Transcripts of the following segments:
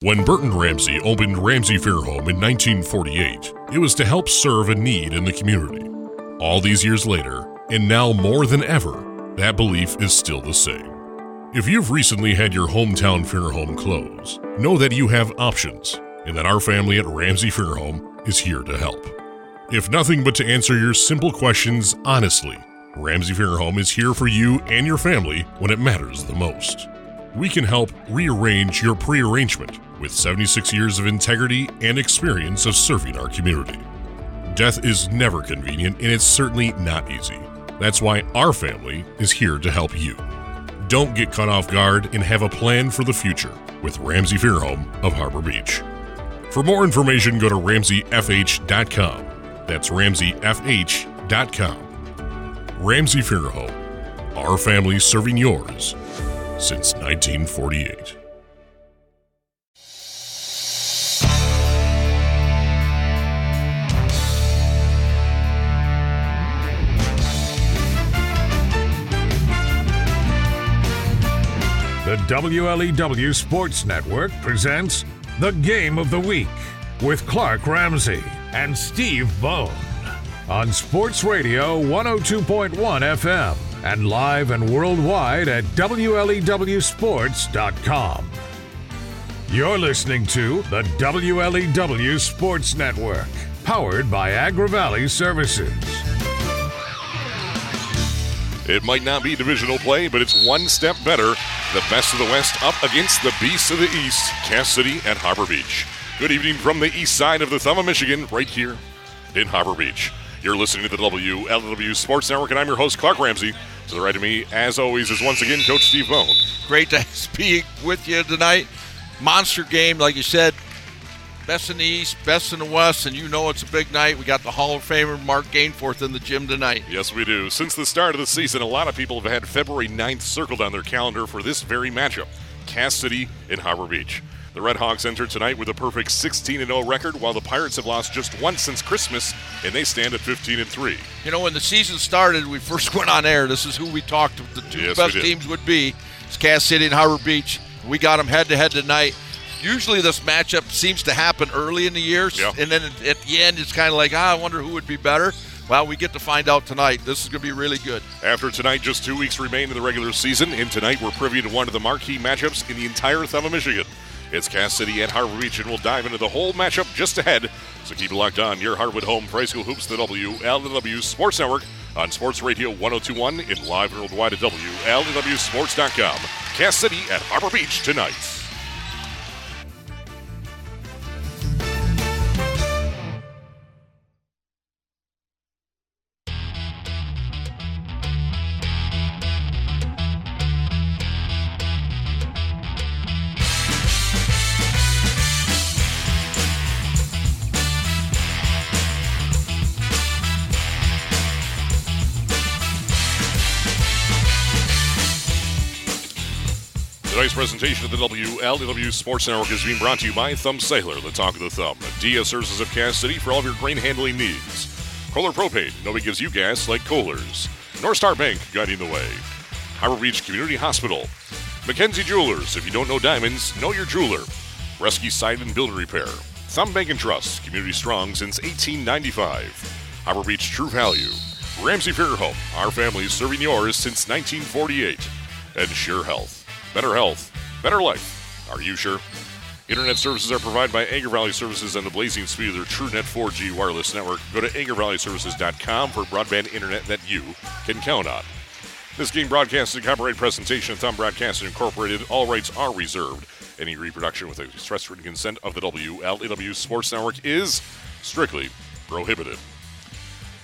When Burton Ramsey opened Ramsey Fair Home in 1948, it was to help serve a need in the community. All these years later, and now more than ever, that belief is still the same. If you've recently had your hometown fair home close, know that you have options and that our family at Ramsey Fair Home is here to help. If nothing but to answer your simple questions honestly, Ramsey Fair Home is here for you and your family when it matters the most. We can help rearrange your prearrangement with 76 years of integrity and experience of serving our community. Death is never convenient and it's certainly not easy. That's why our family is here to help you. Don't get caught off guard and have a plan for the future with Ramsey Fair Home of Harbor Beach. For more information, go to ramseyfh.com. That's ramseyfh.com. Ramsey Fair Home, our family serving yours since 1948. The WLEW Sports Network presents The Game of the Week with Clark Ramsey and Steve Bone on Sports Radio 102.1 FM and live and worldwide at WLEWSports.com. You're listening to the WLEW Sports Network, powered by Agri-Valley Services. It might not be divisional play, but it's one step better. The best of the West up against the beasts of the East, Cass City and Harbor Beach. Good evening from the east side of the thumb of Michigan, right here in Harbor Beach. You're listening to the WLEW Sports Network, and I'm your host, Clark Ramsey. To the right of me, as always, is once again Coach Steve Bone. Great to be with you tonight. Monster game, like you said, best in the East, best in the West, and you know it's a big night. We got the Hall of Famer Mark Gainforth in the gym tonight. Yes, we do. Since the start of the season, a lot of people have had February 9th circled on their calendar for this very matchup Cass City in Harbor Beach. The Red Hawks enter tonight with a perfect 16 0 record, while the Pirates have lost just once since Christmas, and they stand at 15 3. You know, when the season started, we first went on air. This is who we talked the two Yes, best teams would be. It's Cass City and Harbor Beach. We got them head to head tonight. Usually, this matchup seems to happen early in the year, Yeah. and then at the end, it's kind of like, ah, I wonder who would be better. Well, we get to find out tonight. This is going to be really good. After tonight, just two weeks remain in the regular season, and tonight we're privy to one of the marquee matchups in the entire thumb of Michigan. It's Cass City and Harbor Beach, and we'll dive into the whole matchup just ahead. So keep it locked on your Hardwood home for high school hoops, the WLEW Sports Network on Sports Radio 1021 in live worldwide at WLEWSports.com. Cass City at Harbor Beach tonight. Presentation of the WLEW Sports Network is being brought to you by Thumb Cellular, the talk of the thumb. Dia Services of Cass City for all of your grain handling needs. Kohler Propane, nobody gives you gas like Kohler's. North Star Bank, guiding the way. Harbor Beach Community Hospital. Mackenzie Jewelers, if you don't know diamonds, know your jeweler. Rescue Site and Builder Repair. Thumb Bank and Trust, community strong since 1895. Harbor Beach True Value. Ramsey Fair Home, our family serving yours since 1948. And Scheurer Health. Better health, better life. Are you sure? Internet services are provided by Agri-Valley Services and the blazing speed of their TrueNet 4G wireless network. Go to agrivalleyservices.com for broadband internet that you can count on. This game broadcasting copyright presentation of Thumb Broadcasting Incorporated. All rights are reserved. Any reproduction with the express written consent of the WLEW Sports Network is strictly prohibited.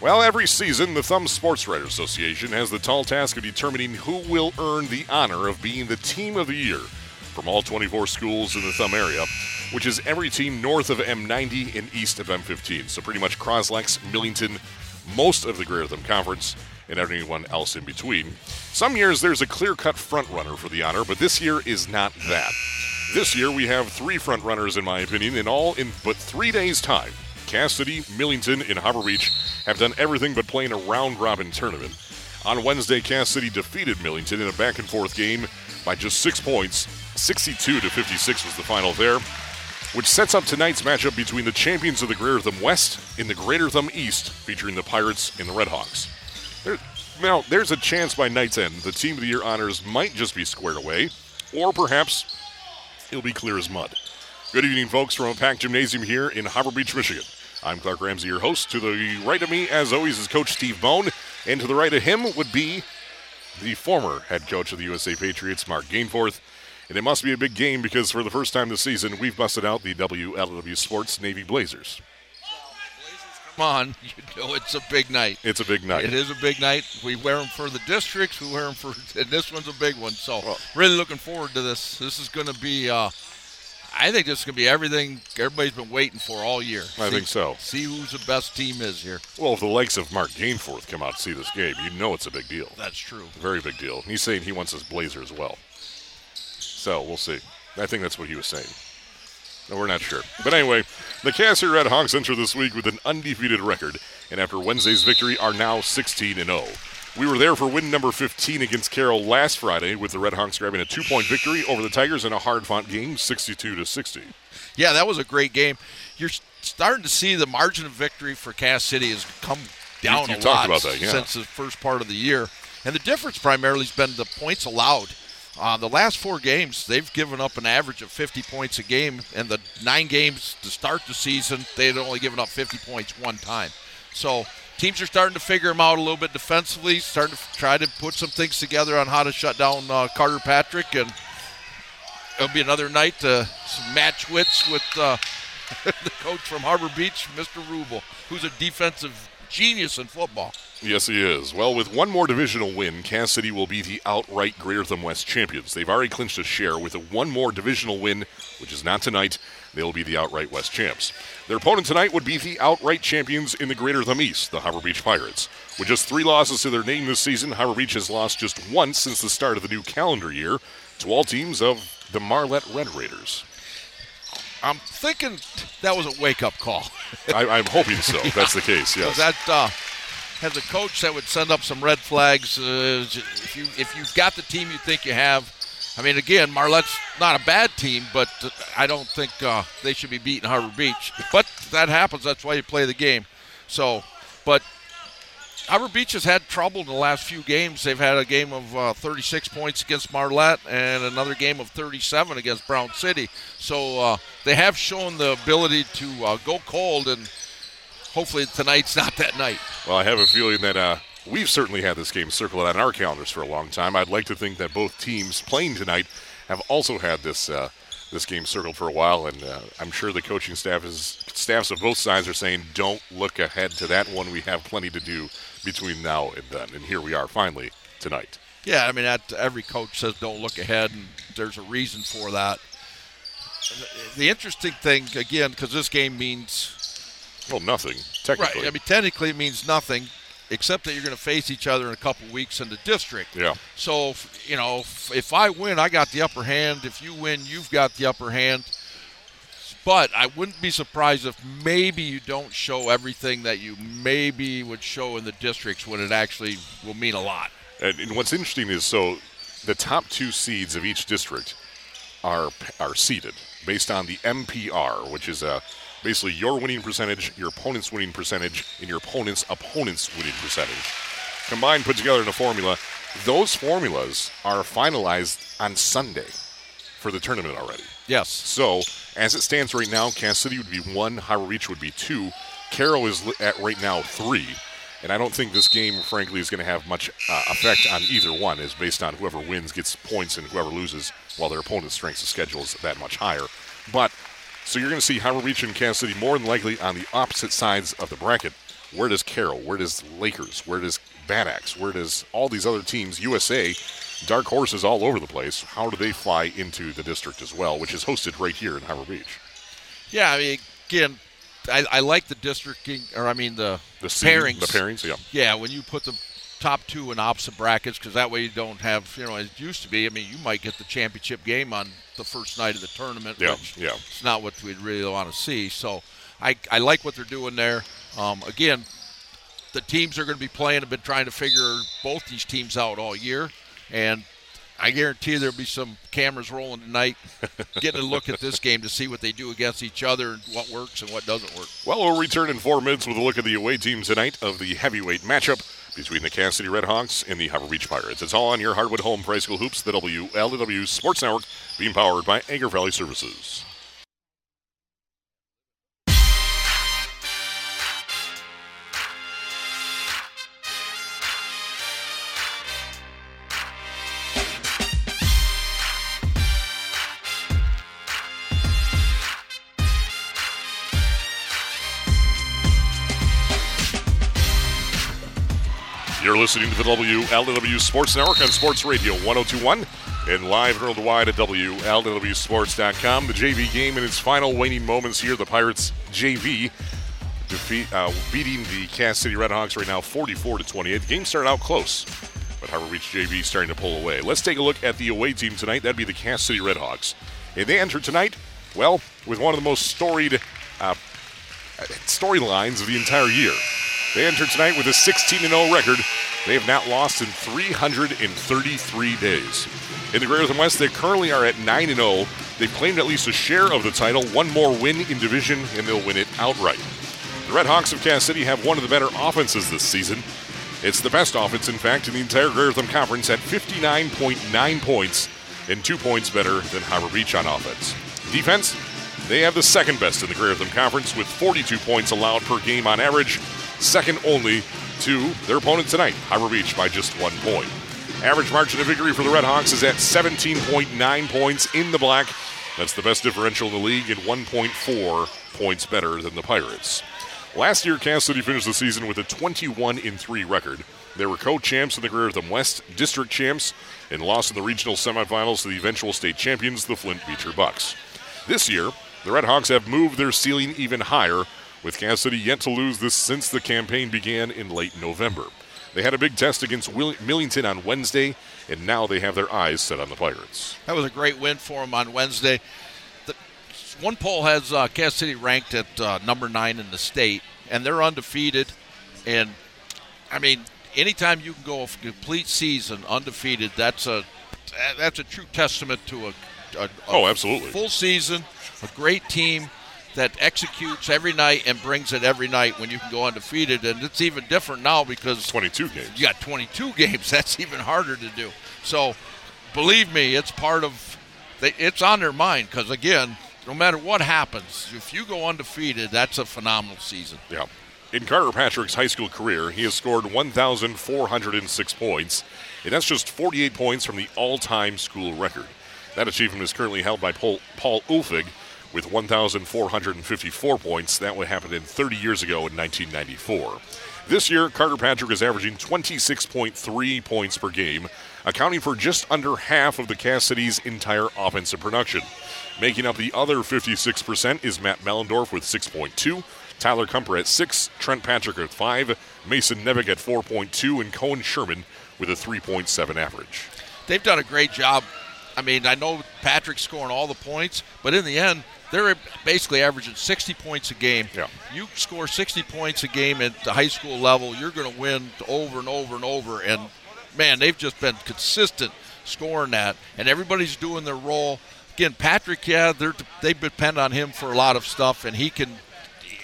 Well, every season, the Thumb Sports Writers Association has the tall task of determining who will earn the honor of being the team of the year from all 24 schools in the Thumb area, which is every team north of M90 and east of M15. So pretty much Croslex, Millington, most of the Greater Thumb Conference, and everyone else in between. Some years there's a clear-cut front runner for the honor, but this year is not that. This year we have three front runners, in my opinion, in all in but three days' time. Cass City, Millington, and Harbor Beach have done everything but playing a round robin tournament. On Wednesday, Cass City defeated Millington in a back and forth game by just six points. 62 to 56 was the final there, which sets up tonight's matchup between the champions of the Greater Thumb West in the Greater Thumb East, featuring the Pirates and the Redhawks. There, now, there's a chance by night's end the Team of the Year honors might just be squared away, or perhaps it'll be clear as mud. Good evening, folks, from a packed gymnasium here in Harbor Beach, Michigan. I'm Clark Ramsey, your host. To the right of me, as always, is Coach Steve Bone, and to the right of him would be the former head coach of the USA Patriots, Mark Gainforth. And it must be a big game because for the first time this season, we've busted out the WLEW Sports Navy Blazers. Come on, you know it's a big night. It's a big night. It is a big night. We wear them for the districts. We wear them for, and this one's a big one. So, well, really looking forward to this. This is going to be, uh, I think this is going to be everything everybody's been waiting for all year. I see, think so. See who's the best team is here. Well, if the likes of Mark Gainforth come out to see this game, you know it's a big deal. That's true. Very big deal. He's saying he wants his Blazer as well. So we'll see. I think that's what he was saying. No, we're not sure. But anyway, the Cass City Red Hawks enter this week with an undefeated record, and after Wednesday's victory, are now 16 and 0. We were there for win number 15 against Carroll last Friday, with the Red Hawks grabbing a two-point victory over the Tigers in a hard-fought game, 62 to 60. Yeah, that was a great game. You're starting to see the margin of victory for Cass City has come down you, you a lot that, yeah. since the first part of the year, and the difference primarily has been the points allowed. Uh, the last four games, they've given up an average of 50 points a game, and the nine games to start the season, they had only given up 50 points one time. So teams are starting to figure them out a little bit defensively, starting to try to put some things together on how to shut down uh, Carter Patrick, and it'll be another night to match wits with uh, the coach from Harbor Beach, Mr. Rubel, who's a defensive genius in football. Yes, he is. Well, with one more divisional win, Cass City will be the outright Greater Thumb West champions. They've already clinched a share with a one more divisional win, which is not tonight. They'll be the outright West champs. Their opponent tonight would be the outright champions in the Greater Thumb East, the Harbor Beach Pirates. With just three losses to their name this season, Harbor Beach has lost just once since the start of the new calendar year to all teams of the Marlette Red Raiders. I'm thinking that was a wake-up call. I, am hoping so. yeah. That's the case. Yes. That uh, as a coach that would send up some red flags. Uh, if you if you've got the team you think you have, I mean, again, Marlette's not a bad team, but I don't think uh, they should be beating Harbor Beach. But that happens. That's why you play the game. So, but Harbor Beach has had trouble in the last few games. They've had a game of uh, 36 points against Marlette and another game of 37 against Brown City. So uh, they have shown the ability to uh, go cold, and hopefully tonight's not that night. Well, I have a feeling that uh, we've certainly had this game circled on our calendars for a long time. I'd like to think that both teams playing tonight have also had this uh, this game circled for a while, and uh, I'm sure the coaching staff is staffs of both sides are saying, "Don't look ahead to that one. We have plenty to do between now and then." And here we are, finally tonight. Yeah, I mean, that, every coach says, "Don't look ahead," and there's a reason for that. The interesting thing, again, because this game means well, nothing technically. Right. I mean, technically it means nothing except that you're going to face each other in a couple weeks in the district. Yeah. So, you know, if I win, I got the upper hand. If you win, you've got the upper hand. But I wouldn't be surprised if maybe you don't show everything that you maybe would show in the districts when it actually will mean a lot. And, and what's interesting is so the top two seeds of each district are are seeded based on the MPR, which is a basically your winning percentage, your opponent's winning percentage, and your opponent's opponent's winning percentage. Combined, put together in a formula. Those formulas are finalized on Sunday for the tournament already. Yes. So, as it stands right now, Cass City would be one, Harbor Beach would be two, Carroll is at right now three. And I don't think this game, frankly, is going to have much uh, effect on either one, is based on whoever wins gets points and whoever loses, while their opponent's strength of schedule is that much higher. But so you're going to see Harbor Beach and Cass City more than likely on the opposite sides of the bracket. Where does Carroll? Where does Lakers? Where does Bad Axe? Where does all these other teams, USA, dark horses all over the place, how do they fly into the district as well, which is hosted right here in Harbor Beach? Yeah, I mean, again, I, I like the districting, or I mean the, the pairings. The pairings, yeah. Yeah, when you put them top two in opposite brackets because that way you don't have you know as it used to be. I mean, you might get the championship game on the first night of the tournament. Yeah, which yeah. It's not what we'd really want to see. So I I like what they're doing there. Um, again, the teams are going to be playing have been trying to figure both these teams out all year, and I guarantee there'll be some cameras rolling tonight, getting a look at this game to see what they do against each other and what works and what doesn't work. Well, we'll return in four minutes with a look at the away team tonight of the heavyweight matchup between the Cass City Redhawks and the Harbor Beach Pirates. It's all on your Hardwood Home High School Hoops, the WLEW Sports Network, being powered by Agri-Valley Services. Listening to the WLEW Sports Network on Sports Radio 1021 and live worldwide at WLEWSports.com. The JV game in its final waning moments here. The Pirates JV defeat, uh, beating the Cass City Redhawks right now 44 to 28. The game started out close, but Harbor Beach JV starting to pull away. Let's take a look at the away team tonight. That'd be the Cass City Redhawks. And they enter tonight, well, with one of the most storied uh, storylines of the entire year. They enter tonight with a 16 0 record. They have not lost in 333 days. In the Greater Thumb West, they currently are at 9 0. They've claimed at least a share of the title, one more win in division, and they'll win it outright. The Red Hawks of Cass City have one of the better offenses this season. It's the best offense, in fact, in the entire Greater Conference at 59.9 points and two points better than Harbor Beach on offense. Defense, they have the second best in the Greater Conference with 42 points allowed per game on average second only to their opponent tonight, Harbor Beach, by just one point. Average margin of victory for the Red Hawks is at 17.9 points in the black. That's the best differential in the league and 1.4 points better than the Pirates. Last year, Cass City finished the season with a 21 3 record. They were co-champs in the Greater Thumb West, district champs, and lost in the regional semifinals to the eventual state champions, the Flint Beecher Bucks. This year, the Red Hawks have moved their ceiling even higher with Cass City yet to lose this since the campaign began in late November. They had a big test against Millington on Wednesday, and now they have their eyes set on the Pirates. That was a great win for them on Wednesday. The, one poll has uh, Cass City ranked at uh, number nine in the state, and they're undefeated. And I mean, anytime you can go a complete season undefeated, that's a that's a true testament to a, a, a oh, absolutely full season, a great team that executes every night and brings it every night when you can go undefeated. And it's even different now because 22 games. You got 22 games. That's even harder to do. So, believe me, it's part of. It's on their mind because again, no matter what happens, if you go undefeated, that's a phenomenal season. Yeah. In Carter Patrick's high school career, he has scored 1,406 points, and that's just 48 points from the all-time school record. That achievement is currently held by Paul, Paul Ulfig with 1,454 points. That would happen in 30 years ago in 1994. This year, Carter Patrick is averaging 26.3 points per game, accounting for just under half of the Cass City's entire offensive production. Making up the other 56% is Matt Mellendorf with 6.2, Tyler Kumper at 6, Trent Patrick at 5, Mason Nevick at 4.2, and Cohen Sherman with a 3.7 average. They've done a great job. I mean, I know Patrick's scoring all the points, but in the end, they're basically averaging 60 points a game. Yeah. You score 60 points a game at the high school level, you're going to win over and over and over. And man, they've just been consistent scoring that, and everybody's doing their role. Again, Patrick, yeah, they they depend on him for a lot of stuff, and he can.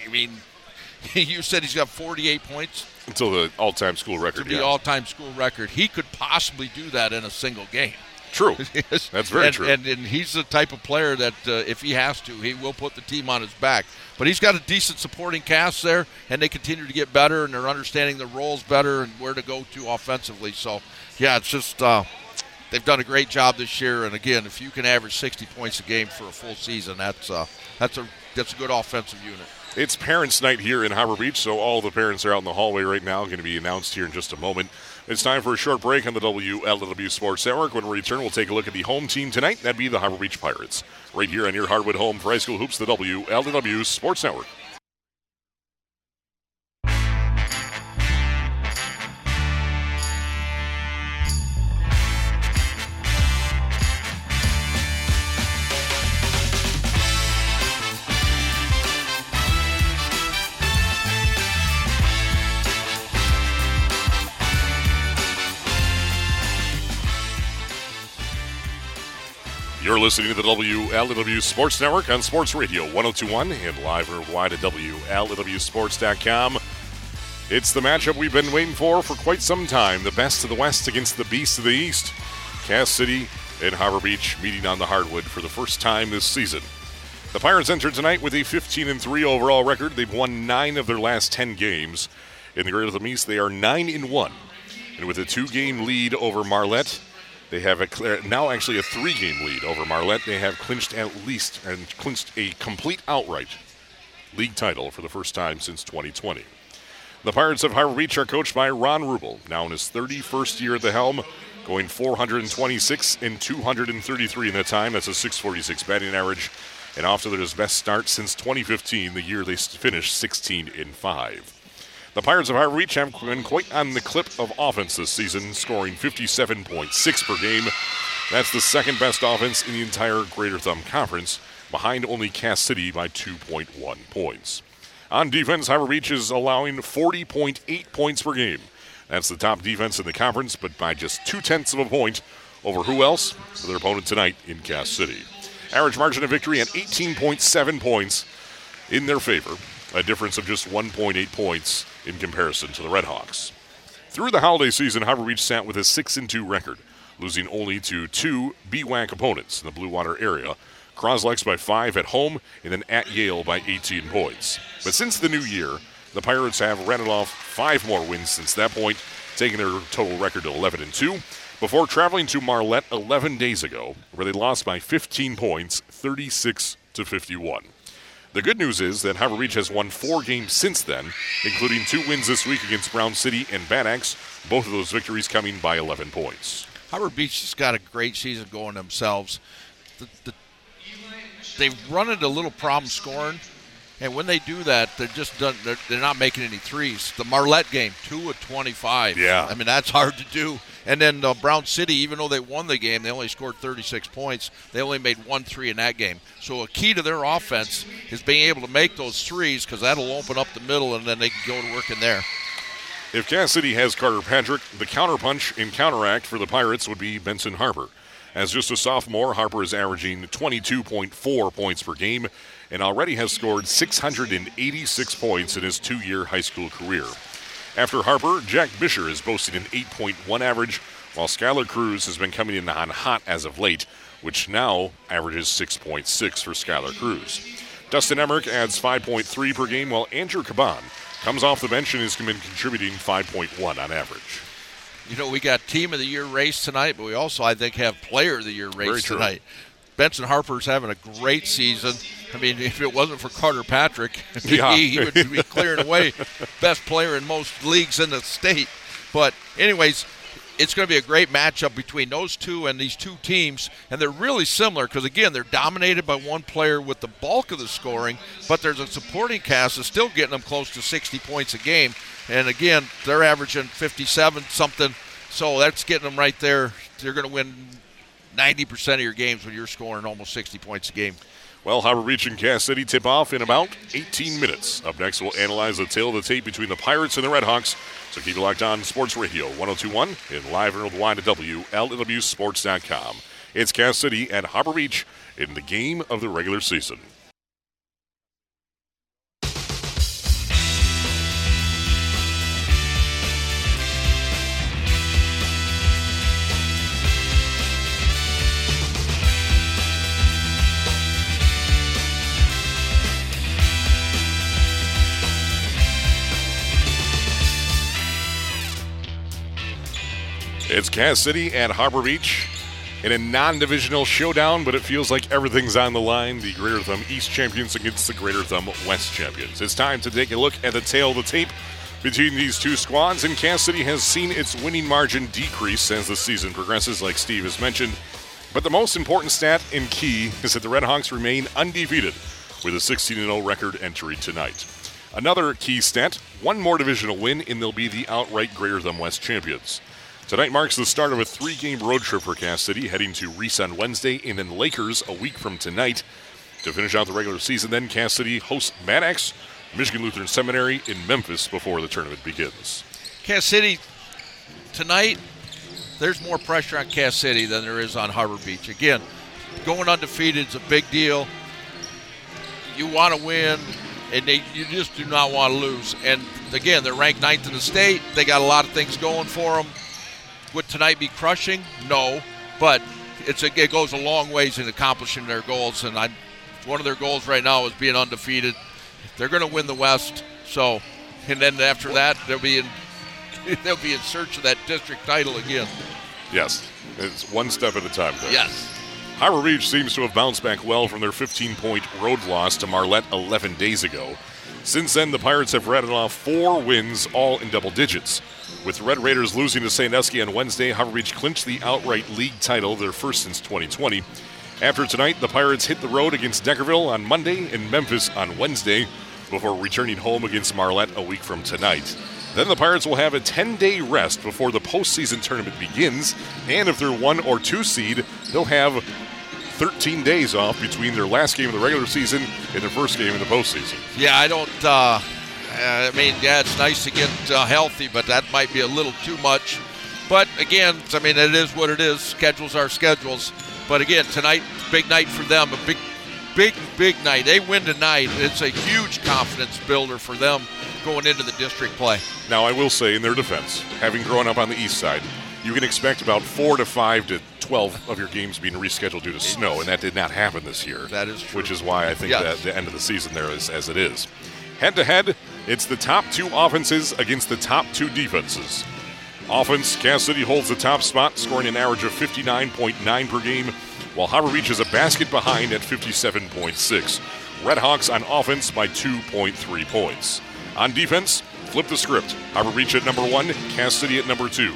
I mean, you said he's got 48 points until the all-time school record. To the all-time school record, he could possibly do that in a single game. True. That's very and, true. And, and, he's the type of player that uh, if he has to, he will put the team on his back. But he's got a decent supporting cast there, and they continue to get better, and they're understanding the roles better and where to go to offensively. So, yeah, it's just uh, they've done a great job this year. And again, if you can average 60 points a game for a full season, that's uh, that's a that's a good offensive unit. It's parents' night here in Harbor Beach, so all the parents are out in the hallway right now. Going to be announced here in just a moment. It's time for a short break on the WLEW Sports Network. When we return, we'll take a look at the home team tonight. That'd be the Harbor Beach Pirates. Right here on your Hardwood home for high school hoops, the WLEW Sports Network. You're listening to the WLEW Sports Network on Sports Radio 1021 and live worldwide at WLEWSports.com. It's the matchup we've been waiting for for quite some time. The best of the West against the beast of the East. Cass City and Harbor Beach meeting on the hardwood for the first time this season. The Pirates enter tonight with a 15 and 3 overall record. They've won 9 of their last 10 games. In the Greater Thumb East, they are 9 and 1. And with a two-game lead over Marlette, they have a now actually a three-game lead over Marlette. They have clinched at least and clinched a complete outright league title for the first time since 2020. The Pirates of Harbor Beach are coached by Ron Rubel, now in his 31st year at the helm, going 426 and 233 in that time. That's a 646 batting average, and off to their best start since 2015, the year they finished 16 and 5. The Pirates of Harbor Beach have been quite on the clip of offense this season, scoring 57.6 per game. That's the second best offense in the entire Greater Thumb Conference, behind only Cass City by 2.1 points. On defense, Harbor Beach is allowing 40.8 points per game. That's the top defense in the conference, but by just two tenths of a point over who else? Their opponent tonight in Cass City. Average margin of victory at 18.7 points in their favor, a difference of just 1.8 points in comparison to the Redhawks. Through the holiday season, Harbor Beach sat with a 6 2 record, losing only to two BWAC opponents in the Blue Water area Croslex by five at home, and then at Yale by 18 points. But since the new year, the Pirates have rattled off five more wins since that point, taking their total record to 11 and 2, before traveling to Marlette 11 days ago, where they lost by 15 points, 36 to 51. The good news is that Harbor Beach has won four games since then, including two wins this week against Brown City and Bad Axe, both of those victories coming by 11 points. Harbor Beach has got a great season going themselves. The, the they've run into a little problem scoring. And when they do that, they're just done, they're, they're not making any threes. The Marlette game, two of 25. Yeah. I mean, that's hard to do. And then uh, Brown City, even though they won the game, they only scored 36 points. They only made one three in that game. So a key to their offense is being able to make those threes because that'll open up the middle, and then they can go to work in there. If Cass City has Carter Patrick, the counterpunch and counteract for the Pirates would be Benson Harper. As just a sophomore, Harper is averaging 22.4 points per game and already has scored 686 points in his two year high school career. After Harper, Jack Bisher is boasting an 8.1 average, while Skylar Cruz has been coming in on hot as of late, which now averages 6.6 for Skylar Cruz. Dustin Emmerich adds 5.3 per game, while Andrew Caban comes off the bench and has been contributing 5.1 on average you know, we got team of the year race tonight, but we also, I think, have player of the year race tonight. Benson Harper's having a great season. I mean, if it wasn't for Carter Patrick, yeah. he, he would be clearing away best player in most leagues in the state. But, anyways, it's going to be a great matchup between those two and these two teams, and they're really similar because again they're dominated by one player with the bulk of the scoring, but there's a supporting cast that's still getting them close to 60 points a game, and again they're averaging 57 something, so that's getting them right there. They're going to win 90% of your games when you're scoring almost 60 points a game. Well, Harbor Beach and Cass City tip off in about 18 minutes. Up next, we'll analyze the tail of the tape between the Pirates and the Redhawks. So keep it locked on Sports Radio 1021 and live and worldwide at WLEWSports.com. It's Cass City and Harbor Beach in the game of the regular season. It's Cass City and Harbor Beach in a non-divisional showdown, but it feels like everything's on the line. The Greater Thumb East champions against the Greater Thumb West champions. It's time to take a look at the tail of the tape between these two squads, and Cass City has seen its winning margin decrease as the season progresses, like Steve has mentioned. But the most important stat and key is that the Red Hawks remain undefeated with a 16 0 record entry tonight. Another key stat one more divisional win, and they'll be the outright Greater Thumb West champions. Tonight marks the start of a three game road trip for Cass City, heading to Reese on Wednesday and then Lakers a week from tonight. To finish out the regular season, then Cass City hosts Axe, Michigan Lutheran Seminary in Memphis before the tournament begins. Cass City tonight, there's more pressure on Cass City than there is on Harbor Beach. Again, going undefeated is a big deal. You want to win, and they, you just do not want to lose. And again, they're ranked ninth in the state. They got a lot of things going for them. Would tonight be crushing? No, but it's a, it goes a long ways in accomplishing their goals. And I, one of their goals right now is being undefeated. They're going to win the West. So, and then after that, they'll be in they'll be in search of that district title again. Yes, it's one step at a time. There. Yes. Harbor Beach seems to have bounced back well from their 15 point road loss to Marlette 11 days ago. Since then, the Pirates have rattled off four wins, all in double digits. With Red Raiders losing to Sandusky on Wednesday, Harbor Beach clinched the outright league title, their first since 2020. After tonight, the Pirates hit the road against Deckerville on Monday and Memphis on Wednesday before returning home against Marlette a week from tonight. Then the Pirates will have a 10 day rest before the postseason tournament begins, and if they're one or two seed, they'll have 13 days off between their last game of the regular season and their first game in the postseason. Yeah, I don't. Uh, I mean, yeah, it's nice to get uh, healthy, but that might be a little too much. But again, I mean, it is what it is. Schedules are schedules. But again, tonight, big night for them. A big, big, big night. They win tonight. It's a huge confidence builder for them going into the district play. Now, I will say, in their defense, having grown up on the east side, you can expect about four to five to 12 of your games being rescheduled due to snow, and that did not happen this year. That is true. Which is why I think Yes. that the end of the season there is as it is. Head to head, it's the top two offenses against the top two defenses. Offense, Cass City holds the top spot, scoring an average of 59.9 per game, while Harbor Beach is a basket behind at 57.6. Redhawks on offense by 2.3 points. On defense, flip the script. Harbor Beach at number one, Cass City at number two.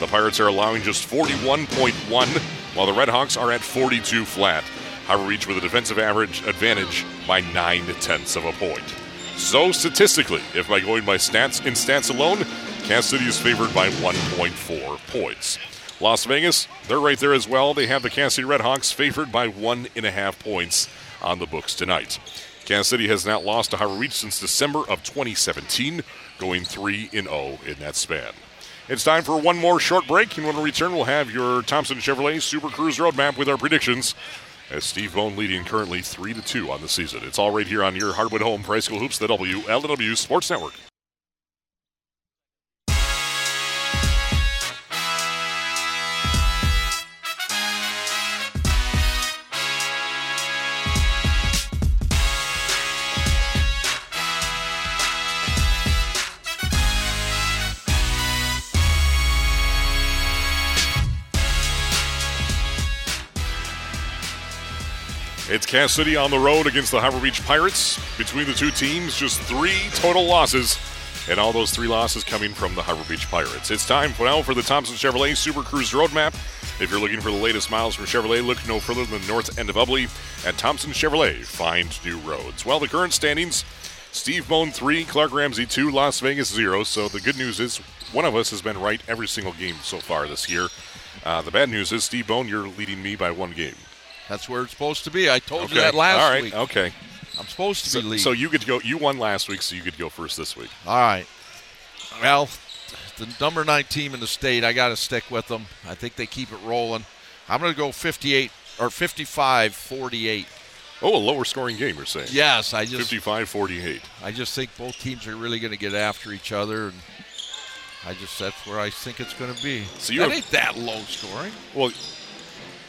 The Pirates are allowing just 41.1, while the Redhawks are at 42 flat. Harbor Beach with a defensive average advantage by nine tenths of a point. So statistically, if by going by stats in stats alone, Cass City is favored by 1.4 points. Las Vegas, they're right there as well. They have the Cass City Redhawks favored by one and a half points on the books tonight. Cass City has not lost to Harbor Beach since December of 2017, going 3 and 0 in that span. It's time for one more short break, and when we return, we'll have your Thompson Chevrolet Super Cruise Roadmap with our predictions. As Steve Bone leading currently 3 to 2 on the season. It's all right here on your Hardwood Home Price School Hoops, the WLEW Sports Network. Cass City on the road against the Harbor Beach Pirates. Between the two teams, just three total losses, and all those three losses coming from the Harbor Beach Pirates. It's time for now for the Thompson Chevrolet Super Cruise Roadmap. If you're looking for the latest miles from Chevrolet, look no further than the north end of Ubly at Thompson Chevrolet. Find new roads. Well, the current standings Steve Bone 3, Clark Ramsey 2, Las Vegas 0. So the good news is one of us has been right every single game so far this year. Uh, the bad news is, Steve Bone, you're leading me by one game. That's where it's supposed to be. I told Okay. you that last week. All right. week. Okay. I'm supposed to So, be leading. so you could go. You won last week, so you could go first this week. All right. Well, the number nine team in the state, I got to stick with them. I think they keep it rolling. I'm going to go 58 or 55 48. Oh, a lower scoring game, you're saying? Yes, I just 55 48. I just think both teams are really going to get after each other, and I just that's where I think it's going to be. So you that have- ain't that low scoring. Well,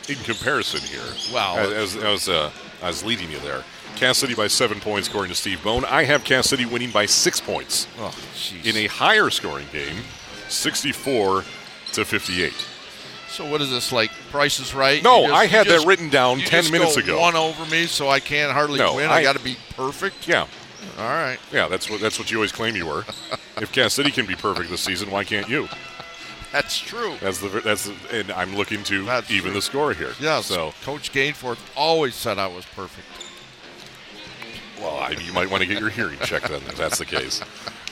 in comparison here, Wow. as, as, as, uh, I was leading you there. Cass City by seven points, according to Steve Bone. I have Cass City winning by six points Oh, in a higher scoring game, 64 to 58. so what is this like? Price is right? No, just- I had you that just- written down you 10 just minutes go ago. One over me, so I can't hardly No, win. I, I- got to be perfect. Yeah, All right. yeah, that's what that's what you always claim you were. if Cass City can be perfect this season, why can't you? That's true. That's the that's the, and I'm looking to That's even true. the score here. Yes. So Coach Gainforth always said I was perfect. Well, I, you might want to get your hearing checked then, if that's the case.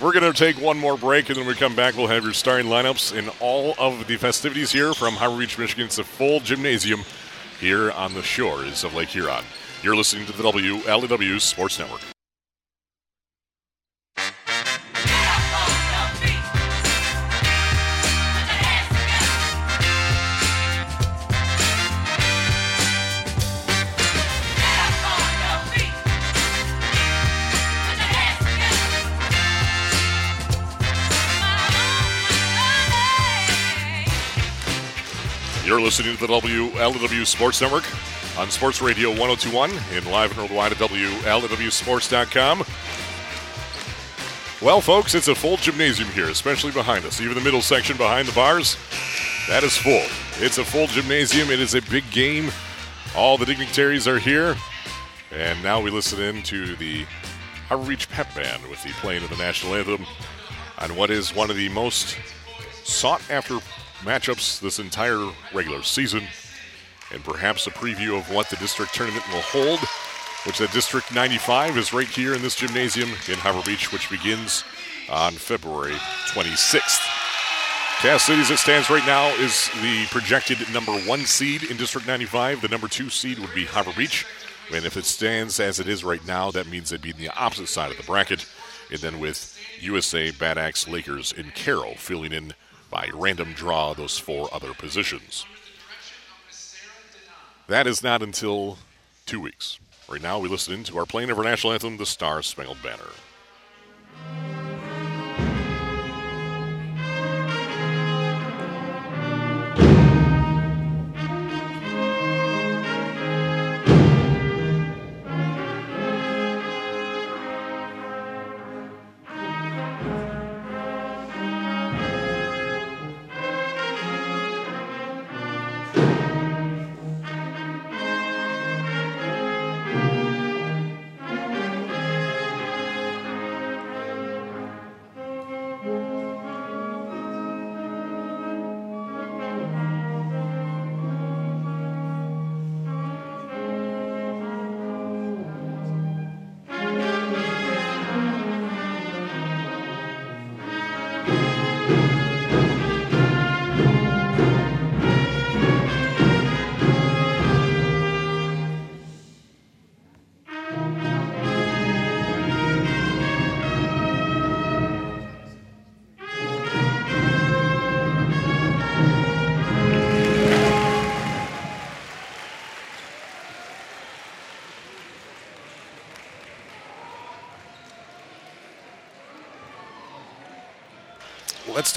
We're going to take one more break, and then we come back, we'll have your starting lineups in all of the festivities here from Harbor Beach, Michigan. It's a full gymnasium here on the shores of Lake Huron. You're listening to the WLEW Sports Network. You're listening to the WLEW Sports Network on Sports Radio 1021 and live and worldwide at WLEWSports.com. Well, folks, it's a full gymnasium here, especially behind us. Even the middle section behind the bars, that is full. It's a full gymnasium. It is a big game. All the dignitaries are here. And now we listen in to the Beach Pep Band with the playing of the national anthem on what is one of the most sought after matchups this entire regular season, and perhaps a preview of what the district tournament will hold, which the District 95 is right here in this gymnasium in Harbor Beach, which begins on February 26th. Cass City, as it stands right now, is the projected number one seed in District 95. The number two seed would be Harbor Beach. And if it stands as it is right now, that means they'd be in the opposite side of the bracket. And then with USA, Bad Axe, Lakers, and Carroll filling in by random draw those four other positions. That is not until two weeks. Right now, we listen to our playing of our national anthem, the Star Spangled Banner.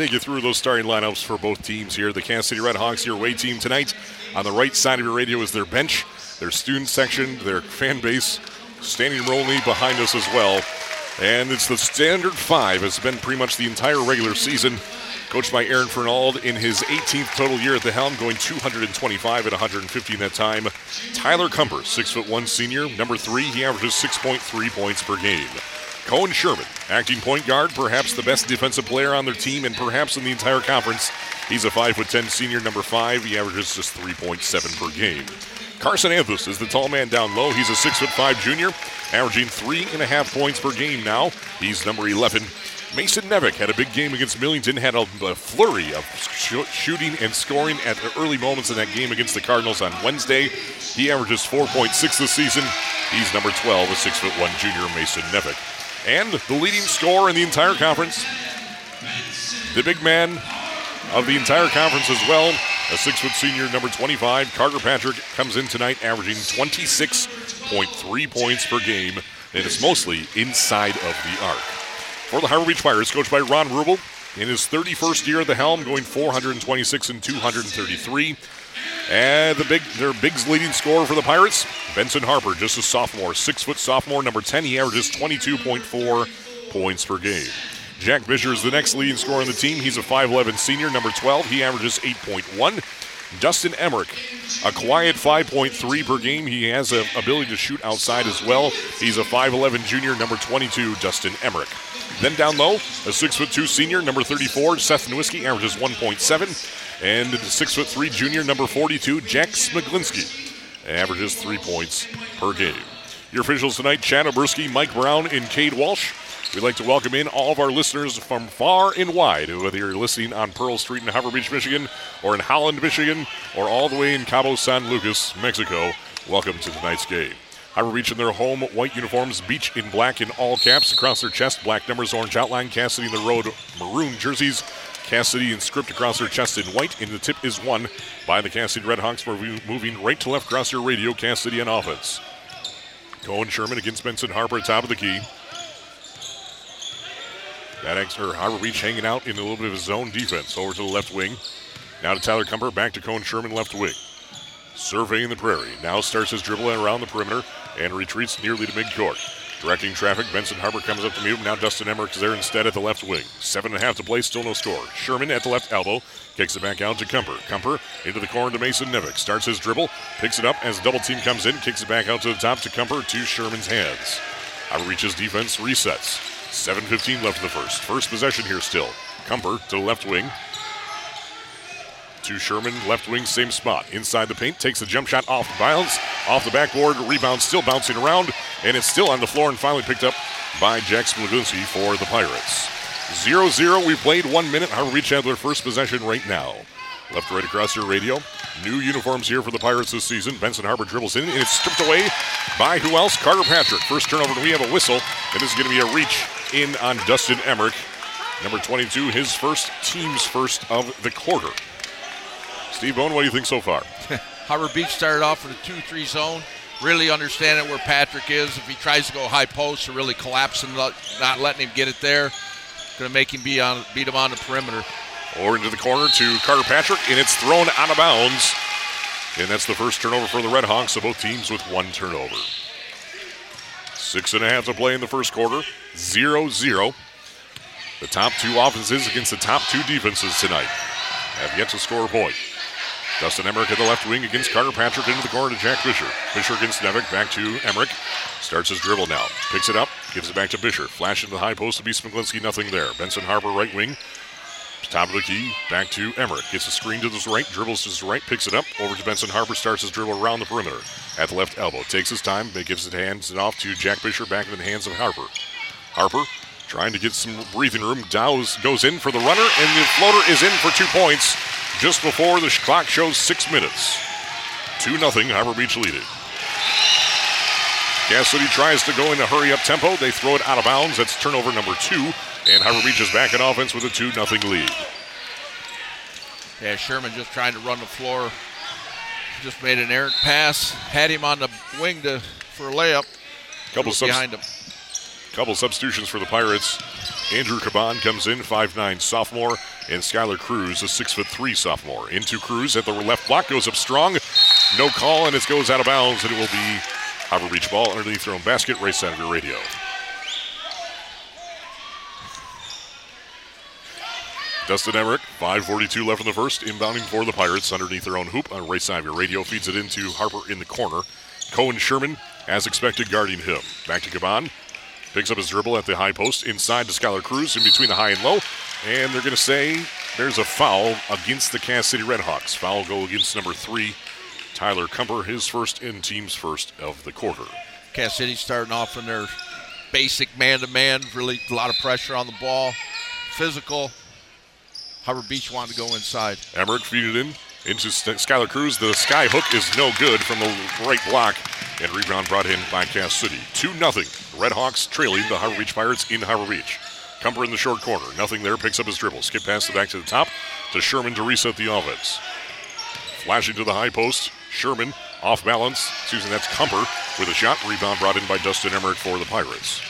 Take you through those starting lineups for both teams here. The Cass City Redhawks, your away team tonight. On the right side of your radio is their bench, their student section, their fan base, standing knee behind us as well. And it's the standard five. It's been pretty much the entire regular season. Coached by Aaron Fernald in his 18th total year at the helm, going 225 at 150 in that time. Tyler Cumber, six foot one senior, number three. He averages 6.3 points per game. Cohen Sherman, acting point guard, perhaps the best defensive player on their team and perhaps in the entire conference. He's a 5'10 senior, number five. He averages just 3.7 per game. Carson Anthus is the tall man down low. He's a 6'5 junior, averaging three and a half points per game now. He's number 11. Mason Nevick had a big game against Millington, had a, a flurry of sh- shooting and scoring at the early moments in that game against the Cardinals on Wednesday. He averages 4.6 this season. He's number 12, a 6'1 junior, Mason Nevick and the leading scorer in the entire conference. The big man of the entire conference as well, a six foot senior, number 25, Carter Patrick, comes in tonight averaging 26.3 points per game, and it's mostly inside of the arc. For the Harbor Beach Pirates, coached by Ron Rubel, in his 31st year at the helm, going 426 and 233. And the big their bigs leading scorer for the Pirates, Benson Harper, just a sophomore, six foot sophomore, number 10. He averages 22.4 points per game. Jack Bisher is the next leading scorer on the team. He's a 5'11 senior, number 12. He averages 8.1. Dustin Emmerich, a quiet 5.3 per game. He has the ability to shoot outside as well. He's a 5'11 junior, number 22, Dustin Emmerich. Then down low, a 6'2 senior, number 34, Seth Nowinski, averages 1.7. And six foot three junior number 42, Jack Smiglinski, averages three points per game. Your officials tonight, Chad Oberski, Mike Brown, and Cade Walsh. We'd like to welcome in all of our listeners from far and wide, whether you're listening on Pearl Street in Harbor Beach, Michigan, or in Holland, Michigan, or all the way in Cabo San Lucas, Mexico. Welcome to tonight's game. Harbor Beach in their home white uniforms, beach in black in all caps across their chest, black numbers, orange outline, Cass City in the road, maroon jerseys, Cass City and script across their chest in white, and the tip is won by the Cass City Redhawks moving right to left across your radio. Cass City on offense. Cohen Sherman against Benson Harper, top of the key. That extra Harbor Beach hanging out in a little bit of a zone defense over to the left wing. Now to Tyler Cumber, back to Cohen Sherman, left wing. Surveying the prairie. Now starts his dribble around the perimeter and retreats nearly to midcourt. Directing traffic, Benson Harper comes up to meet him. Now Dustin Emmerich is there instead at the left wing. Seven and a half to play, still no score. Sherman at the left elbow, kicks it back out to Kumper. Kumper into the corner to Mason Nevik. Starts his dribble, picks it up as double team comes in, kicks it back out to the top to Kumper to Sherman's hands. Out reaches defense, resets. 7.15 left in the first. First possession here still. Kumper to the left wing, to Sherman, left wing, same spot. Inside the paint, takes the jump shot off the bounds, off the backboard, rebound still bouncing around, and it's still on the floor and finally picked up by Jack Smiglinski for the Pirates. 0 0, we played one minute. Harbor Beach have their first possession right now. Left right across your radio. New uniforms here for the Pirates this season. Benson Harper dribbles in, and it's stripped away by who else? Carter Patrick. First turnover, and we have a whistle, and this is going to be a reach in on Dustin Emmerich. Number 22, his first team's first of the quarter. Steve Bone, what do you think so far? Harbor Beach started off in a 2 3 zone. Really understanding where Patrick is. If he tries to go high post or really collapse and not letting him get it there, going to make him be on, beat him on the perimeter. Or into the corner to Carter Patrick, and it's thrown out of bounds. And that's the first turnover for the Red Hawks, so both teams with one turnover. Six and a half to play in the first quarter, 0 0. The top two offenses against the top two defenses tonight have yet to score a point. Dustin Emmerich at the left wing against Carter Patrick into the corner to Jack Fisher. Fisher against Nevik, back to Emmerich. Starts his dribble now. Picks it up, gives it back to Fisher. Flash into the high post to be Smiglinski, nothing there. Benson Harper, right wing. Top of the key, back to Emmerich. Gets a screen to his right, dribbles to his right, picks it up, over to Benson Harper, starts his dribble around the perimeter. At the left elbow, takes his time, but gives it hands it off to Jack Fisher, back into the hands of Harper. Harper trying to get some breathing room. Dows goes in for the runner, and the floater is in for two points just before the clock shows six minutes. 2 0, Harbor Beach leading. Cass City tries to go in a hurry up tempo. They throw it out of bounds. That's turnover number two. And Harbor Beach is back in offense with a 2 0 lead. Yeah, Sherman just trying to run the floor. Just made an errant pass. Had him on the wing to for a layup. Couple subs- behind him. Couple substitutions for the Pirates. Andrew Caban comes in, 5'9 sophomore, and Skylar Cruz, a 6'3 sophomore. Into Cruz at the left block, goes up strong. No call, and it goes out of bounds, and it will be Harbor Beach ball underneath their own basket, right side of your radio. Dustin Emmerich, 5.42 left in the first, inbounding for the Pirates underneath their own hoop on right side of your radio. Feeds it into Harper in the corner. Cohen Sherman, as expected, guarding him. Back to Caban. Picks up his dribble at the high post inside to Skylar Cruz in between the high and low. And they're going to say there's a foul against the Cass City Redhawks. Foul go against number three, Tyler Kumper, his first in team's first of the quarter. Cass City starting off in their basic man to man, really a lot of pressure on the ball, physical. Harbor Beach wanted to go inside. Emmerich feed it in into Skylar Cruz. The sky hook is no good from the right block, and rebound brought in by Cass City. 2 0. Red Hawks trailing the Harbor Beach Pirates in Harbor Beach. Kumper in the short corner. Nothing there. Picks up his dribble. Skip past the back to the top to Sherman to reset the offense. Flashing to the high post. Sherman off balance. Susan, that's Kumper with a shot. Rebound brought in by Dustin Emmerich for the Pirates.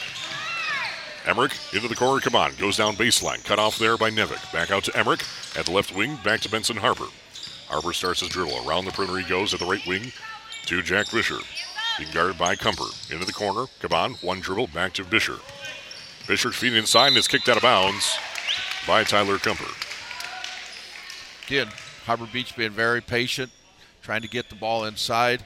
Emmerich into the corner. Come on. Goes down baseline. Cut off there by Nevik. Back out to Emmerich. At the left wing. Back to Benson Harper. Harper starts his dribble. Around the perimeter he goes at the right wing to Jack Fisher. Being guarded by Kumper. Into the corner. Caban. One dribble. Back to Fisher. Fisher's feet inside and is kicked out of bounds by Tyler Kumper. Again, Harbor Beach being very patient, trying to get the ball inside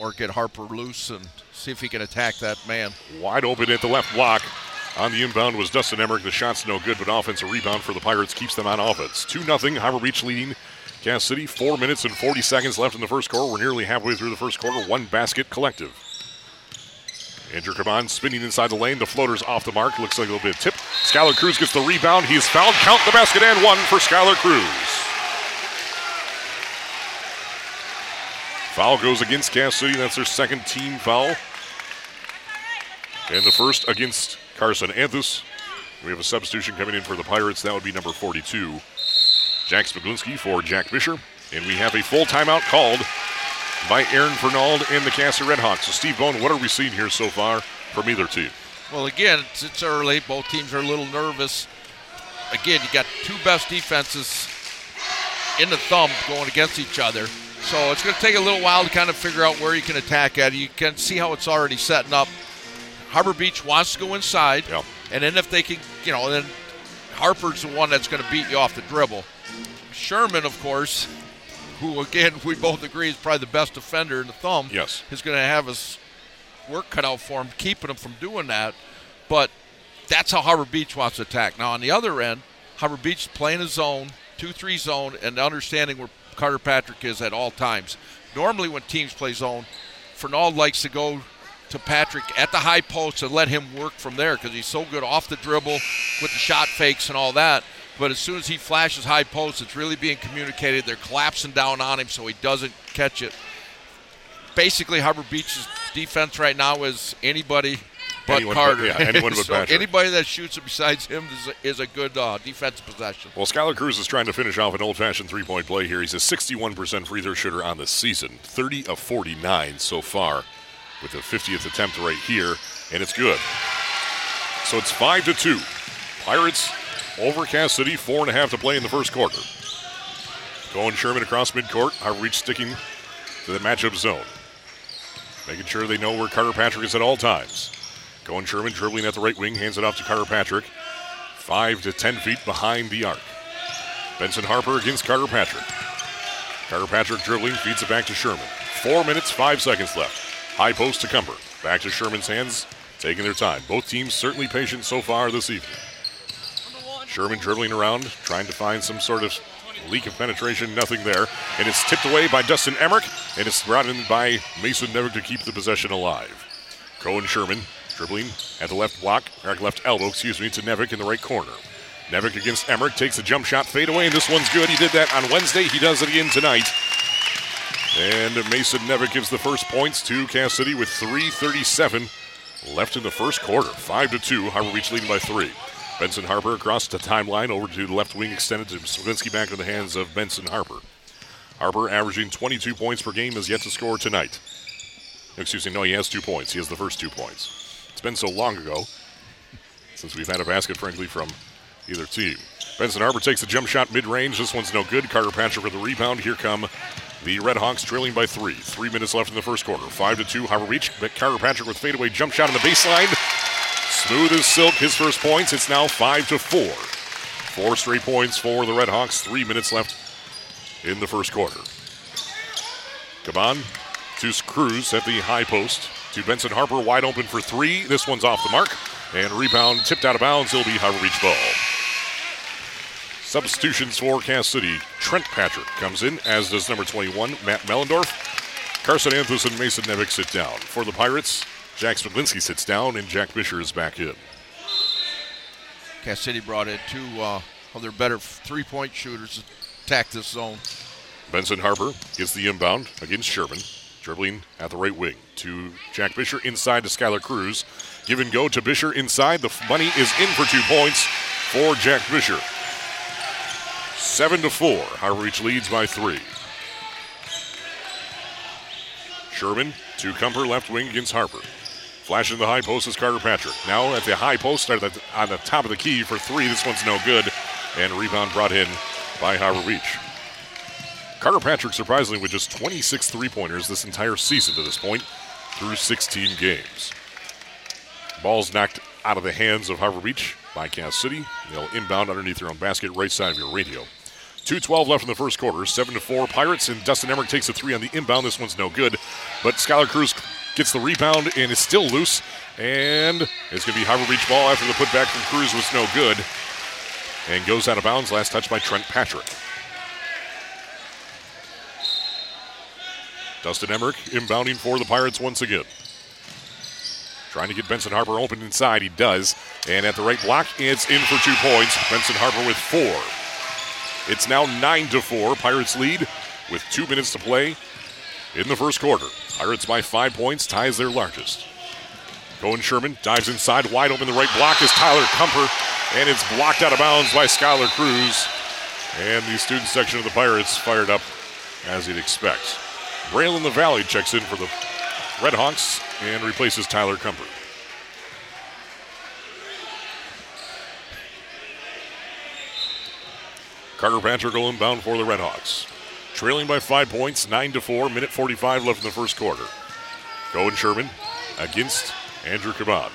or get Harper loose and see if he can attack that man. Wide open at the left block. On the inbound was Dustin Emmerich. The shot's no good, but offensive rebound for the Pirates keeps them on offense. 2 0. Harbor Beach leading Cass City. Four minutes and 40 seconds left in the first quarter. We're nearly halfway through the first quarter. One basket collective. Andrew Caban spinning inside the lane. The floater's off the mark. Looks like a little bit of tip. Skylar Cruz gets the rebound. He's fouled. Count the basket and one for Skylar Cruz. Foul goes against Cass City. That's their second team foul. And the first against Carson Anthus. We have a substitution coming in for the Pirates. That would be number 42, Jack Smiglinski for Jack Fisher. And we have a full timeout called by Aaron Fernald and the City Redhawks. So, Steve Bone, what are we seeing here so far from either team? Well, again, it's, it's early. Both teams are a little nervous. Again, you got two best defenses in the thumb going against each other. So it's going to take a little while to kind of figure out where you can attack at. You can see how it's already setting up. Harbor Beach wants to go inside, and then if they can, you know, then Harper's the one that's going to beat you off the dribble. Sherman, of course, who again we both agree is probably the best defender in the thumb, Yes. is going to have his work cut out for him, keeping him from doing that. But that's how Harbor Beach wants to attack. Now on the other end, Harbor Beach is playing a zone, two-three zone, and understanding where Carter Patrick is at all times. Normally, when teams play zone, Fernald likes to go to Patrick at the high post and let him work from there because he's so good off the dribble with the shot fakes and all that. But as soon as he flashes high post, it's really being communicated. They're collapsing down on him so he doesn't catch it. Basically, Harbor Beach's defense right now is anybody but Anyone but- Carter. yeah, anyone but So. Anybody that shoots it besides him is a, is a good uh, defensive possession. Well, Skylar Cruz is trying to finish off an old-fashioned three-point play here. He's a 61% free throw shooter on the season, 30 of 49 so far, with the 50th attempt right here, and it's good. So it's five to two. Pirates over Cass City, four and a half to play in the first quarter. Going Sherman across midcourt. Beach sticking to the matchup zone, making sure they know where Carter Patrick is at all times. Going Sherman dribbling at the right wing, hands it off to Carter Patrick. Five to ten feet behind the arc. Benson Harper against Carter Patrick. Carter Patrick dribbling, feeds it back to Sherman. Four minutes, five seconds left. High post to Kumper. Back to Sherman's hands, taking their time. Both teams certainly patient so far this evening. Sherman dribbling around, trying to find some sort of leak of penetration. Nothing there. And it's tipped away by Dustin Emmerich, and it's brought in by Mason Nevick to keep the possession alive. Cohen Sherman dribbling at the left block, or left elbow, excuse me, to Nevick in the right corner. Nevick against Emmerich takes a jump shot, fade away, and this one's good. He did that on Wednesday. He does it again tonight. And Mason Nevick gives the first points to Cass City with 3:37 left in the first quarter. Five to two. Harbor Beach leading by three. Benson Harper across the timeline over to the left wing, extended to Smiglinski back in the hands of Benson Harper. Harper averaging 22 points per game, is yet to score tonight. Excuse me, no, he has two points. He has the first two points. It's been so long ago since we've had a basket, frankly, from either team. Benson Harper takes a jump shot mid range. This one's no good. Carter Patrick with the rebound. Here come the Red Hawks trailing by three. Three minutes left in the first quarter. Five to two. Harbor Beach. Carter Patrick with fadeaway jump shot on the baseline. Smooth as silk. His first points. It's now five to four. Four straight points for the Red Hawks. Three minutes left in the first quarter. Caban to Cruz at the high post. To Benson Harper, wide open for three. This one's off the mark. And rebound tipped out of bounds. It'll be Harbor Beach ball. Substitutions for Cass City. Trent Patrick comes in, as does number 21, Matt Mellendorf. Carson Anthus and Mason Nevick sit down. For the Pirates, Jack Smiglinski sits down, and Jack Fisher is back in. Cass City brought in two uh, of their better three-point shooters to attack this zone. Benson Harper gets the inbound against Sherman, dribbling at the right wing to Jack Fisher inside to Skylar Cruz. Give and go to Fisher inside. The money is in for two points for Jack Fisher. Seven to four. Harbor Beach leads by three. Sherman to Kumper left wing against Harper. Flashing the high post is Carter Patrick. Now at the high post the, on the top of the key for three. This one's no good. And rebound brought in by Harbor Beach. Carter Patrick, surprisingly, with just 26 three pointers this entire season to this point through 16 games. Ball's knocked out of the hands of Harbor Beach by Cass City. They'll inbound underneath their own basket, right side of your radio. 2.12 left in the first quarter, 7 to 4. Pirates and Dustin Emmerich takes a three on the inbound. This one's no good. But Skylar Cruz gets the rebound and is still loose. And it's going to be Harbor Beach ball after the putback from Cruz was no good. And goes out of bounds. Last touch by Trent Patrick. Dustin Emmerich inbounding for the Pirates once again. Trying to get Benson Harper open inside. He does. And at the right block, it's in for two points. Benson Harper with four. It's now 9 to 4. Pirates lead with two minutes to play in the first quarter. Pirates by five points, ties their largest. Cohen Sherman dives inside, wide open. The right block is Tyler Kumper, and it's blocked out of bounds by Skylar Cruz. And the student section of the Pirates fired up as you'd expect. Braylon LaValle checks in for the Red Hawks and replaces Tyler Kumper. Carter Patrick will inbound for the Redhawks. Trailing by five points, 9 to 4, minute 45 left in the first quarter. Cohen Sherman against Andrew Caban.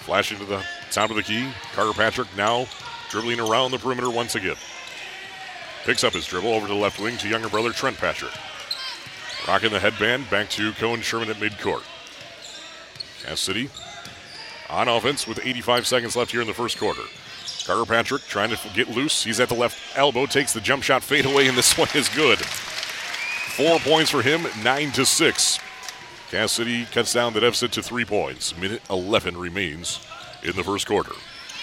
Flashing to the top of the key. Carter Patrick now dribbling around the perimeter once again. Picks up his dribble over to the left wing to younger brother Trent Patrick. Rocking the headband back to Cohen Sherman at midcourt. Cass City on offense with 85 seconds left here in the first quarter. Carter Patrick trying to get loose. He's at the left elbow, takes the jump shot fade away, and this one is good. Four points for him, nine to six. Cass City cuts down the deficit to three points. Minute 11 remains in the first quarter.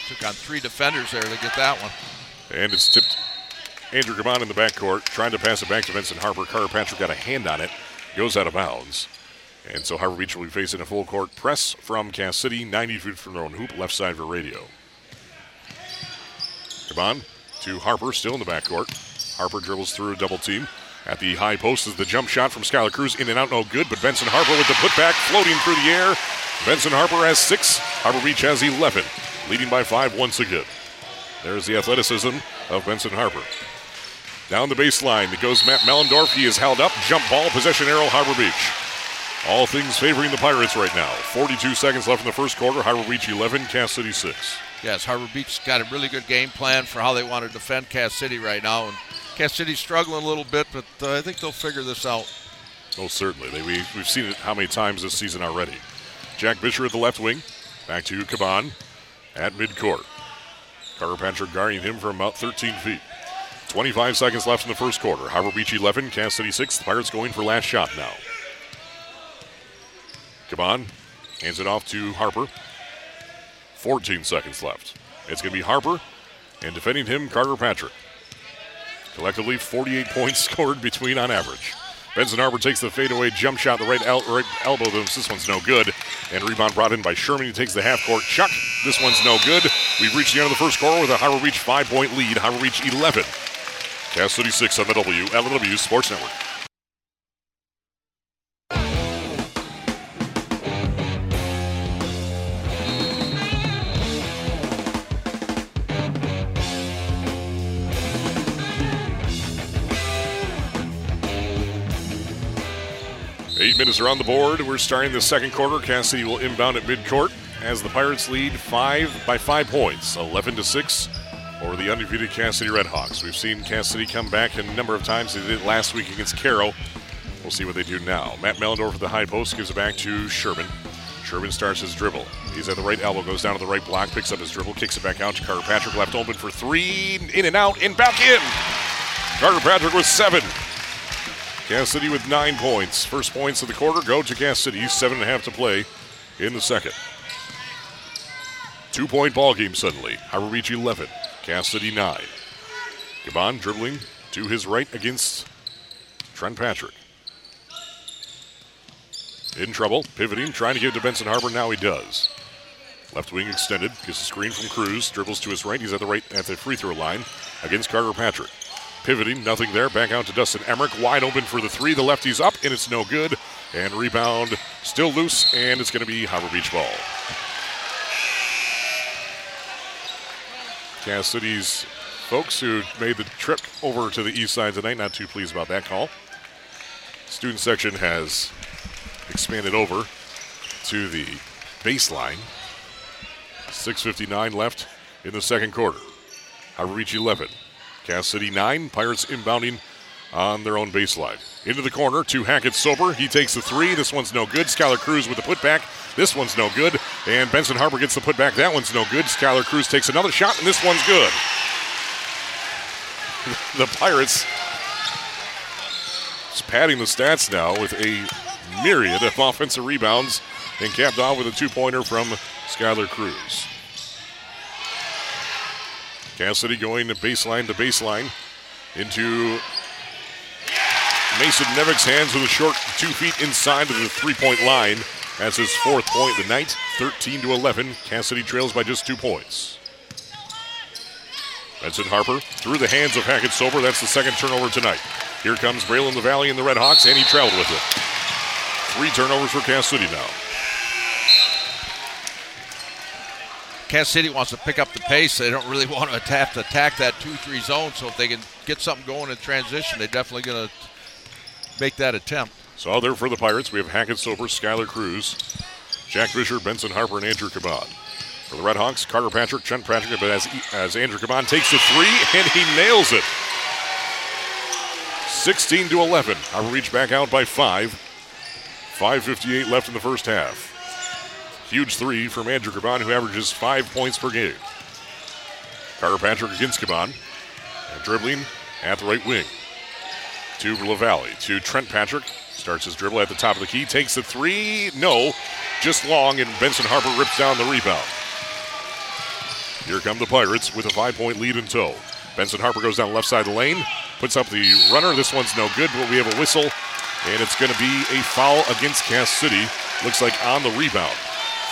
Took on three defenders there to get that one. And it's tipped Andrew Caban in the backcourt, trying to pass it back to Benson Harper. Carter Patrick got a hand on it, goes out of bounds. And so Harbor Beach will be facing a full court press from Cass City, 90 feet from their own hoop, left side for radio. Caban to Harper, still in the backcourt. Harper dribbles through a double team. At the high post is the jump shot from Skylar Cruz, in and out, no good, but Benson Harper with the putback, floating through the air. Benson Harper has six, Harbor Beach has 11, leading by five once again. There's the athleticism of Benson Harper. Down the baseline, it goes Matt Mellendorf. He is held up. Jump ball, possession arrow, Harbor Beach. All things favoring the Pirates right now. 42 seconds left in the first quarter. Harbor Beach 11, Cass City 6. Yes, Harbor Beach's got a really good game plan for how they want to defend Cass City right now. And Cass City's struggling a little bit, but uh, I think they'll figure this out. Oh, certainly. They, we, we've seen it how many times this season already. Jack Fisher at the left wing. Back to Caban at midcourt. Patrick guarding him from about 13 feet. 25 seconds left in the first quarter. Harbor Beach 11, Cass City 6. The Pirates going for last shot now. Caban hands it off to Harper. 14 seconds left. It's going to be Harper and defending him, Carter Patrick. Collectively, 48 points scored between on average. Benson Harper takes the fadeaway jump shot, the right, el- right elbow. This one's no good. And rebound brought in by Sherman. He takes the half court chuck. This one's no good. We've reached the end of the first quarter with a Harbor Beach five point lead. Harbor Beach 11. Cass City 6 on the WLEW Sports Network. Eight minutes are on the board. We're starting the second quarter. Cass City will inbound at midcourt as the Pirates lead five by five points, 11 to six, over the undefeated Cass City Redhawks. We've seen Cass City come back a number of times. They did it last week against Carroll. We'll see what they do now. Matt Mellendorf for the high post gives it back to Sherman. Sherman starts his dribble. He's at the right elbow, goes down to the right block, picks up his dribble, kicks it back out to Carter Patrick, left open for three, in and out, and back in. Carter Patrick with seven. Cass City with nine points. First points of the quarter go to Cass City. Seven and a half to play in the second. Two point ball game suddenly. Harbor Beach 11. Cass City 9. Caban dribbling to his right against Trent Patrick. In trouble, pivoting, trying to give to Benson Harper. Now he does. Left wing extended, gets a screen from Cruz, dribbles to his right. He's at the right at the free throw line against Carter Patrick. Pivoting, nothing there. Back out to Dustin Emmerich, wide open for the three. The lefty's up, and it's no good. And rebound still loose, and it's going to be Harbor Beach ball. Cass City's folks who made the trip over to the east side tonight, not too pleased about that call. Student section has expanded over to the baseline. 6.59 left in the second quarter. Harbor Beach 11. Cass City 9. Pirates inbounding on their own baseline. Into the corner to Hackett Soper. He takes the three. This one's no good. Skylar Cruz with the putback. This one's no good. And Benson Harper gets the putback. That one's no good. Skylar Cruz takes another shot, and this one's good. the Pirates is padding the stats now with a myriad of offensive rebounds and capped off with a two pointer from Skylar Cruz. Cass City going to baseline to baseline into Mason Nevick's hands with a short two feet inside of the three point line. That's his fourth point of the night, 13 to 11. Cass City trails by just two points. Benson Harper through the hands of Hackett Soper. That's the second turnover tonight. Here comes Braylon LaValle and the Red Hawks, and he traveled with it. Three turnovers for Cass City now. Cass City wants to pick up the pace. They don't really want to attack, attack that 2 3 zone. So if they can get something going in transition, they're definitely going to make that attempt. So out there for the Pirates, we have Hackett Soper, Skylar Cruz, Jack Fisher, Benson Harper, and Andrew Caban. For the Red Hawks, Carter Patrick, Trent Patrick, but as, as Andrew Caban takes the three, and he nails it. 16 to 11. Harbor Beach back out by five. 5.58 left in the first half. Huge three from Andrew Caban, who averages five points per game. Carter Patrick against Caban. Dribbling at the right wing. To LaValle. To Trent Patrick. Starts his dribble at the top of the key. Takes the three. No. Just long, and Benson Harper rips down the rebound. Here come the Pirates with a five point lead in tow. Benson Harper goes down left side of the lane. Puts up the runner. This one's no good, but we have a whistle. And it's going to be a foul against Cass City. Looks like on the rebound.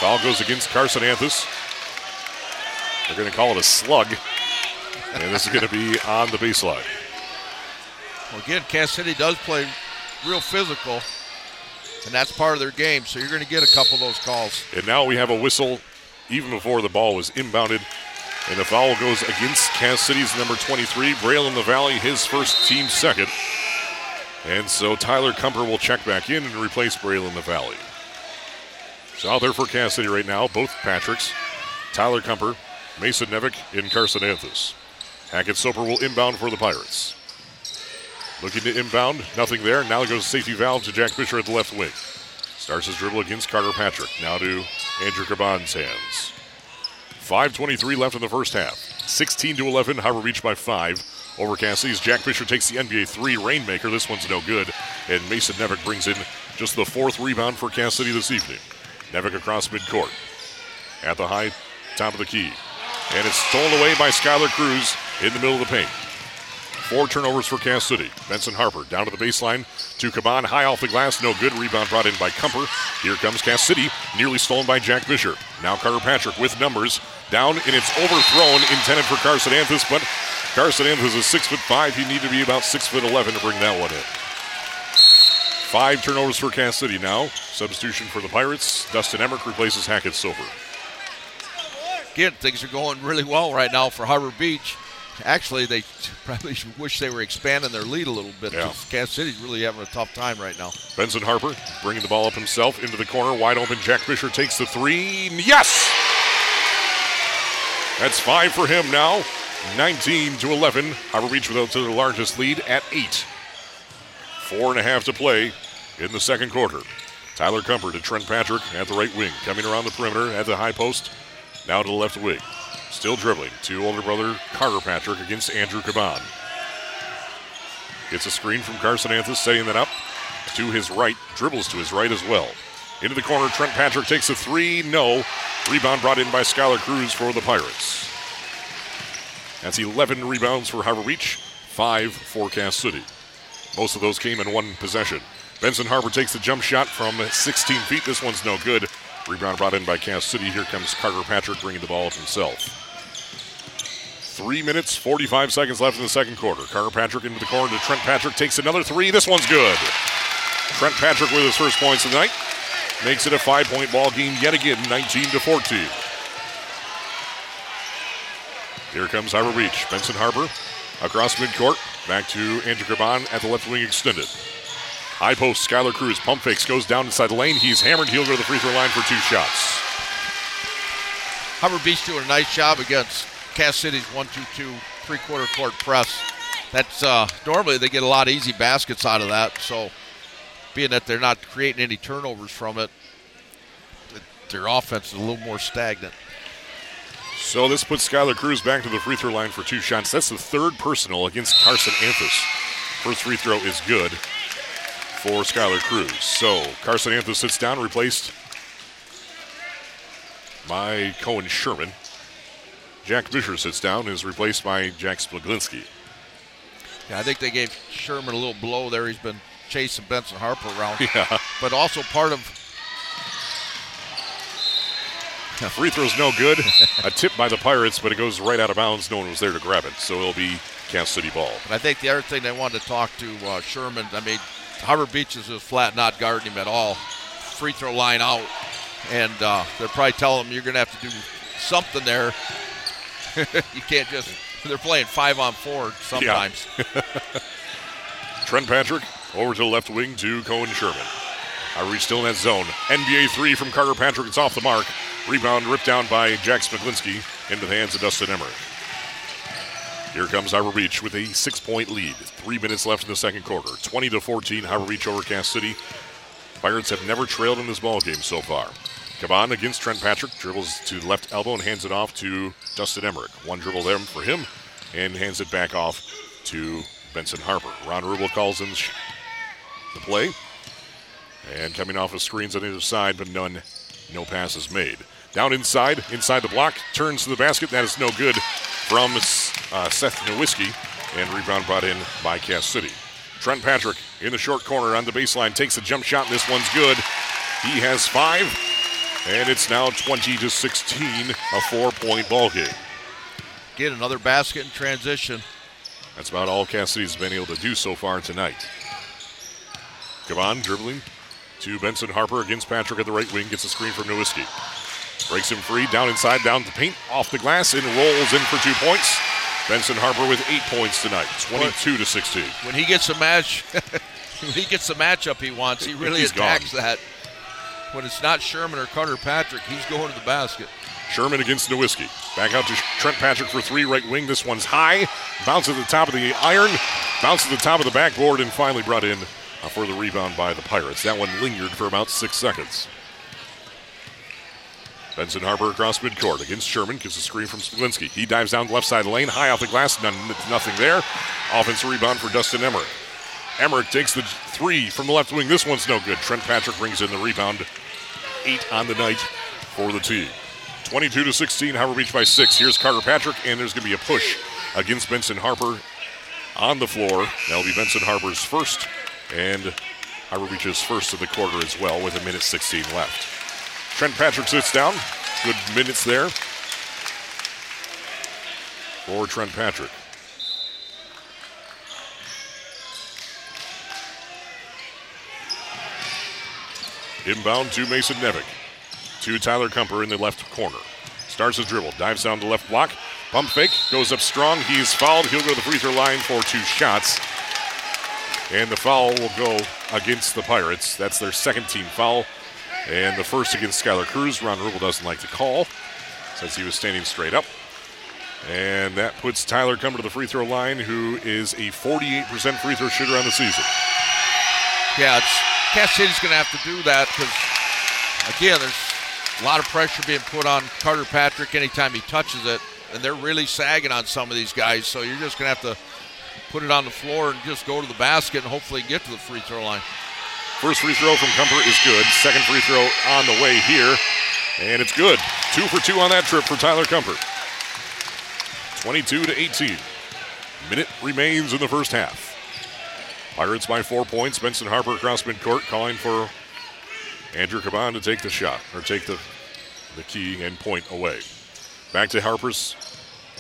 Foul goes against Carson Anthus. They're going to call it a slug. And this is going to be on the baseline. Well, again, Cass City does play real physical, and that's part of their game. So you're going to get a couple of those calls. And now we have a whistle even before the ball was inbounded. And the foul goes against Cass City's number 23, Braylon LaValle, his first team second. And so Tyler Kumper will check back in and replace Braylon LaValle. So out there for Cass City right now, both Patricks, Tyler Kumper, Mason Nevick, and Carson Anthus. Hackett Soper will inbound for the Pirates. Looking to inbound, nothing there. Now goes safety valve to Jack Fisher at the left wing. Starts his dribble against Carter Patrick. Now to Andrew Caban's hands. 5.23 left in the first half. 16 to 11, Harbor Beach by five. Over Cass City's Jack Fisher takes the NBA three rainmaker. This one's no good. And Mason Nevick brings in just the fourth rebound for Cass City this evening. Nevick across midcourt. At the high top of the key. And it's stolen away by Skylar Cruz in the middle of the paint. Four turnovers for Cass City. Benson Harper down to the baseline to Caban. High off the glass. No good. Rebound brought in by Kumper. Here comes Cass City. Nearly stolen by Jack Fisher. Now Carter Patrick with numbers. Down and it's overthrown. Intended for Carson Anthus, but Carson Anthus is six foot five. He need to be about six foot eleven to bring that one in. Five turnovers for Cass City now. Substitution for the Pirates. Dustin Emmerich replaces Hackett Silver. Again, things are going really well right now for Harbor Beach. Actually, they probably wish they were expanding their lead a little bit. Yeah. Cass City's really having a tough time right now. Benson Harper bringing the ball up himself into the corner. Wide open. Jack Fisher takes the three. Yes! That's five for him now. 19 to 11. Harbor Beach without to their largest lead at eight. Four and a half to play in the second quarter. Tyler Kumper to Trent Patrick at the right wing. Coming around the perimeter at the high post. Now to the left wing. Still dribbling to older brother Carter Patrick against Andrew Caban. Gets a screen from Carson Anthus, setting that up to his right. Dribbles to his right as well. Into the corner, Trent Patrick takes a three. No. Rebound brought in by Skylar Cruz for the Pirates. That's 11 rebounds for Harbor Beach, five for Cass City. Most of those came in one possession. Benson Harper takes the jump shot from 16 feet. This one's no good. Rebound brought in by Cass City. Here comes Carter Patrick bringing the ball up himself. Three minutes, 45 seconds left in the second quarter. Carter Patrick into the corner to Trent Patrick. Takes another three. This one's good. Trent Patrick with his first points of the night. Makes it a five point ball game yet again, 19 to 14. Here comes Harbor Beach. Benson Harper across midcourt. Back to Andrew Caban at the left wing extended. High post, Skylar Cruz. Pump fakes, goes down inside the lane. He's hammered. He'll go to the free throw line for two shots. Harbor Beach doing a nice job against Cass City's 1 2 2 three quarter court press. That's uh, normally they get a lot of easy baskets out of that. So, being that they're not creating any turnovers from it, their offense is a little more stagnant. So this puts Skylar Cruz back to the free throw line for two shots. That's the third personal against Carson Anthus. First free throw is good for Skylar Cruz. So Carson Anthus sits down, replaced by Cohen Sherman. Jack Fisher sits down, is replaced by Jack Smiglinski. Yeah, I think they gave Sherman a little blow there. He's been chasing Benson Harper around. Yeah. But also part of Free throw's no good. A tip by the Pirates, but it goes right out of bounds. No one was there to grab it. So it'll be Cass City ball. And I think the other thing they wanted to talk to uh, Sherman, I mean, Harbor Beach is just flat not guarding him at all. Free throw line out. And uh, they're probably telling him you're going to have to do something there. you can't just. They're playing five on four sometimes. Yeah. Trent Patrick over to the left wing to Cohen Sherman. Beach still in that zone. NBA three from Carter Patrick. It's off the mark. Rebound ripped down by Jack Smiglinski into the hands of Dustin Emmerich. Here comes Harbor Beach with a six-point lead. Three minutes left in the second quarter. 20 to 14, Harbor Beach over Cass City. Pirates have never trailed in this ball game so far. Caban against Trent Patrick dribbles to left elbow and hands it off to Dustin Emmerich. One dribble there for him, and hands it back off to Benson Harper. Ron Rubel calls in the play, and coming off of screens on either side, but none, no passes made. Down inside, inside the block, turns to the basket. That is no good from uh, Seth Nowitzki, and rebound brought in by Cass City. Trent Patrick in the short corner on the baseline takes a jump shot, and this one's good. He has five, and it's now 20 to 16, a four-point ball game. Get another basket in transition. That's about all Cass City's been able to do so far tonight. Come on, dribbling to Benson Harper against Patrick at the right wing, gets a screen from Nowitzki. Breaks him free, down inside, down the paint, off the glass, and rolls in for two points. Benson Harper with eight points tonight, 22 to 16. When he gets a match, when he gets the matchup he wants, he really He's attacks gone. that. When it's not Sherman or Carter Patrick, he's going to the basket. Sherman against Nowitzki. Back out to Trent Patrick for three, right wing. This one's high. Bounces at the top of the iron. Bounces at the top of the backboard and finally brought in uh, for the rebound by the Pirates. That one lingered for about six seconds. Benson Harper across midcourt against Sherman. gives a screen from Smiglinski. He dives down the left side lane, high off the glass. None, nothing there. Offensive rebound for Dustin Emmerich. Emmerich takes the three from the left wing. This one's no good. Trent Patrick brings in the rebound. Eight on the night for the team. 22 to 16, Harbor Beach by six. Here's Carter Patrick, and there's going to be a push against Benson Harper on the floor. That'll be Benson Harper's first, and Harbor Beach's first of the quarter as well, with a minute 16 left. Trent Patrick sits down. Good minutes there for Trent Patrick. Inbound to Mason Nevick. To Tyler Kumper in the left corner. Starts his dribble, dives down the left block. Pump fake, goes up strong. He's fouled. He'll go to the free throw line for two shots. And the foul will go against the Pirates. That's their second team foul. And the first against Skylar Cruz. Ron Rubel doesn't like to call since he was standing straight up. And that puts Tyler Kumper to the free throw line, who is a 48% free throw shooter on the season. Yeah, it's, Cass City's going to have to do that because, again, there's a lot of pressure being put on Carter Patrick anytime he touches it, and they're really sagging on some of these guys. So you're just going to have to put it on the floor and just go to the basket and hopefully get to the free throw line. First free throw from Kumper is good. Second free throw on the way here, and it's good. Two for two on that trip for Tyler Kumper. 22 to 18. Minute remains in the first half. Pirates by four points. Benson Harper across midcourt calling for Andrew Caban to take the shot or take the, the key and point away. Back to Harper's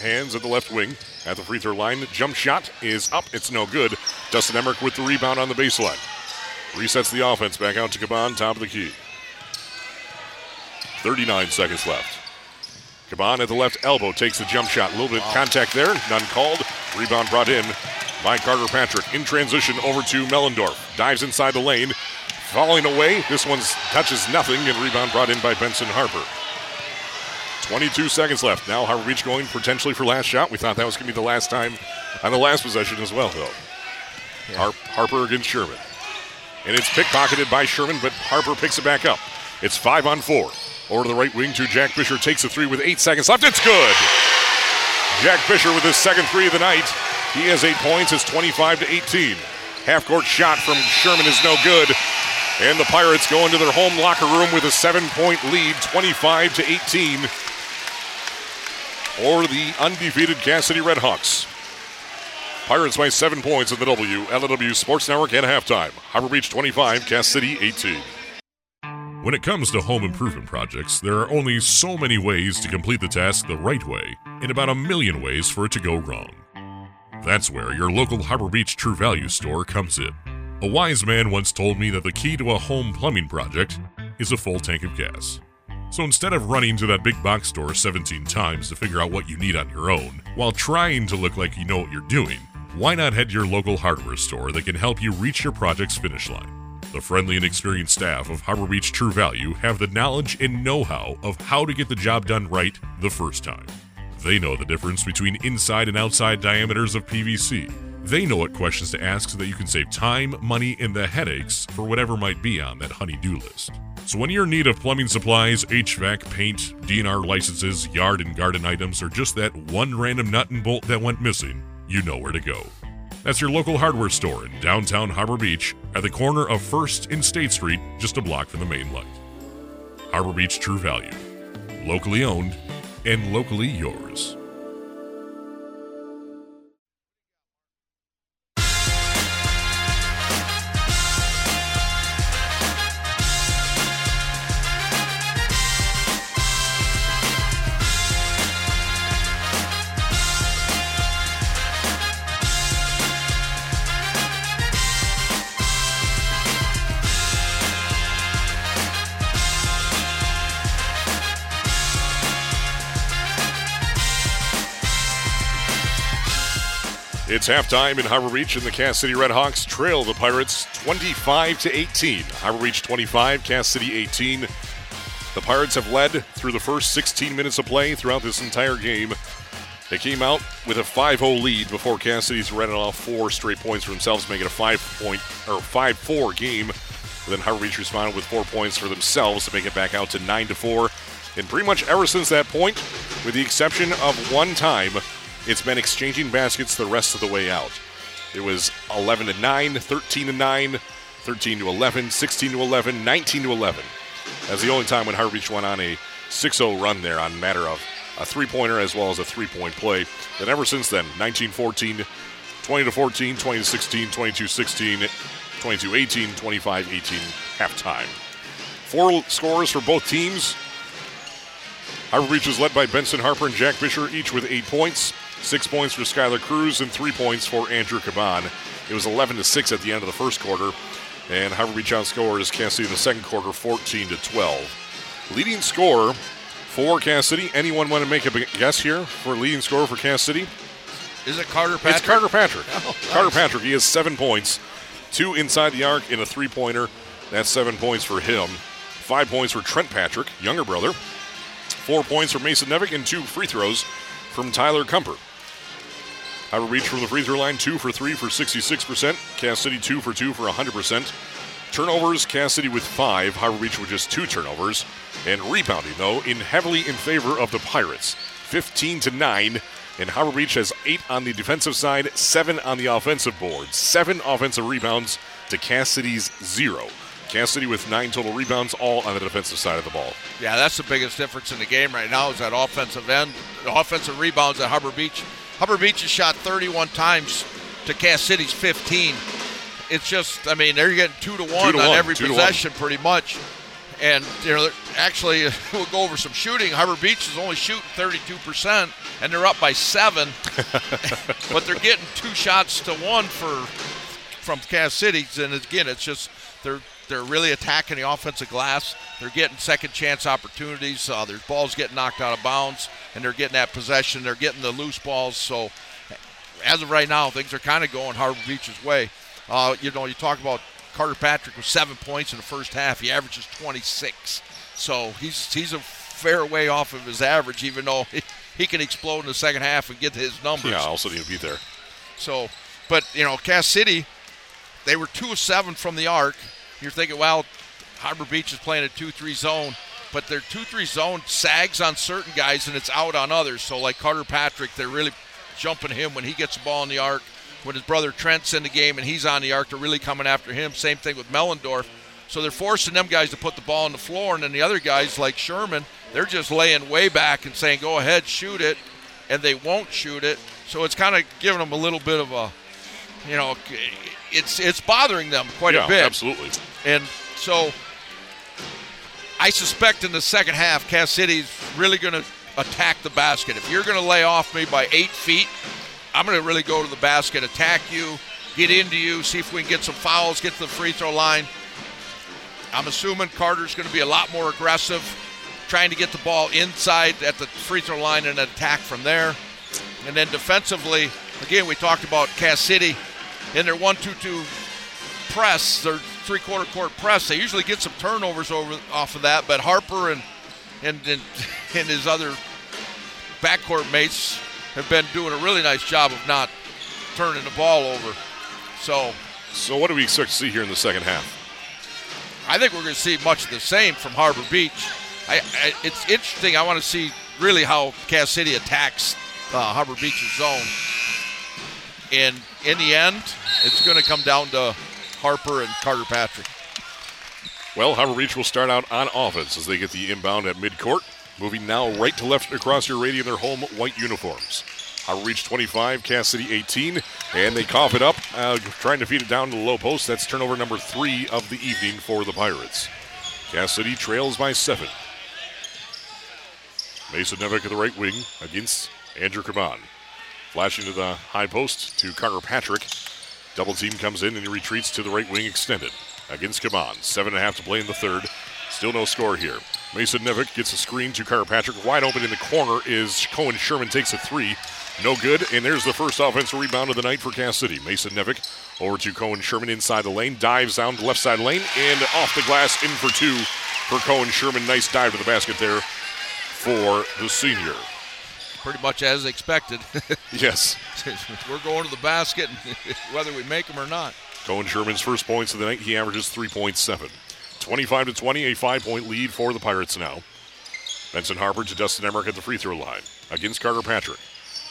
hands at the left wing at the free throw line. Jump shot is up. It's no good. Dustin Emmerich with the rebound on the baseline. Resets the offense back out to Caban, top of the key. 39 seconds left. Caban at the left elbow takes the jump shot. A little bit of contact there, none called. Rebound brought in by Carter Patrick. In transition over to Mellendorf. Dives inside the lane. Falling away. This one touches nothing, and rebound brought in by Benson Harper. 22 seconds left. Now Harbor Beach going potentially for last shot. We thought that was going to be the last time on the last possession as well, though. Har- Harper against Sherman. And it's pickpocketed by Sherman, but Harper picks it back up. It's five on four. Over to the right wing to Jack Fisher. Takes a three with eight seconds left. It's good. Jack Fisher with his second three of the night. He has eight points. It's 25 to 18. Half court shot from Sherman is no good. And the Pirates go into their home locker room with a seven point lead, 25 to 18, or the undefeated Cass City Redhawks. Pirates by seven points in the WLEW Sports Network at halftime. Harbor Beach 25, Cass City 18. When it comes to home improvement projects, there are only so many ways to complete the task the right way, and about a million ways for it to go wrong. That's where your local Harbor Beach True Value store comes in. A wise man once told me that the key to a home plumbing project is a full tank of gas. So instead of running to that big box store 17 times to figure out what you need on your own, while trying to look like you know what you're doing, why not head to your local hardware store that can help you reach your project's finish line? The friendly and experienced staff of Harbor Beach True Value have the knowledge and know how of how to get the job done right the first time. They know the difference between inside and outside diameters of PVC. They know what questions to ask so that you can save time, money, and the headaches for whatever might be on that honey-do list. So when you're in need of plumbing supplies, HVAC, paint, DNR licenses, yard and garden items, or just that one random nut and bolt that went missing, you know where to go. That's your local hardware store in downtown Harbor Beach at the corner of 1st and State Street, just a block from the main light. Harbor Beach True Value. Locally owned and locally yours. It's halftime in Harbor Beach, and the Cass City Redhawks trail the Pirates 25 to 18. Harbor Beach 25, Cass City 18. The Pirates have led through the first 16 minutes of play throughout this entire game. They came out with a 5-0 lead before Cass City's ran off four straight points for themselves, making a five-point or 5-4 game. Then Harbor Beach responded with four points for themselves to make it back out to 9 to 4. And pretty much ever since that point, with the exception of one time, it's been exchanging baskets the rest of the way out. It was 11 to 9, 13 to 9, 13 to 11, 16 to 11, 19 to 11. That's the only time when Harbor Beach went on a 6-0 run there on matter of a three-pointer as well as a three-point play. And ever since then, 19-14, 20 to 14, 20 to 16, 22 16, 22 18, 25 18 halftime. Four scores for both teams. Harbor Beach is led by Benson Harper and Jack Fisher, each with eight points. Six points for Skylar Cruz and three points for Andrew Caban. It was 11 to 6 at the end of the first quarter, and Harbor Beach outscored Cass City in the second quarter 14 to 12. Leading scorer for Cass City. Anyone want to make a guess here for leading scorer for Cass City? Is it Carter Patrick? It's Carter Patrick. Oh, nice. Carter Patrick. He has seven points, two inside the arc and a three pointer. That's seven points for him. Five points for Trent Patrick, younger brother. Four points for Mason Nevick and two free throws from Tyler Kumper. Harbor Beach from the free throw line, two for three for 66%. Cass City, two for two for 100%. Turnovers, Cass City with five. Harbor Beach with just two turnovers. And rebounding, though, in heavily in favor of the Pirates. 15 to 9. And Harbor Beach has eight on the defensive side, seven on the offensive board. Seven offensive rebounds to Cass City's zero. Cass City with nine total rebounds, all on the defensive side of the ball. Yeah, that's the biggest difference in the game right now is that offensive end, offensive rebounds at Harbor Beach Harbor Beach has shot 31 times to Cass City's 15. It's just, I mean, they're getting two to one two to on one, every possession pretty much. And you know, actually, we'll go over some shooting. Harbor Beach is only shooting 32%, and they're up by seven. but they're getting two shots to one for from Cass City. And again, it's just they're they're really attacking the offensive glass. They're getting second chance opportunities. Uh, there's balls getting knocked out of bounds, and they're getting that possession. They're getting the loose balls. So, as of right now, things are kind of going Harbor Beach's way. Uh, you know, you talk about Carter Patrick with seven points in the first half. He averages 26. So he's he's a fair way off of his average, even though he, he can explode in the second half and get his numbers. Yeah, also need to be there. So, but you know, Cass City, they were two of seven from the arc. You're thinking, well, Harbor Beach is playing a 2 3 zone, but their 2 3 zone sags on certain guys and it's out on others. So, like Carter Patrick, they're really jumping him when he gets the ball in the arc. When his brother Trent's in the game and he's on the arc, they're really coming after him. Same thing with Mellendorf. So they're forcing them guys to put the ball on the floor, and then the other guys like Sherman, they're just laying way back and saying, "Go ahead, shoot it," and they won't shoot it. So it's kind of giving them a little bit of a, you know, it's it's bothering them quite yeah, a bit. Absolutely. And so I suspect in the second half, Cass City's really going to attack the basket. If you're going to lay off me by eight feet, I'm going to really go to the basket, attack you, get into you, see if we can get some fouls, get to the free throw line. I'm assuming Carter's going to be a lot more aggressive, trying to get the ball inside at the free throw line and attack from there. And then defensively, again, we talked about Cass City in their 1 2 2 press, their three quarter court press. They usually get some turnovers over off of that, but Harper and and and, and his other backcourt mates have been doing a really nice job of not turning the ball over. So, So, what do we expect to see here in the second half? I think we're going to see much of the same from Harbor Beach. I, I, it's interesting. I want to see really how Cass City attacks uh, Harbor Beach's zone. And in the end, it's going to come down to Harper and Carter Patrick. Well, Harbor Beach will start out on offense as they get the inbound at midcourt, moving now right to left across your radio in their home white uniforms. Harbor Beach 25, Cass City 18, and they cough it up, uh, trying to feed it down to the low post. That's turnover number three of the evening for the Pirates. Cass City trails by seven. Mason Nevick at the right wing against Andrew Caban. Flashing to the high post to Carter Patrick. Double team comes in and he retreats to the right wing extended against Caban. Seven and a half to play in the third. Still no score here. Mason Nevick gets a screen to Carter Patrick. Wide open in the corner is Cohen Sherman takes a three. No good. And there's the first offensive rebound of the night for Cass City. Mason Nevick over to Cohen Sherman inside the lane. Dives down the left side lane and off the glass in for two for Cohen Sherman. Nice dive to the basket there for the senior. Pretty much as expected. Yes. we're going to the basket, whether we make them or not. Cohen Sherman's first points of the night. He averages 3.7. 25 to 20, a five point lead for the Pirates now. Benson Harper to Dustin Emmerich at the free throw line against Carter Patrick.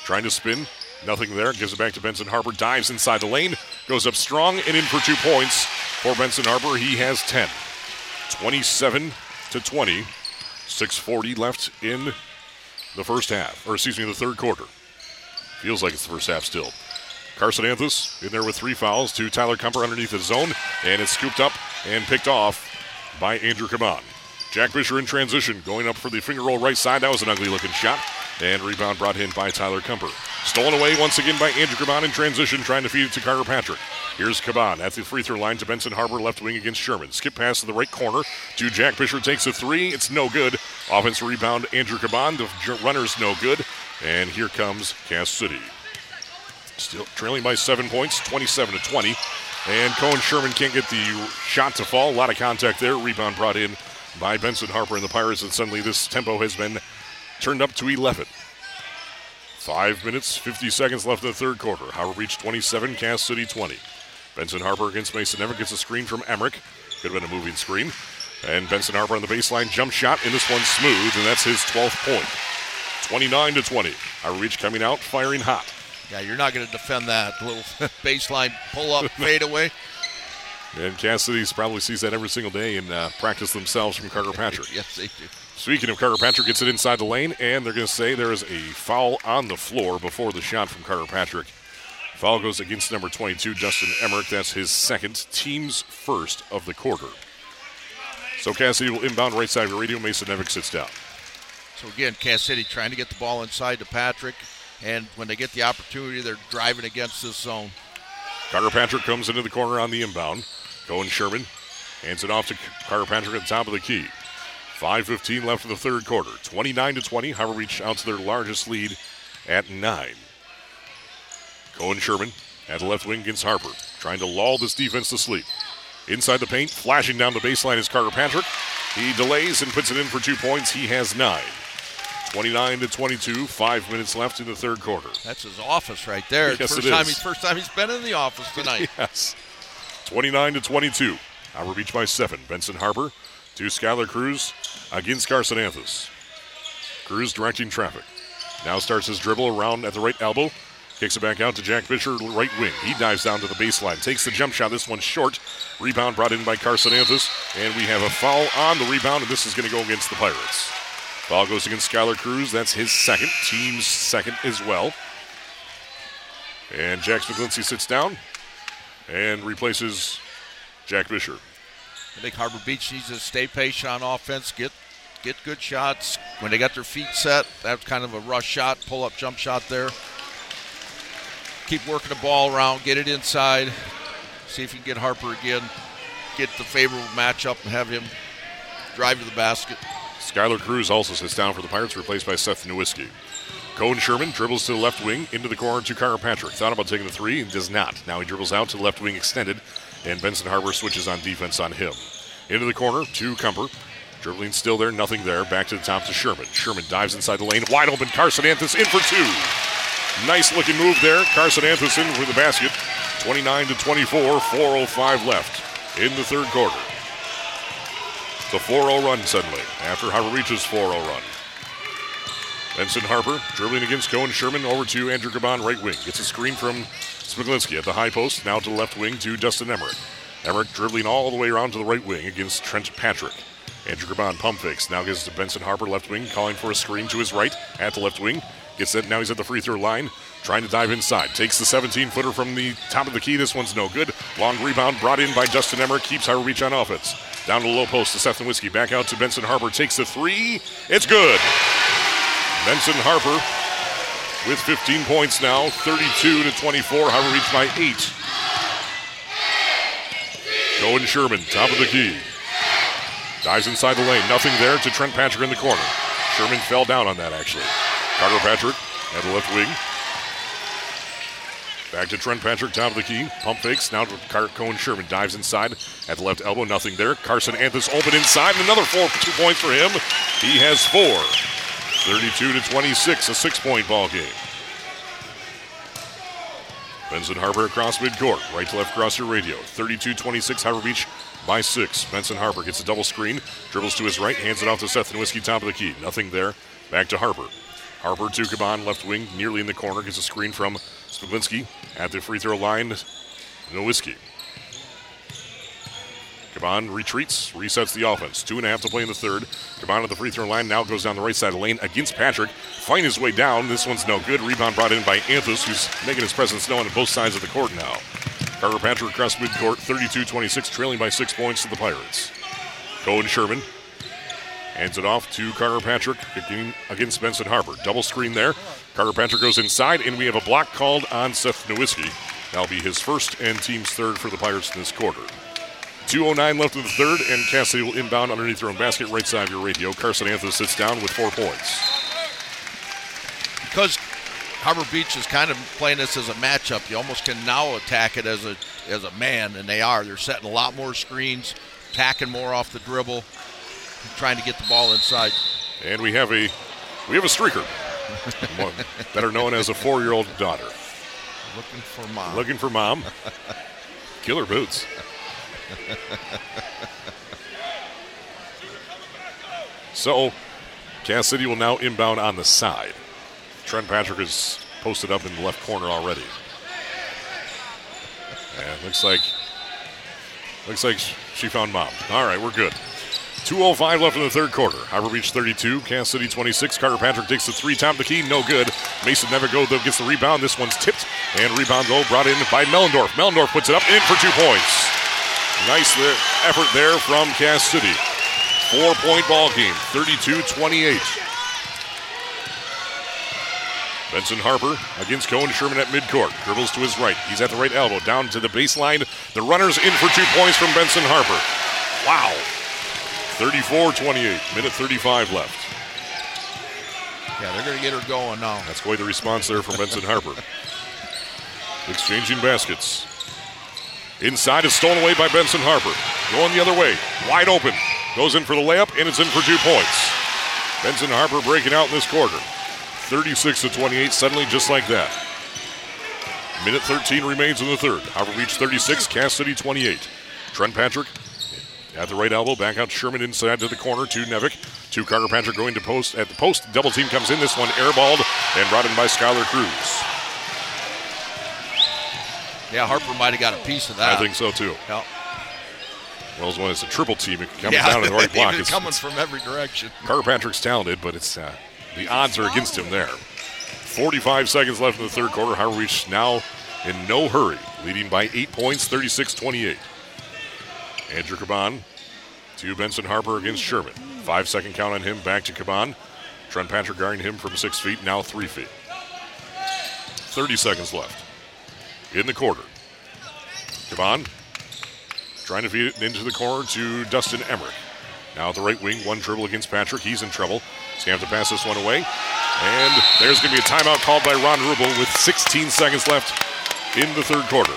Trying to spin, nothing there. Gives it back to Benson Harper. Dives inside the lane, goes up strong and in for two points for Benson Harper. He has 10. 27 to 20. 6:40 left in the first half, or excuse me, the third quarter. Feels like it's the first half still. Carson Anthus in there with three fouls to Tyler Kumper underneath the zone, and it's scooped up and picked off by Andrew Caban. Jack Fisher in transition, going up for the finger roll right side. That was an ugly looking shot. And rebound brought in by Tyler Kumper. Stolen away once again by Andrew Caban in transition, trying to feed it to Carter Patrick. Here's Caban at the free throw line to Benson Harper, left wing against Sherman. Skip pass to the right corner to Jack Fisher, takes a three. It's no good. Offensive rebound, Andrew Caban. The runner's no good. And here comes Cass City. Still trailing by seven points, 27 to 20. And Cohen Sherman can't get the shot to fall. A lot of contact there. Rebound brought in by Benson Harper and the Pirates, and suddenly this tempo has been turned up to 11. Five minutes, 50 seconds left in the third quarter. Harbor Beach 27, Cass City 20. Benson Harper against Mason Emmerich gets a screen from Emmerich. Could have been a moving screen. And Benson Harper on the baseline jump shot, and this one's smooth, and that's his 12th point. 29 to 20. Harbor Beach coming out, firing hot. Yeah, you're not going to defend that little baseline pull up fade away. And Cass City probably sees that every single day and uh, practice themselves from Carter Patrick. yes, they do. Speaking of Carter Patrick, gets it inside the lane, and they're going to say there is a foul on the floor before the shot from Carter Patrick. Foul goes against number 22, Dustin Emmerich. That's his second, team's first of the quarter. So Cass City will inbound right side of the radio. Mason Nevick sits down. So again, Cass City trying to get the ball inside to Patrick, and when they get the opportunity, they're driving against this zone. Carter Patrick comes into the corner on the inbound. Cohen Sherman hands it off to Carter Patrick at the top of the key. 5.15 left in the third quarter. 29 to 20. Harbor Beach out to their largest lead at 9. Cohen Sherman at the left wing against Harper, trying to lull this defense to sleep. Inside the paint, flashing down the baseline is Carter Patrick. He delays and puts it in for two points. He has nine. 29 to 22. Five minutes left in the third quarter. That's his office right there. Yes, first it time is. he's first time he's been in the office tonight. Yes. 29 to 22. Harbor Beach by seven. Benson Harper to Skylar Cruz against Carson Anthus. Cruz directing traffic. Now starts his dribble around at the right elbow. Kicks it back out to Jack Fisher, right wing. He dives down to the baseline, takes the jump shot. This one's short. Rebound brought in by Carson Anthus. And we have a foul on the rebound, and this is going to go against the Pirates. Ball goes against Skylar Cruz. That's his second, team's second as well. And Jack Smiglinski sits down and replaces Jack Fisher. I think Harbor Beach needs to stay patient on offense, get get good shots. When they got their feet set, that's kind of a rush shot, pull up jump shot there. Keep working the ball around, get it inside. See if you can get Harper again, get the favorable matchup and have him drive to the basket. Skylar Cruz also sits down for the Pirates, replaced by Seth Nowitzki. Cohen Sherman dribbles to the left wing, into the corner to Carter Patrick. Thought about taking the three and does not. Now he dribbles out to the left wing extended, and Benson Harper switches on defense on him. Into the corner to Kumper. Dribbling still there, nothing there. Back to the top to Sherman. Sherman dives inside the lane. Wide open. Carson Anthus in for two. Nice looking move there. Carson Anthus in for the basket. 29 to 24, 4.05 left in the third quarter. It's a 4 0 run suddenly after Harbor Beach's 4 0 run. Benson Harper dribbling against Cohen Sherman over to Andrew Caban, right wing. Gets a screen from Smiglinski at the high post. Now to the left wing to Dustin Emmerich. Emmerich dribbling all the way around to the right wing against Trent Patrick. Andrew Caban pump fakes. Now gives to Benson Harper, left wing, calling for a screen to his right at the left wing. Gets it. Now he's at the free throw line, trying to dive inside. Takes the 17 footer from the top of the key. This one's no good. Long rebound brought in by Justin Emmer. Keeps High Reach on offense. Down to the low post to Seth Nowitzki. Back out to Benson Harper. Takes the three. It's good. Benson Harper with 15 points now. 32 to 24. Harbor Beach by eight. Cohen Sherman, top of the key. Dives inside the lane. Nothing there to Trent Patrick in the corner. Sherman fell down on that, actually. Carter Patrick at the left wing. Back to Trent Patrick, top of the key. Pump fakes. Now to Cohen Sherman. Dives inside at the left elbow. Nothing there. Carson Anthus open inside. And another four two points for him. He has four. 32 to 26, a six point ball game. Benson Harper across midcourt. Right to left across your radio. 32 26, Harbor Beach by six. Benson Harper gets a double screen, dribbles to his right, hands it off to Seth Nowitzki, top of the key. Nothing there. Back to Harper. Harper to Caban, left wing, nearly in the corner, gets a screen from Smiglinski at the free throw line. Nowitzki. Caban retreats, resets the offense. Two and a half to play in the third. Caban at the free throw line now goes down the right side of the lane against Patrick. Find his way down. This one's no good. Rebound brought in by Anthus, who's making his presence known on both sides of the court now. Carter Patrick across midcourt, 32-26, trailing by six points to the Pirates. Cohen Sherman hands it off to Carter Patrick against Benson Harper. Double screen there. Carter Patrick goes inside, and we have a block called on Seth Nowitzki. That'll be his first and team's third for the Pirates in this quarter. 2.09 left in the third, and Cass City will inbound underneath their own basket, right side of your radio. Carson Anthus sits down with four points. Because Harbor Beach is kind of playing this as a matchup. You almost can now attack it as a as a man, and they are. They're setting a lot more screens, attacking more off the dribble, trying to get the ball inside. And we have a we have a streaker, better known as a four-year-old daughter. Looking for mom. Looking for mom. Killer boots. So, Cass City will now inbound on the side. Trent Patrick is posted up in the left corner already. And looks like looks like she found mom. All right, we're good. 2.05 left in the third quarter. Harbor Beach 32, Cass City 26. Carter Patrick takes the three, top of the key, no good. Mason Nevigo though gets the rebound. This one's tipped, and rebound though brought in by Mellendorf. Mellendorf puts it up in for two points. Nice effort there from Cass City. Four point ball game, 32 28. Benson Harper against Cohen Sherman at midcourt. Dribbles to his right. He's at the right elbow. Down to the baseline. The runner's in for two points from Benson Harper. Wow. 34 28. Minute 35 left. Yeah, they're going to get her going now. That's quite the response there from Benson Harper. Exchanging baskets. Inside is stolen away by Benson Harper. Going the other way. Wide open. Goes in for the layup, and it's in for two points. Benson Harper breaking out in this quarter. 36 to 28, suddenly just like that. Minute 13 remains in the third. Harbor Beach 36, Cass City 28. Trent Patrick at the right elbow, back out Sherman inside to the corner to Nevick. To Carter Patrick going to post. At the post, double team comes in. This one airballed and brought in by Skylar Cruz. Yeah, Harper might have got a piece of that. I think so too. Yep. Well, when it's a triple team, it comes Yeah, down in the right block. it's coming it's, from every direction. Carter Patrick's talented, but it's uh, the odds are against him there. 45 seconds left in the third quarter. Harbor Beach now in no hurry, leading by eight points, 36-28. Andrew Caban to Benson Harper against Sherman. Five second count on him. Back to Caban. Trent Patrick guarding him from six feet, now three feet. 30 seconds left in the quarter. Caban trying to feed it into the corner to Dustin Emmerich. Now at the right wing, one dribble against Patrick. He's in trouble. He's going to have to pass this one away. And there's going to be a timeout called by Ron Rubel with 16 seconds left in the third quarter.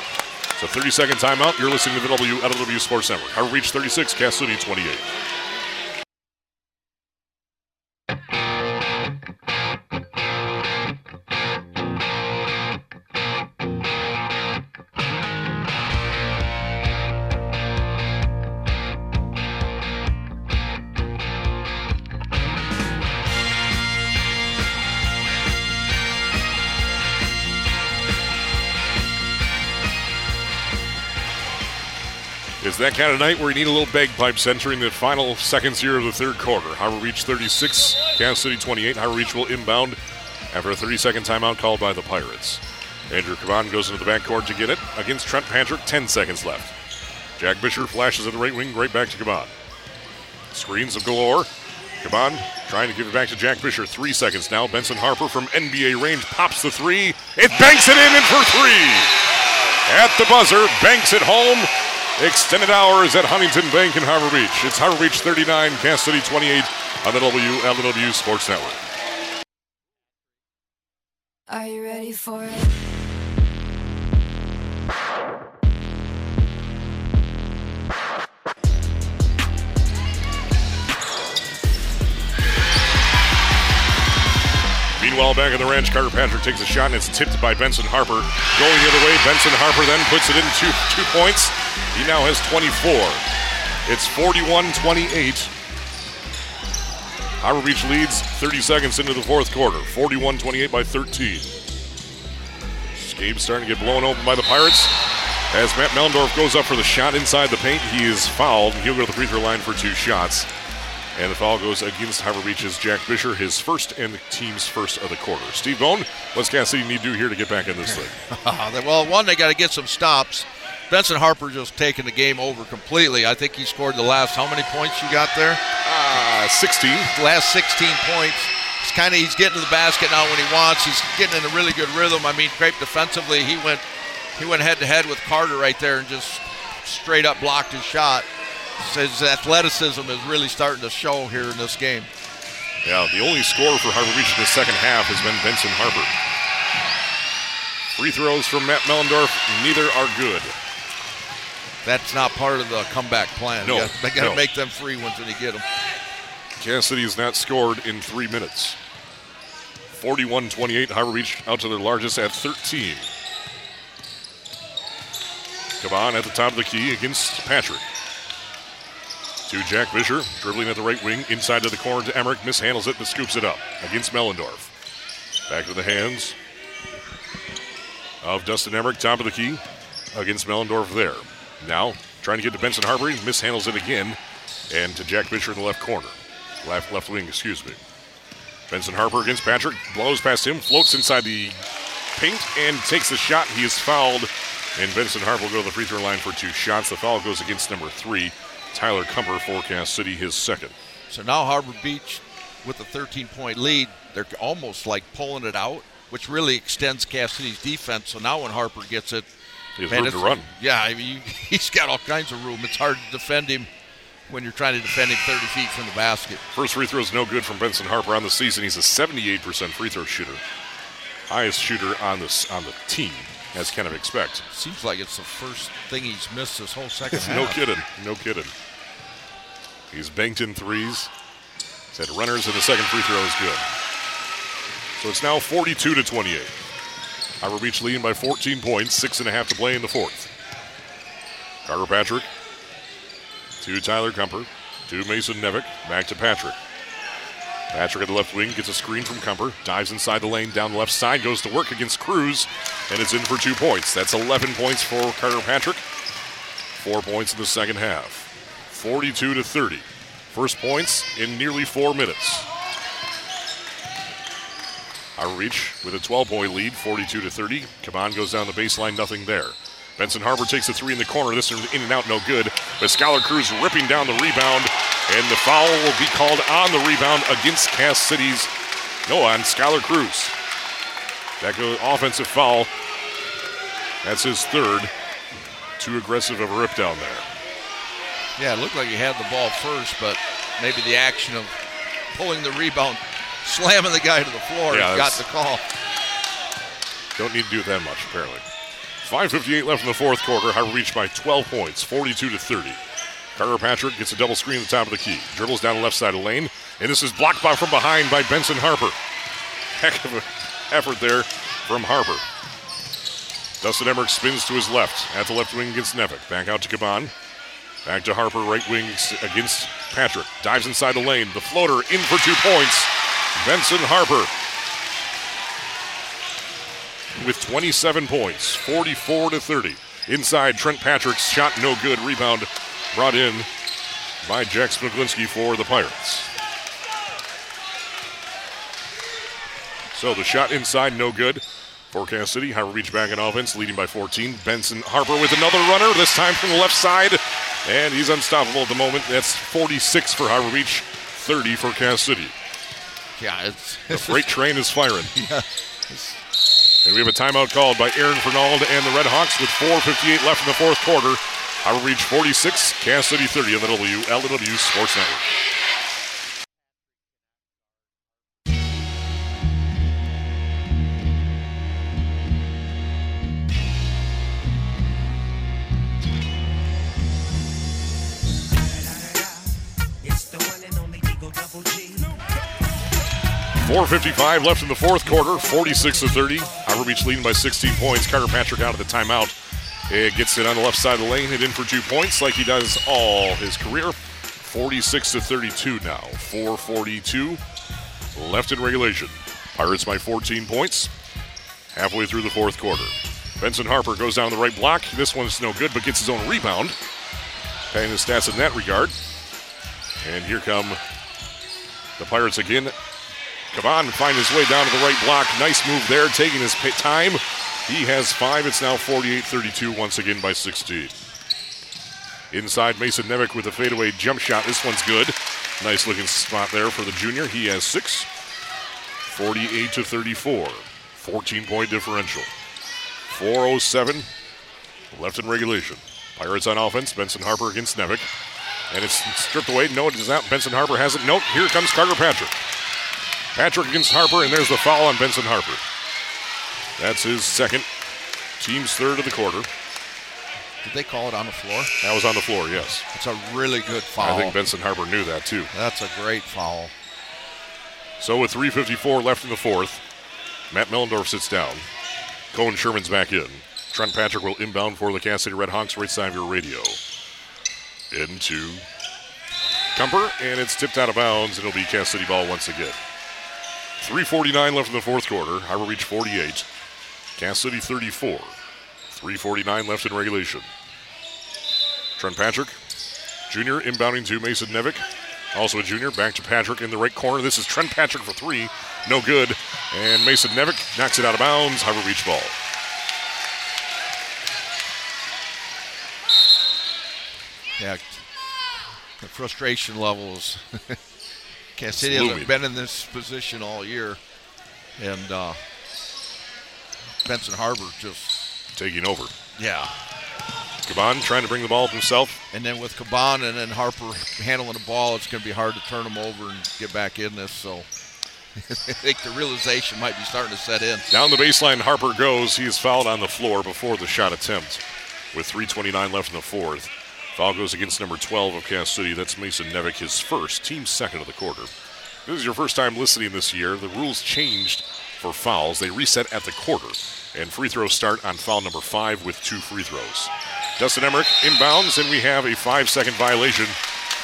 So 30 second timeout. You're listening to the WLEW Sports Network. Harbor Beach 36, Cass City 28. That kind of night where you need a little bagpipes entering the final seconds here of the third quarter. Harbor Beach 36, Cass City 28. Harbor Beach will inbound after a 30 second timeout called by the Pirates. Andrew Caban goes into the backcourt to get it against Trent Patrick, 10 seconds left. Jack Fisher flashes at the right wing, right back to Caban. Screens of galore. Caban trying to give it back to Jack Fisher. Three seconds now. Benson Harper from NBA range pops the three. It banks it in and for three. At the buzzer, banks it home. Extended hours at Huntington Bank in Harbor Beach. It's Harbor Beach 39, Cass City 28 on the WLEW Sports Network. Are you ready for it? Meanwhile, back at the ranch, Carter Patrick takes a shot and it's tipped by Benson Harper. Going the other way, Benson Harper then puts it in two, two points. He now has 24. It's 41 28. Harbor Beach leads 30 seconds into the fourth quarter, 41 28 by 13. Gabe's starting to get blown open by the Pirates. As Matt Mellendorf goes up for the shot inside the paint, he is fouled. He'll go to the free throw line for two shots. And the foul goes against Harbor Beach's Jack Fisher, his first and the team's first of the quarter. Steve Bone, what's Cass City need to do here to get back in this thing? well, one, they got to get some stops. Benson Harper just taking the game over completely. I think he scored the last, how many points you got there? Uh, 16. Last 16 points. He's kind of he's getting to the basket now when he wants. He's getting in a really good rhythm. I mean, great defensively. He went he went head to head with Carter right there and just straight up blocked his shot. His athleticism is really starting to show here in this game. Yeah, the only scorer for Harbor Beach in the second half has been Benson Harper. Free throws from Matt Mellendorf, neither are good. That's not part of the comeback plan. No, they got to no. make them free ones when you get them. Cass City has not scored in three minutes. 41 28, Harbor Beach out to their largest at 13. Caban at the top of the key against Patrick. To Jack Fisher, dribbling at the right wing, inside to the corner to Emmerich, mishandles it but scoops it up against Mellendorf. Back to the hands of Dustin Emmerich, top of the key against Mellendorf there. Now, trying to get to Benson Harper, mishandles it again, and to Jack Fisher in the left corner. Left, left wing, excuse me. Benson Harper against Patrick, blows past him, floats inside the paint, and takes a shot. He is fouled, and Benson Harper will go to the free throw line for two shots. The foul goes against number three, Tyler Kumper, Forecast City, his second. So now Harbor Beach, with a 13 point lead, they're almost like pulling it out, which really extends Cass City's defense. So now when Harper gets it, He has man, room to run. Yeah, I mean, he's got all kinds of room. It's hard to defend him when you're trying to defend him 30 feet from the basket. First free throw is no good from Benson Harper on the season. He's a 78% free throw shooter, highest shooter on this on the team, as kind of expect. Seems like it's the first thing he's missed this whole second half. no kidding, no kidding. He's banked in threes. He's had runners, and the second free throw is good. So it's now 42 to 28. Harbor Beach leading by 14 points, six and a half to play in the fourth. Carter Patrick to Tyler Kumper to Mason Nevick, back to Patrick. Patrick at the left wing gets a screen from Kumper, dives inside the lane, down the left side, goes to work against Cruz, and it's in for two points. That's 11 points for Carter Patrick. Four points in the second half. 42 to 30. First points in nearly four minutes. Our reach with a 12 point lead, 42 to 30. Caban goes down the baseline, nothing there. Benson Harper takes a three in the corner. This in and out, no good. But Skylar Cruz ripping down the rebound, and the foul will be called on the rebound against Cass City's. No, on Skylar Cruz. That goes offensive foul. That's his third. Too aggressive of a rip down there. Yeah, it looked like he had the ball first, but maybe the action of pulling the rebound, slamming the guy to the floor. Yeah, got the call. Don't need to do that much, apparently. 5.58 left in the fourth quarter. Harbor Beach by 12 points, 42 to 30. Carter Patrick gets a double screen at the top of the key. Dribbles down the left side of the lane, and this is blocked by from behind by Benson Harper. Heck of an effort there from Harper. Dustin Emmerich spins to his left at the left wing against Nevick. Back out to Caban. Back to Harper, right wing against Patrick. Dives inside the lane. The floater in for two points. Benson Harper with 27 points, 44 to 30. Inside, Trent Patrick's shot no good. Rebound brought in by Jack Smiglinski for the Pirates. So the shot inside, no good. for Cass City, Harbor Beach back in offense, leading by 14. Benson Harper with another runner, this time from the left side. And he's unstoppable at the moment. That's 46 for Harbor Beach, 30 for Cass City. Yeah, it's, The freight train is firing. And we have a timeout called by Aaron Fernald and the Red Hawks with 4.58 left in the fourth quarter. Harbor Beach 46, Cass City 30 on the WLEW Sports Network. 4.55 left in the fourth quarter, 46 to 30. Harbor Beach leading by 16 points. Carter Patrick out of the timeout. It gets it on the left side of the lane, hit in for two points like he does all his career. 46 to 32 now. 442 left in regulation. Pirates by 14 points. Halfway through the fourth quarter. Benson Harper goes down the right block. This one's no good, but gets his own rebound. Paying his stats in that regard. And here come the Pirates again. Caban find his way down to the right block. Nice move there, taking his pa- time. He has five. It's now 48-32 once again by 16. Inside, Mason Nevick with a fadeaway jump shot. This one's good. Nice looking spot there for the junior. He has six. 48 to 34. 14 point differential. 407 left in regulation. Pirates on offense. Benson Harper against Nevick. And it's stripped away. No, it is not. Benson Harper has it. Nope. Here comes Carter Patrick. Patrick against Harper, and there's the foul on Benson Harper. That's his second, team's third of the quarter. Did they call it on the floor? That was on the floor, yes. It's a really good foul. I think Benson Harper knew that too. That's a great foul. So with 3.54 left in the fourth, Matt Mellendorf sits down. Cohen Sherman's back in. Trent Patrick will inbound for the Cass City Red Hawks right side of your radio. Into Kumper, and it's tipped out of bounds. It'll be Cass City ball once again. 3.49 left in the fourth quarter. Harbor Beach 48. Cass City 34. 3.49 left in regulation. Trent Patrick, junior, inbounding to Mason Nevick. Also a junior, back to Patrick in the right corner. This is Trent Patrick for three. No good. And Mason Nevick knocks it out of bounds. Harbor Beach ball. Yeah, the frustration levels. Cass City hasn't been in this position all year, and uh, Benson Harper just Taking over. yeah. Caban trying to bring the ball himself. And then with Caban and then Harper handling the ball, it's going to be hard to turn them over and get back in this. So I think the realization might be starting to set in. Down the baseline, Harper goes. He is fouled on the floor before the shot attempt. With 3.29 left in the fourth. Foul goes against number 12 of Cass City. That's Mason Nevick, his first, team second of the quarter. If this is your first time listening this year. The rules changed for fouls. They reset at the quarter. And free throws start on foul number five with two free throws. Dustin Emmerich inbounds, and we have a five second violation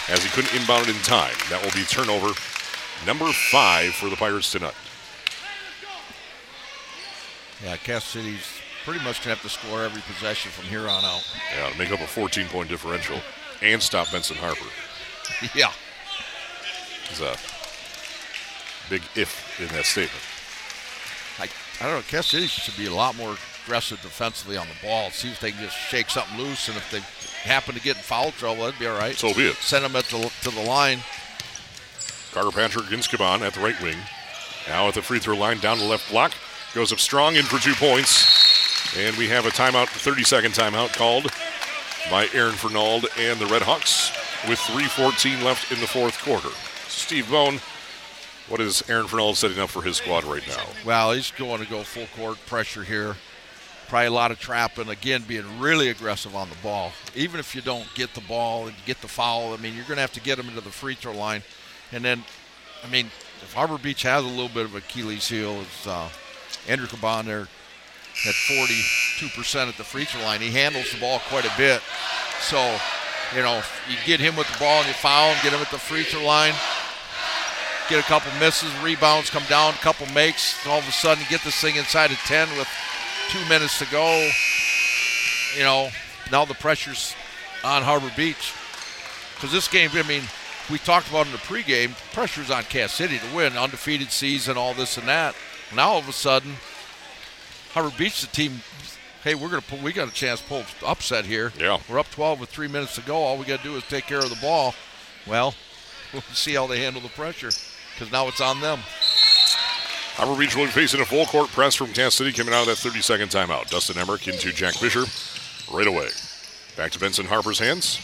as he couldn't inbound it in time. That will be turnover number five for the Pirates tonight. Yeah, Cass City's pretty much going to have to score every possession from here on out. Yeah, to make up a 14 point differential and stop Benson Harper. yeah. Is a big if in that statement. I, I don't know. Cass City should be a lot more aggressive defensively on the ball. See if they can just shake something loose, and if they happen to get in foul trouble, that'd be all right. So be it. Send them at the, to the line. Carter Patrick against Caban at the right wing. Now at the free throw line, down the left block. Goes up strong in for two points. And we have a timeout, 30 second timeout called by Aaron Fernald and the Red Hawks. with 3.14 left in the fourth quarter. Steve Bone, what is Aaron Fernald setting up for his squad right now? Well, he's going to go full court pressure here. Probably a lot of trapping. Again, being really aggressive on the ball. Even if you don't get the ball and get the foul, I mean, you're going to have to get them into the free throw line. And then, I mean, if Harbor Beach has a little bit of Achilles heel, it's uh, Andrew Caban there at 42% at the free throw line. He handles the ball quite a bit. So, you know, you get him with the ball and you foul him, get him at the free throw line, get a couple misses, rebounds, come down, a couple makes, and all of a sudden get this thing inside of 10 with two minutes to go. You know, now the pressure's on Harbor Beach. Because this game, I mean, we talked about in the pregame, pressure's on Cass City to win, undefeated season, all this and that. Now all of a sudden, Harbor Beach, the team, hey, we're gonna pull, we got a chance to pull upset here. Yeah. we're up 12 with three minutes to go. All we got to do is take care of the ball. Well, we'll see how they handle the pressure because now it's on them. Harbor Beach will be facing a full court press from Cass City coming out of that 30 second timeout. Dustin Emmerich into Jack Fisher right away. Back to Benson Harper's hands.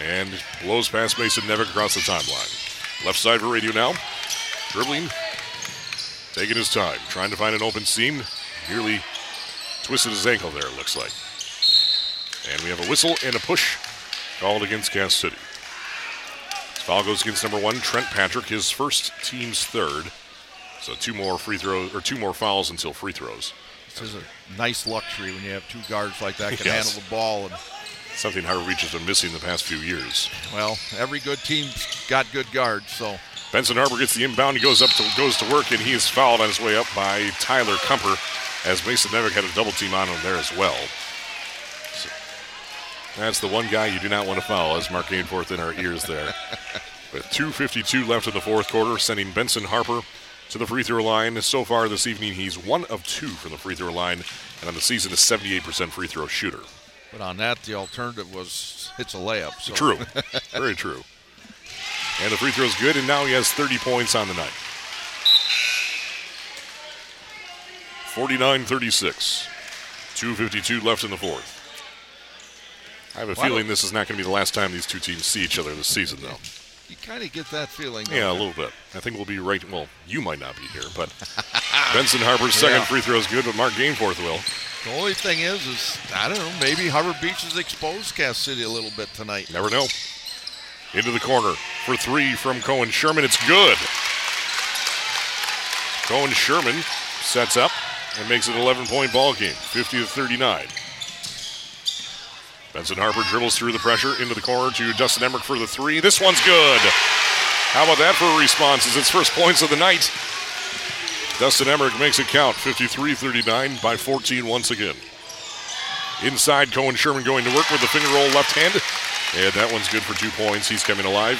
And blows past Mason Nevick across the timeline. Left side for radio now. Dribbling. Taking his time. Trying to find an open seam. Nearly twisted his ankle there, it looks like. And we have a whistle and a push called against Cass City. This Foul goes against number one, Trent Patrick, his first team's third. So two more free throws or two more fouls until free throws. This is a nice luxury when you have two guards like that can Yes. handle the ball. And Something Harbor Beach has been missing the past few years. well, every good team's got good guards. So Benson Harper gets the inbound. He goes up to goes to work, and he is fouled on his way up by Tyler Kumper, as Mason Nevick had a double team on him there as well. So that's the one guy you do not want to foul, as Mark Gainforth in our ears there. With 2:52 left in the fourth quarter, sending Benson Harper to the free throw line. So far this evening, he's one of two from the free throw line, and on the season, a 78% free throw shooter. But on that, the alternative was it's a layup. So. True. Very true. And the free throw is good, and now he has 30 points on the night. 49 36. 2.52 left in the fourth. I have a Why feeling this is not going to be the last time these two teams see each other this season, though. You kind of get that feeling. Yeah, a little bit. I think we'll be right. Well, you might not be here, but Benson Harper's second Yeah. free throw is good, but Mark Gameforth will. The only thing is, is I don't know. Maybe Harbor Beach has exposed Cass City a little bit tonight. Never know. Into the corner for three from Cohen Sherman. It's good. Cohen Sherman sets up and makes it an 11 point ball game, 50 to 39. Benson Harper dribbles through the pressure into the corner to Dustin Emmerich for the three. This one's good. How about that for a response? It's its first points of the night. Dustin Emmerich makes it count, 53 39 by 14 once again. Inside, Cohen Sherman going to work with the finger roll left hand. And that one's good for two points. He's coming alive.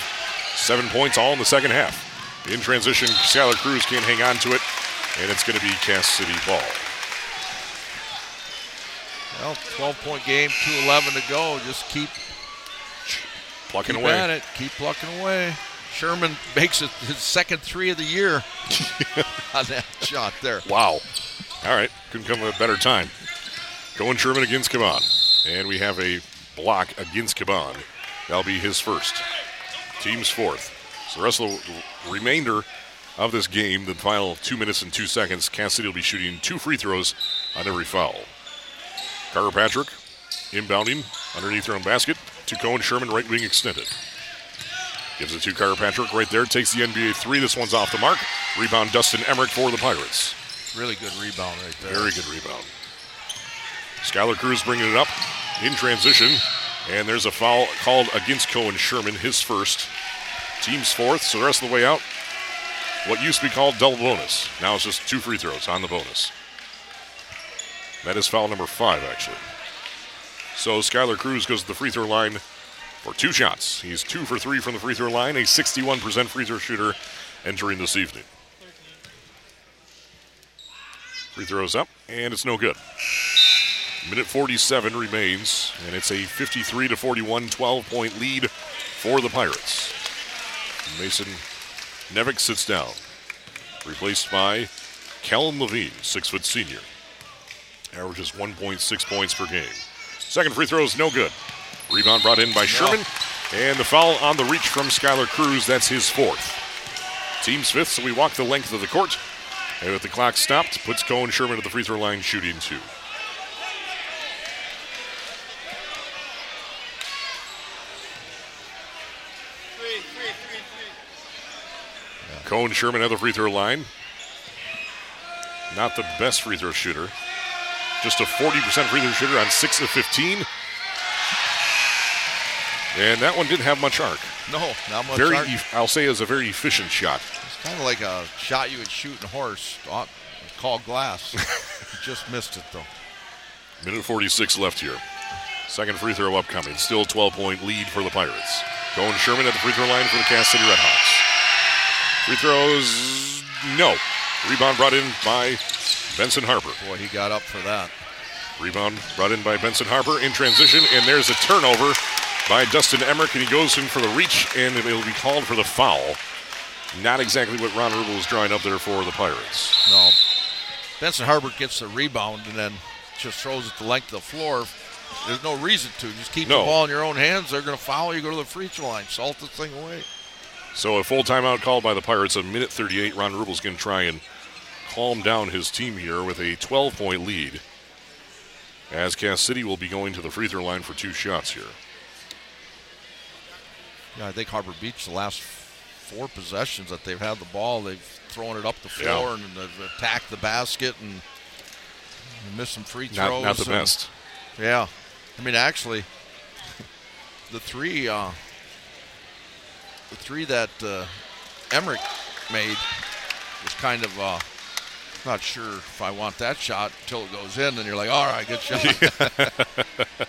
Seven points all in the second half. In transition, Skylar Cruz can't hang on to it. And it's going to be Cass City ball. Well, 12 point game, 2:11 to go. Just keep Plucking keep away. at it. Keep plucking away. Sherman makes it his second three of the year on that shot there. Wow. All right. Couldn't come at a better time. Cohen Sherman against Caban. And we have a block against Caban. That'll be his first. Team's fourth. So the rest of the remainder of this game, the final two minutes and two seconds, Cass City will be shooting two free throws on every foul. Carter Patrick inbounding underneath their own basket to Cohen Sherman, right wing extended. Gives it to Carter Patrick right there. Takes the NBA three. This one's off the mark. Rebound Dustin Emmerich for the Pirates. Really good rebound right there. Very good rebound. Skylar Cruz bringing it up in transition. And there's a foul called against Cohen Sherman, his first. Team's fourth, so the rest of the way out. What used to be called double bonus. Now it's just two free throws on the bonus. That is foul number five, actually. So Skylar Cruz goes to the free throw line for two shots. He's two for three from the free throw line, a 61% free throw shooter entering this evening. Free throws up, and it's no good. Minute 47 remains, and it's a 53 to 41 12 point lead for the Pirates. Mason Nevick sits down, replaced by Callum Levine, six foot senior. Averages 1.6 points per game. Second free throw is no good. Rebound brought in by Sherman, And the foul on the reach from Skylar Cruz. That's his fourth. Team's fifth, so we walk the length of the court. And with the clock stopped, puts Cohen Sherman at the free throw line shooting two. Cohen Sherman at the free throw line. Not the best free throw shooter. Just a 40% free throw shooter on 6 of 15. And that one didn't have much arc. No, not much. Very, arc. e- I'll say, is a very efficient shot. It's kind of like a shot you would shoot in a horse. uh, Called glass. Just missed it though. Minute 46 left here. Second free throw upcoming. Still 12 point lead for the Pirates. Cohen Sherman at the free throw line for the Cass City Redhawks. Free throws, no. Rebound brought in by Benson Harper. Boy, he got up for that. Rebound brought in by Benson Harper in transition, and there's a turnover by Dustin Emmerich, and he goes in for the reach, and it'll be called for the foul. Not exactly what Ron Rubel was drawing up there for the Pirates. No. Benson Harper gets the rebound and then just throws it the length of the floor. There's no reason to. Just keep No. the ball in your own hands. They're going to foul you. Go to the free throw line. Salt this thing away. So a full timeout called by the Pirates. A minute 38. Ron Rubel's going to try and calm down his team here with a 12 point lead. As Cass City will be going to the free throw line for two shots here. Yeah, I think Harbor Beach, the last four possessions that they've had the ball, they've thrown it up the Yeah. floor and they've attacked the basket and missed some free Not, throws. not the and- best. Yeah, I mean, actually, the three, uh, the three that uh, Emmerich made was kind of uh, not sure if I want that shot until it goes in, and you're like, all right, good shot.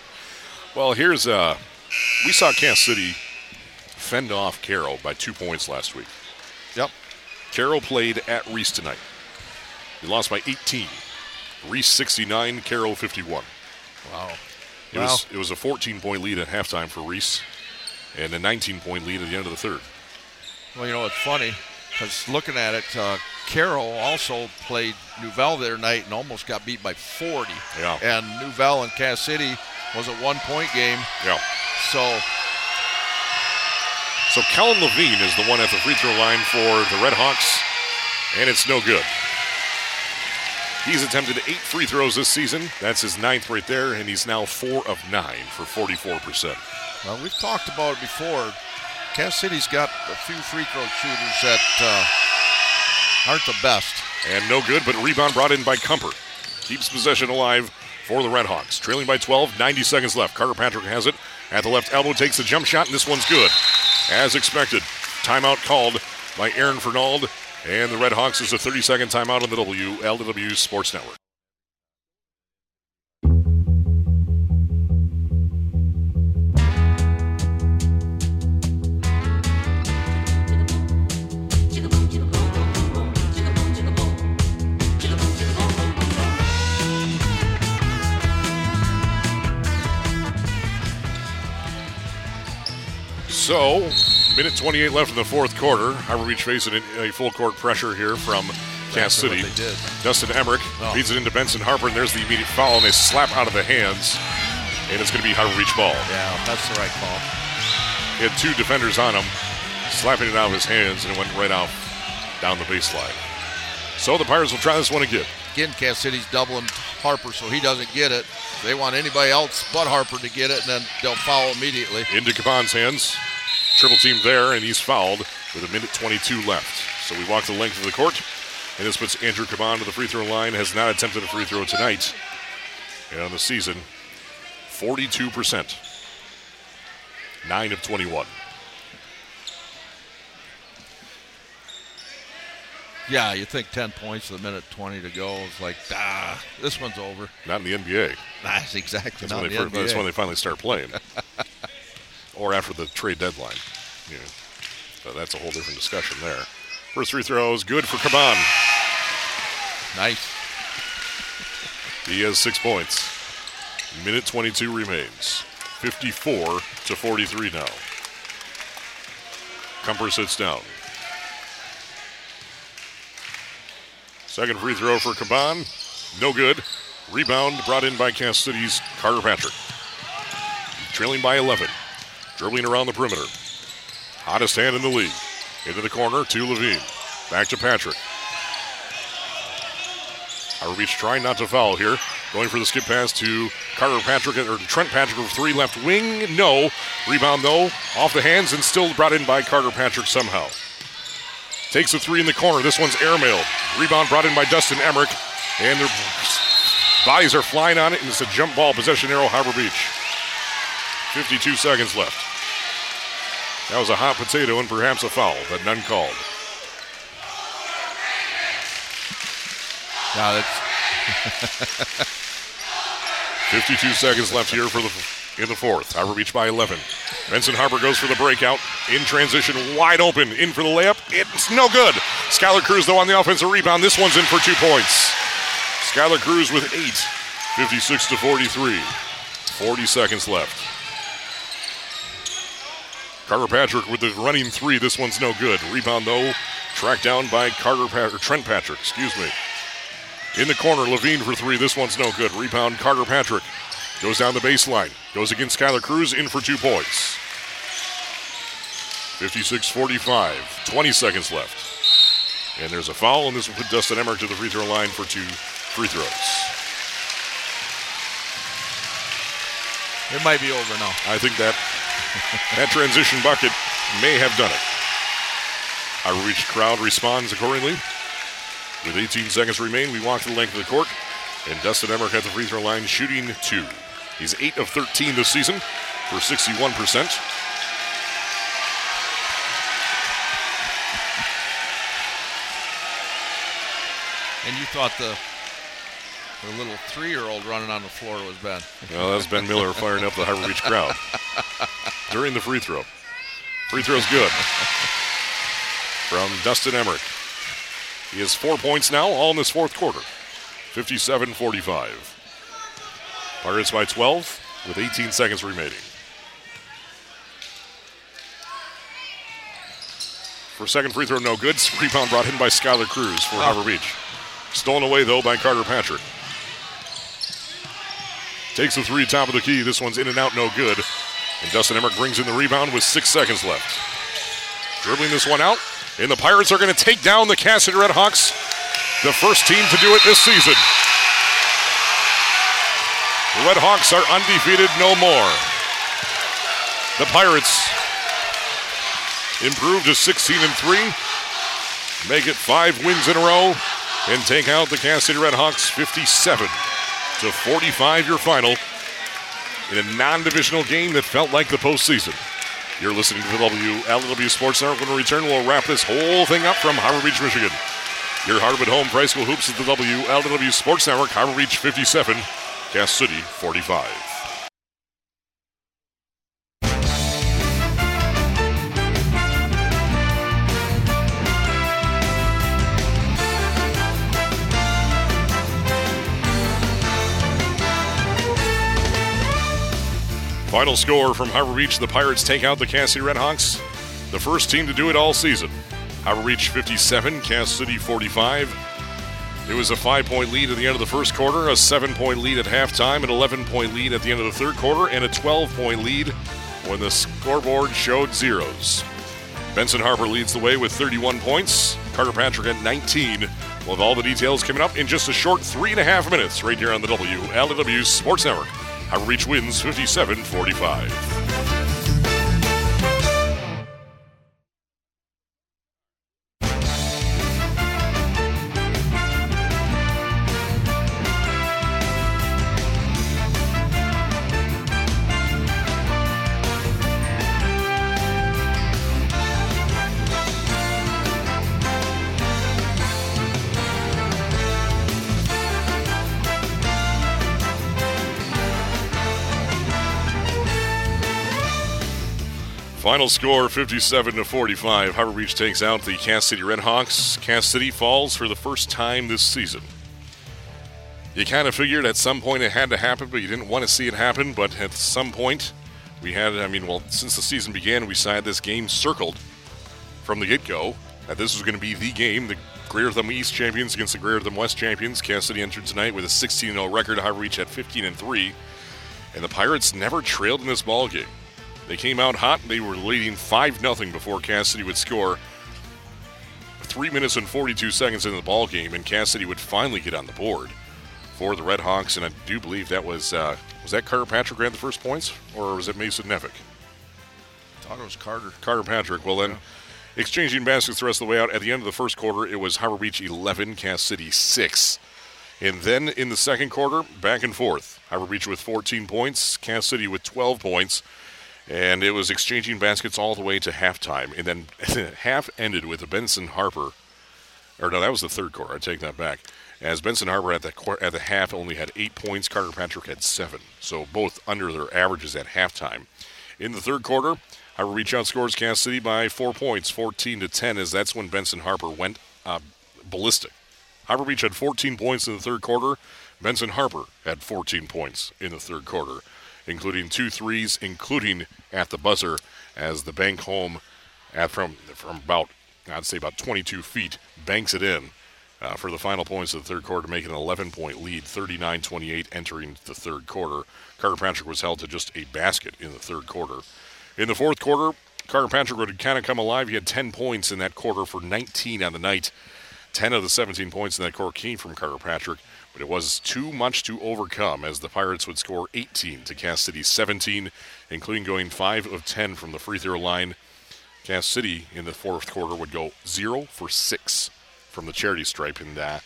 Well, here's uh, we saw Cass City fend off Caro by two points last week. yep. Caro played at Reese tonight. He lost by 18. Reese 69, Caro 51. Wow. It Wow. was it was a 14 point lead at halftime for Reese, and a 19 point lead at the end of the third. Well, you know, it's funny because looking at it, uh, Caro also played Nouvelle the other night and almost got beat by 40. Yeah. And Nouvelle and Cass City was a one-point game, Yeah. so So Kellen Levine is the one at the free throw line for the Red Hawks, and it's no good. He's attempted eight free throws this season. That's his ninth right there, and he's now four of nine for 44%. Well, we've talked about it before. Cass City's got a few free throw shooters that uh, aren't the best. And no good, but rebound brought in by Kumper. Keeps possession alive for the Redhawks. Trailing by 12, 90 seconds left. Carter Patrick has it at the left elbow, takes the jump shot, and this one's good. As expected. Timeout called by Aaron Fernald, and the Redhawks is a 30 second timeout on the WLEW Sports Network. So, minute 28 left in the fourth quarter. Harbor Beach facing a full court pressure here from Cass City. Dustin Emmerich Oh. feeds it into Benson Harper, and there's the immediate foul, and they slap out of the hands, and it's going to be Harbor Beach ball. Yeah, that's the right call. He had two defenders on him, slapping it out of his hands, and it went right out down the baseline. So the Pirates will try this one again. Again, Cass City's doubling Harper so he doesn't get it. They want anybody else but Harper to get it, and then they'll foul immediately. Into Caban's hands. Triple team there, and he's fouled with a minute 22 left. So we walk the length of the court, and this puts Andrew Caban to the free throw line. Has not attempted a free throw tonight. And on the season, 42%. 9 of 21. Yeah, you think 10 points with a minute 20 to go. It's like, ah, this one's over. Not in the NBA. That's exactly That's, not when the that's when they finally start playing. or after the trade deadline. Yeah. But that's a whole different discussion there. First free throw is good for Caban. Nice. He has six points. Minute 22 remains. 54 to 43 now. Kumper sits down. Second free throw for Caban. No good. Rebound brought in by Cass City's Carter Patrick. Trailing by 11. Dribbling around the perimeter. Hottest hand in the league. Into the corner to Levine. Back to Patrick. Iowa Beach trying not to foul here. Going for the skip pass to Carter Patrick or Trent Patrick with three left wing. No. Rebound though off the hands and still brought in by Carter Patrick somehow. Takes a three in the corner. This one's airmailed. Rebound brought in by Dustin Emmerich. And their bodies are flying on it, and it's a jump ball possession arrow, Harbor Beach. 52 seconds left. That was a hot potato and perhaps a foul, but none called. Yeah, that's 52 seconds left here for the in the fourth. Harbor Beach by 11. Benson Harper goes for the breakout in transition, wide open, in for the layup. It's no good. Skylar Cruz though on the offensive rebound. This one's in for two points. Skylar Cruz with eight. 56 to 43. 40 seconds left. Carter Patrick with the running three. This one's no good. Rebound though, tracked down by Carter Pat- or Trent Patrick. Excuse me. In the corner, Levine for three. This one's no good. Rebound, Carter Patrick. Goes down the baseline. Goes against Skylar Cruz, in for two points. 56 45. 20 seconds left. And there's a foul, and this will put Dustin Emmerich to the free throw line for two free throws. it might be over now. I think that that transition bucket may have done it. Our reach crowd responds accordingly. With 18 seconds remain, we walk to the length of the court, and Dustin Emmerich at the free throw line shooting two. He's 8 of 13 this season for 61%. And you thought the the little three-year-old running on the floor was Ben. Well, that's Ben Miller firing up the Harbor Beach crowd during the free throw. Free throw's good from Dustin Emmerich. He has four points now, all in this fourth quarter. 57 45. Pirates by 12 with 18 seconds remaining. For second free throw, no good. Rebound brought in by Skylar Cruz for Harbor Beach. Stolen away, though, by Carter Patrick. Takes the three, top of the key. This one's in and out, no good. And Dustin Emmerich brings in the rebound with six seconds left. Dribbling this one out. And the Pirates are going to take down the Cass City Redhawks, the first team to do it this season. The Red Hawks are undefeated no more. The Pirates improve to 16 and 3, make it five wins in a row, and take out the Cass City Red Hawks 57 to 45 your final in a non-divisional game that felt like the postseason. You're listening to the WLEW Sports Network. When we return, we'll wrap this whole thing up from Harbor Beach, Michigan. Your Harbor at Home Price School Hoops at the WLEW Sports Network. Harbor Beach 57, Cass City 45. Final score from Harbor Beach: the Pirates take out the Cass City Redhawks. The first team to do it all season. Harbor Beach 57, Cass City 45. It was a five-point lead at the end of the first quarter, a seven-point lead at halftime, an 11-point lead at the end of the third quarter, and a 12-point lead when the scoreboard showed zeros. Benson Harper leads the way with 31 points. Carter Patrick at 19. We'll have all the details coming up in just a short three and a half minutes right here on the WLEW Sports Network. Beach wins 57 45. Final score 57 to 45. Harbor Beach takes out the Cass City Redhawks. Cass City falls for the first time this season. You kind of figured at some point it had to happen, but you didn't want to see it happen. But at some point, we had, I mean, well, since the season began, we saw this game circled from the get go that this was going to be the game. The Greater Thumb East champions against the Greater Thumb West champions. Cass City entered tonight with a 16 0 record. Harbor Beach at 15 3. And the Pirates never trailed in this ball game. They came out hot. They were leading 5 0 before Cass City would score. Three minutes and 42 seconds into the ball game, and Cass City would finally get on the board for the Red Hawks. And I do believe that was uh, was that Carter Patrick had the first points, or was it Mason Nevick? thought it was Carter. Carter Patrick. Well, then, exchanging baskets the rest of the way out. At the end of the first quarter, it was Harbor Beach 11, Cass City 6. And then in the second quarter, back and forth. Harbor Beach with 14 points, Cass City with 12 points. And it was exchanging baskets all the way to halftime. And then half ended with a Benson Harper. Or no, that was the third quarter. I take that back. As Benson Harper at the at the half only had eight points, Carter Patrick had seven. So both under their averages at halftime. In the third quarter, Harbor Beach outscores Cass City by four points, 14 to 10, as that's when Benson Harper went uh, ballistic. Harbor Beach had 14 points in the third quarter. Benson Harper had 14 points in the third quarter, including two threes, including at the buzzer, as the bank home at from from about I'd say about 22 feet banks it in uh, for the final points of the third quarter, making an 11 point lead, 39 28 entering the third quarter. Carter Patrick was held to just a basket in the third quarter. In the fourth quarter, Carter Patrick would kind of come alive. He had 10 points in that quarter for 19 on the night. 10 of the 17 points in that quarter came from Carter Patrick, but it was too much to overcome as the Pirates would score 18 to Cass City 17, including going 5 of 10 from the free throw line. Cass City in the fourth quarter would go 0 for 6 from the charity stripe, and uh,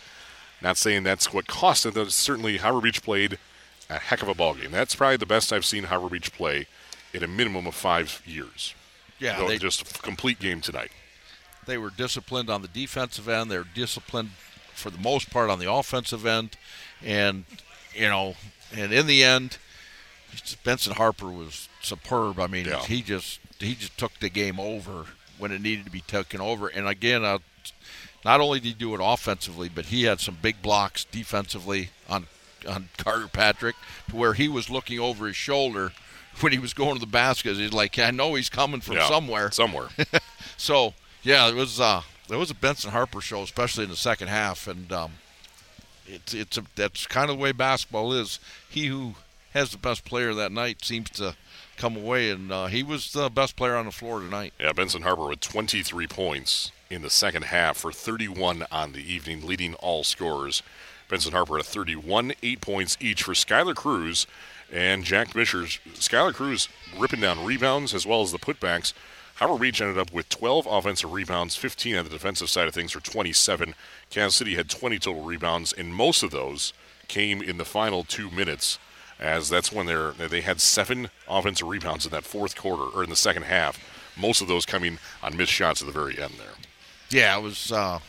not saying that's what cost it. But certainly, Harbor Beach played a heck of a ball game. That's probably the best I've seen Harbor Beach play in a minimum of five years. Yeah, So they, just a complete game tonight. they were disciplined on the defensive end. They're disciplined for the most part on the offensive end, and you know, and in the end, Benson Harper was superb. I mean, Yeah. he just he just took the game over when it needed to be taken over. And again, uh, not only did he do it offensively, but he had some big blocks defensively on on Carter Patrick to where he was looking over his shoulder when he was going to the basket. He's like, I know he's coming from Yeah, somewhere. Somewhere. So yeah, it was uh, it was a Benson Harper show, especially in the second half, and um, it's it's a, that's kind of the way basketball is. He who has the best player that night seems to come away, and uh, he was the best player on the floor tonight. Yeah, Benson Harper with 23 points in the second half for 31 on the evening, leading all scorers. Benson Harper at 31, eight points each for Skylar Cruz and Jack Bishers. Skylar Cruz ripping down rebounds as well as the putbacks. Harbor Beach ended up with 12 offensive rebounds, 15 on the defensive side of things for 27. Cass City had 20 total rebounds, and most of those came in the final two minutes, as that's when they're, they had seven offensive rebounds in that fourth quarter or in the second half. Most of those coming on missed shots at the very end there. Yeah, it was. Uh,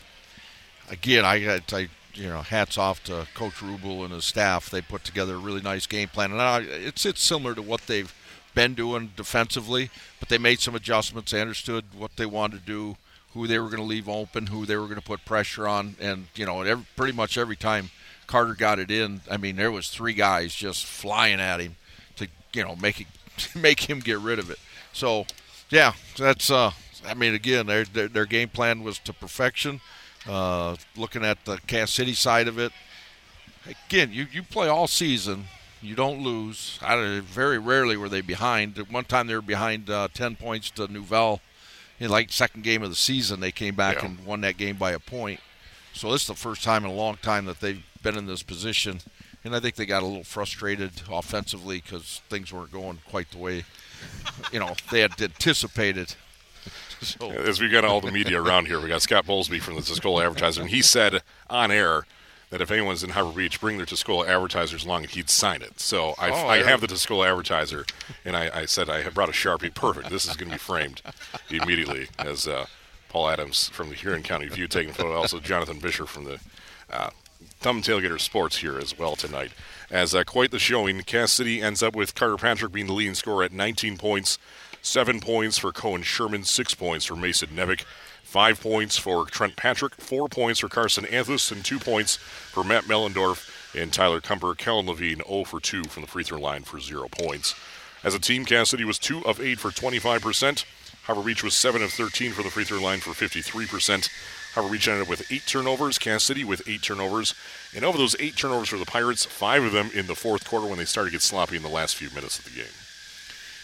again, I got I, you know hats off to Coach Rubel and his staff. They put together a really nice game plan, and I, it's it's similar to what they've been doing defensively, but they made some adjustments. They understood what they wanted to do, who they were going to leave open, who they were going to put pressure on, and you know, every, pretty much every time Carter got it in, I mean, there was three guys just flying at him to you know make it make him get rid of it. So, yeah, that's uh, I mean, again, their their, their game plan was to perfection. Uh, looking at the Cass City side of it, again, you, you play all season, you don't lose. I don't, very rarely were they behind. At one time they were behind uh, ten points to Nouvelle in like second game of the season. They came back Yeah. and won that game by a point. So this is the first time in a long time that they've been in this position, and I think they got a little frustrated offensively because things weren't going quite the way you know they had anticipated. So As we got all the media around here, we got Scott Bowlesby from the Tuscola Advertiser, and he said on air that if anyone's in Harbor Beach, bring their Tuscola Advertisers along, and he'd sign it. So I, Oh, I yeah. have the Tuscola Advertiser, and I, I said I have brought a Sharpie. Perfect. This is going to be framed immediately as uh, Paul Adams from the Huron County View taking a photo. Also, Jonathan Bisher from the uh, Thumb Tailgater Sports here as well tonight. As uh, quite the showing, Cass City ends up with Carter Patrick being the leading scorer at 19 points, seven points for Cohen Sherman, six points for Mason Nevick, five points for Trent Patrick, four points for Carson Anthus, and two points for Matt Mellendorf and Tyler Kumper. Kellen Levine 0 for 2 from the free throw line for zero points. As a team, Cass City was 2 of 8 for 25%. Harbor Beach was 7 of 13 for the free throw line for 53%. Harbor Beach ended up with 8 turnovers. Cass City with 8 turnovers. And over those 8 turnovers for the Pirates, 5 of them in the fourth quarter when they started to get sloppy in the last few minutes of the game.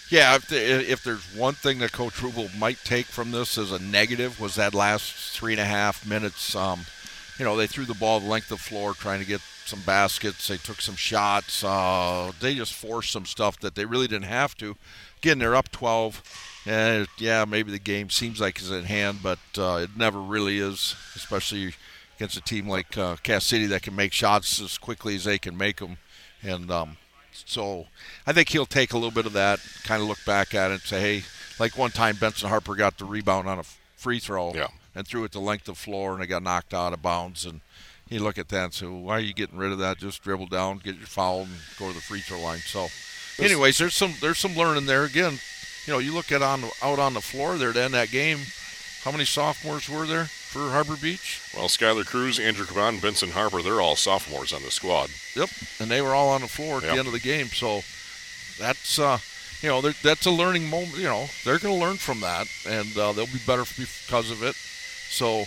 Yeah, if, the, if there's one thing that Coach Rubel might take from this as a negative was that last three and a half minutes. Um, you know, they threw the ball the length of the floor trying to get some baskets. They took some shots. Uh, they just forced some stuff that they really didn't have to. Again, they're up 12. And yeah, maybe the game seems like it's in hand, but uh, it never really is, especially against a team like uh, Cass City that can make shots as quickly as they can make them. And um, so I think he'll take a little bit of that, kind of look back at it and say, hey, like one time Benson Harper got the rebound on a free throw Yeah. and threw it the length of the floor and it got knocked out of bounds. And you look at that and say, why are you getting rid of that? Just dribble down, get your foul, and go to the free throw line. So, anyways, there's some there's some learning there. Again, you know, you look at on out on the floor there to end that game. How many sophomores were there for Harbor Beach? Well, Skylar Cruz, Andrew Caban, Benson Harper, they're all sophomores on the squad. Yep, and they were all on the floor at Yep. the end of the game. So that's uh, you know that's a learning moment. You know they're going to learn from that, and uh, they'll be better because of it. So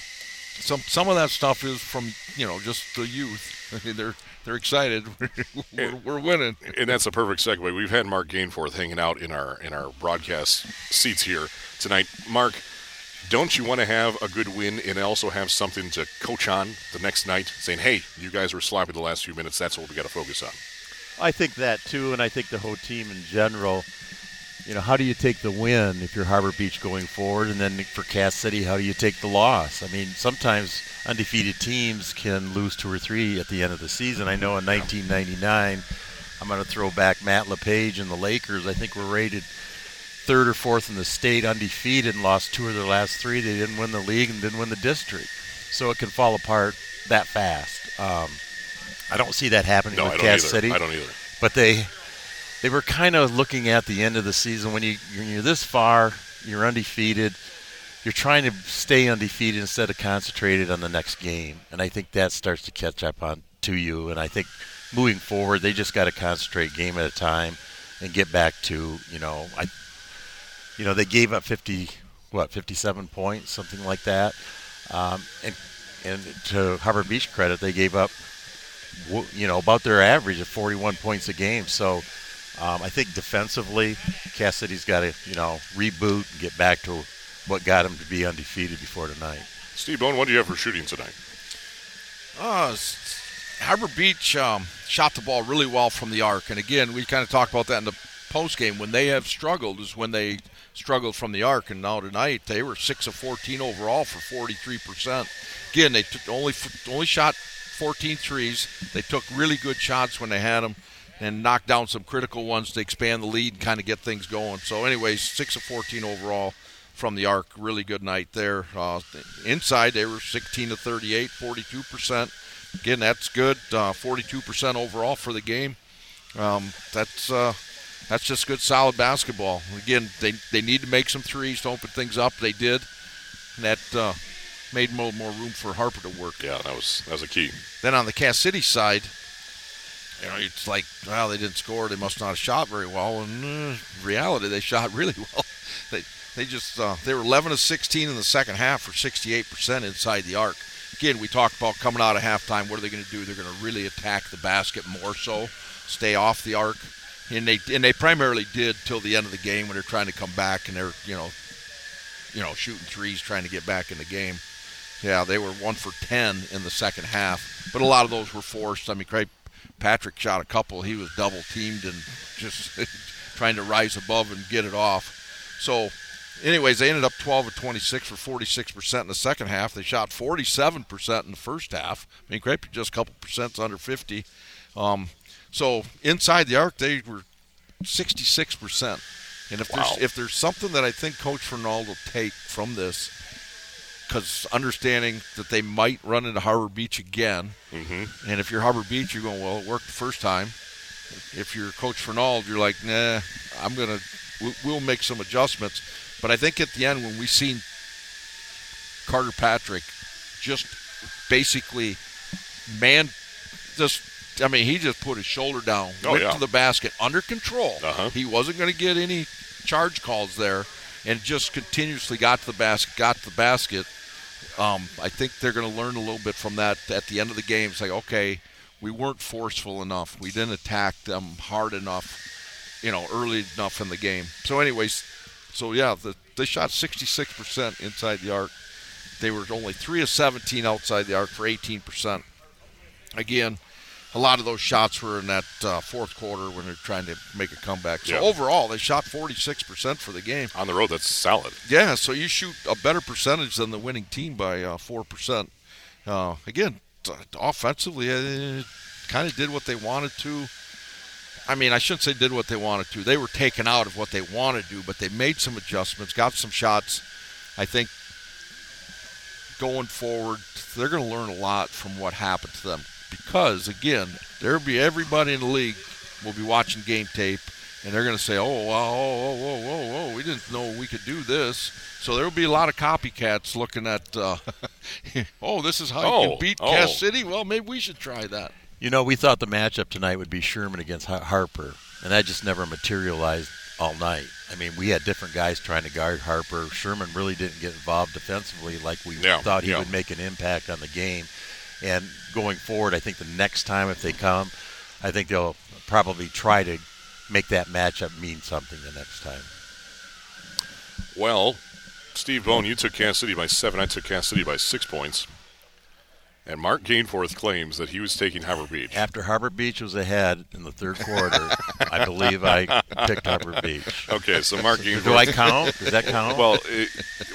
some some of that stuff is from you know just the youth. I mean, they're they're excited. we're, we're winning. And that's a perfect segue. We've had Mark Gainforth hanging out in our in our broadcast seats here tonight. Mark, don't you want to have a good win and also have something to coach on the next night, saying, "Hey, you guys were sloppy the last few minutes. That's what we got to focus on." I think that too, and I think the whole team in general. You know, how do you take the win if you're Harbor Beach going forward, and then for Cass City, how do you take the loss? I mean, sometimes undefeated teams can lose two or three at the end of the season. I know in 1999, I'm going to throw back Matt LePage and the Lakers. I think we're rated third or fourth in the state, undefeated, and lost two of their last three. They didn't win the league and didn't win the district, so it can fall apart that fast. Um, I don't see that happening No, with Cass either. City I don't either. but they they were kind of looking at the end of the season when you when you're this far, you're undefeated. You're trying to stay undefeated instead of concentrated on the next game, and I think that starts to catch up on to you. And I think moving forward, they just got to concentrate game at a time and get back to you know I you know they gave up 50 what 57 points something like that, um, and and to Harbor Beach credit, they gave up you know, about their average of 41 points a game. So um, I think defensively, Cass City's got to, you know, reboot and get back to what got him to be undefeated before tonight. Steve Bone, what do you have for shooting tonight? Uh, Harbor Beach um, shot the ball really well from the arc, and again, we kind of talked about that in the post game. When they have struggled, is when they struggled from the arc, and now tonight they were six of 14 overall for 43 percent. Again, they took only only shot 14 threes. They took really good shots when they had them, and knocked down some critical ones to expand the lead and kind of get things going. So, anyways, six of 14 overall from the arc. Really good night there. Uh, inside, they were 16 to 38, 42 percent. Again, that's good. Uh, 42 percent overall for the game. Um, that's uh, that's just good, solid basketball. Again, they they need to make some threes to open things up. They did. And that uh, made more, more room for Harper to work. Yeah, that was that was a key. Then on the Cass City side, you know, it's like, well, they didn't score. They must not have shot very well. And uh, reality, they shot really well. they they just uh, they were 11 of 16 in the second half for 68 percent inside the arc. Again, we talked about coming out of halftime. What are they going to do? They're going to really attack the basket more so, stay off the arc, and they and they primarily did till the end of the game when they're trying to come back and they're you know, you know, shooting threes, trying to get back in the game. Yeah, they were one for ten in the second half, but a lot of those were forced. I mean, Craig Patrick shot a couple. He was double teamed and just trying to rise above and get it off. So, anyways, they ended up 12 of 26 for 46 percent in the second half. They shot 47 percent in the first half. I mean, Craig just a couple percent under 50. Um, so inside the arc, they were 66 percent. And if Wow. there's if there's something that I think Coach Fernald will take from this, because understanding that they might run into Harbor Beach again, Mm-hmm. and if you're Harbor Beach, you're going, well, it worked the first time. If you're Coach Fernald, you're like, nah, I'm gonna, we'll, we'll make some adjustments. But I think at the end, when we seen Carter Patrick just basically man, just, I mean, he just put his shoulder down, Oh, went yeah. to the basket under control. Uh-huh. He wasn't going to get any charge calls there, and just continuously got to the basket, got to the basket. Um, I think they're going to learn a little bit from that at the end of the game. Say, okay, we weren't forceful enough. We didn't attack them hard enough. you know, early enough in the game. So, anyways, so yeah, the, they shot 66% inside the arc. They were only three of 17 outside the arc for 18%. Again, a lot of those shots were in that uh, fourth quarter when they're trying to make a comeback. So Yeah. overall, they shot 46% for the game. On the road, that's solid. Yeah, so you shoot a better percentage than the winning team by uh, four percent. Uh, again, t- offensively, uh, kind of did what they wanted to. I mean, I shouldn't say did what they wanted to. They were taken out of what they wanted to do, but they made some adjustments, got some shots. I think going forward, they're going to learn a lot from what happened to them because, again, there'll be everybody in the league will be watching game tape and they're going to say, "Oh, wow, oh, whoa, whoa, whoa, whoa, we didn't know we could do this." So there will be a lot of copycats looking at, uh, "Oh, this is how you Oh, can beat oh. Cass City." Well, maybe we should try that. You know, we thought the matchup tonight would be Sherman against Harper, and that just never materialized all night. I mean, we had different guys trying to guard Harper. Sherman really didn't get involved defensively like we Yeah, thought he yeah. would make an impact on the game. And going forward, I think the next time if they come, I think they'll probably try to make that matchup mean something the next time. Well, Steve Bone, you took Cass City by seven. I took Cass City by six points. And Mark Gainforth claims that he was taking Harbor Beach. After Harbor Beach was ahead in the third quarter, I believe I picked Harbor Beach. Okay, so Mark Gainforth. Do I count? Does that count? Well, it,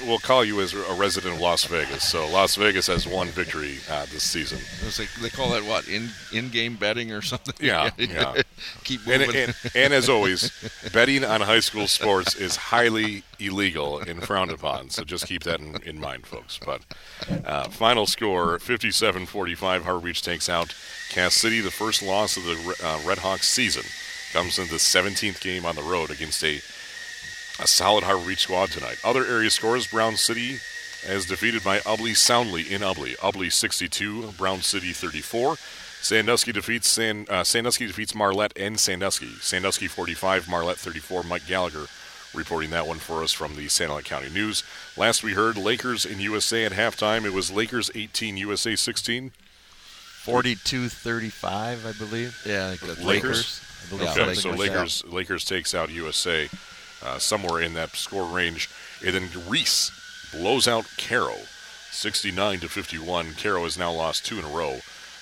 we'll call you as a resident of Las Vegas. So Las Vegas has one victory uh, this season. It's like, they call that what in in-game betting or something. Yeah, yeah. Keep And, moving. and, and as always, betting on high school sports is highly illegal and frowned upon. So just keep that in, in mind, folks. But uh, final score 57 45. Harbor Beach takes out Cass City. The first loss of the uh, Red Hawks season comes in the 17th game on the road against a, a solid Harbor Beach squad tonight. Other area scores Brown City as defeated by Ubly soundly in Ubly. Ubly 62, Brown City 34. Sandusky defeats San, uh, Sandusky defeats Marlette and Sandusky. Sandusky 45, Marlette 34. Mike Gallagher reporting that one for us from the Sanilac County News. Last we heard, Lakers in USA at halftime. It was Lakers 18, USA 16. 42-35, I believe. yeah, I think that's Lakers? I believe Okay, something so like Lakers Lakers takes out USA uh, somewhere in that score range, and then Reese blows out Caro, 69 to 51. Caro has now lost two in a row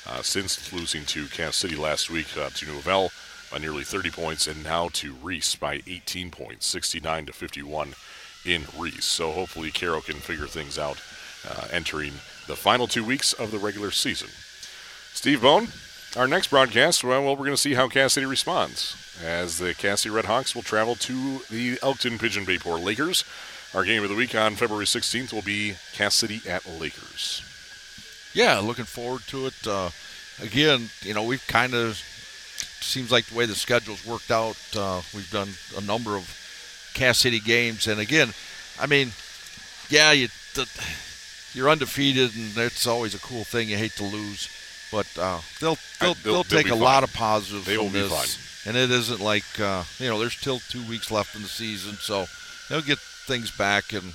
uh, since losing to Cass City last week uh, to Novell by nearly 30 points, and now to Reese by 18 points, 69 to 51 in Reese. So hopefully Caro can figure things out uh, entering the final two weeks of the regular season. Steve Bone, our next broadcast, well, we're going to see how Cass City responds as the Cass City Red Hawks will travel to the Elkton Pigeon Bayport Lakers. Our game of the week on February 16th will be Cass City at Lakers. Yeah, looking forward to it. Uh, again, you know, we've kind of seems like the way the schedule's worked out. Uh, we've done a number of Cass City games, and again, I mean, yeah, you you're undefeated, and it's always a cool thing. You hate to lose, but uh, they'll they'll, they'll- they'll, they'll take a lot of positives They from will be this. fine. And it isn't like uh, you know, there's still two weeks left in the season, so they'll get things back. And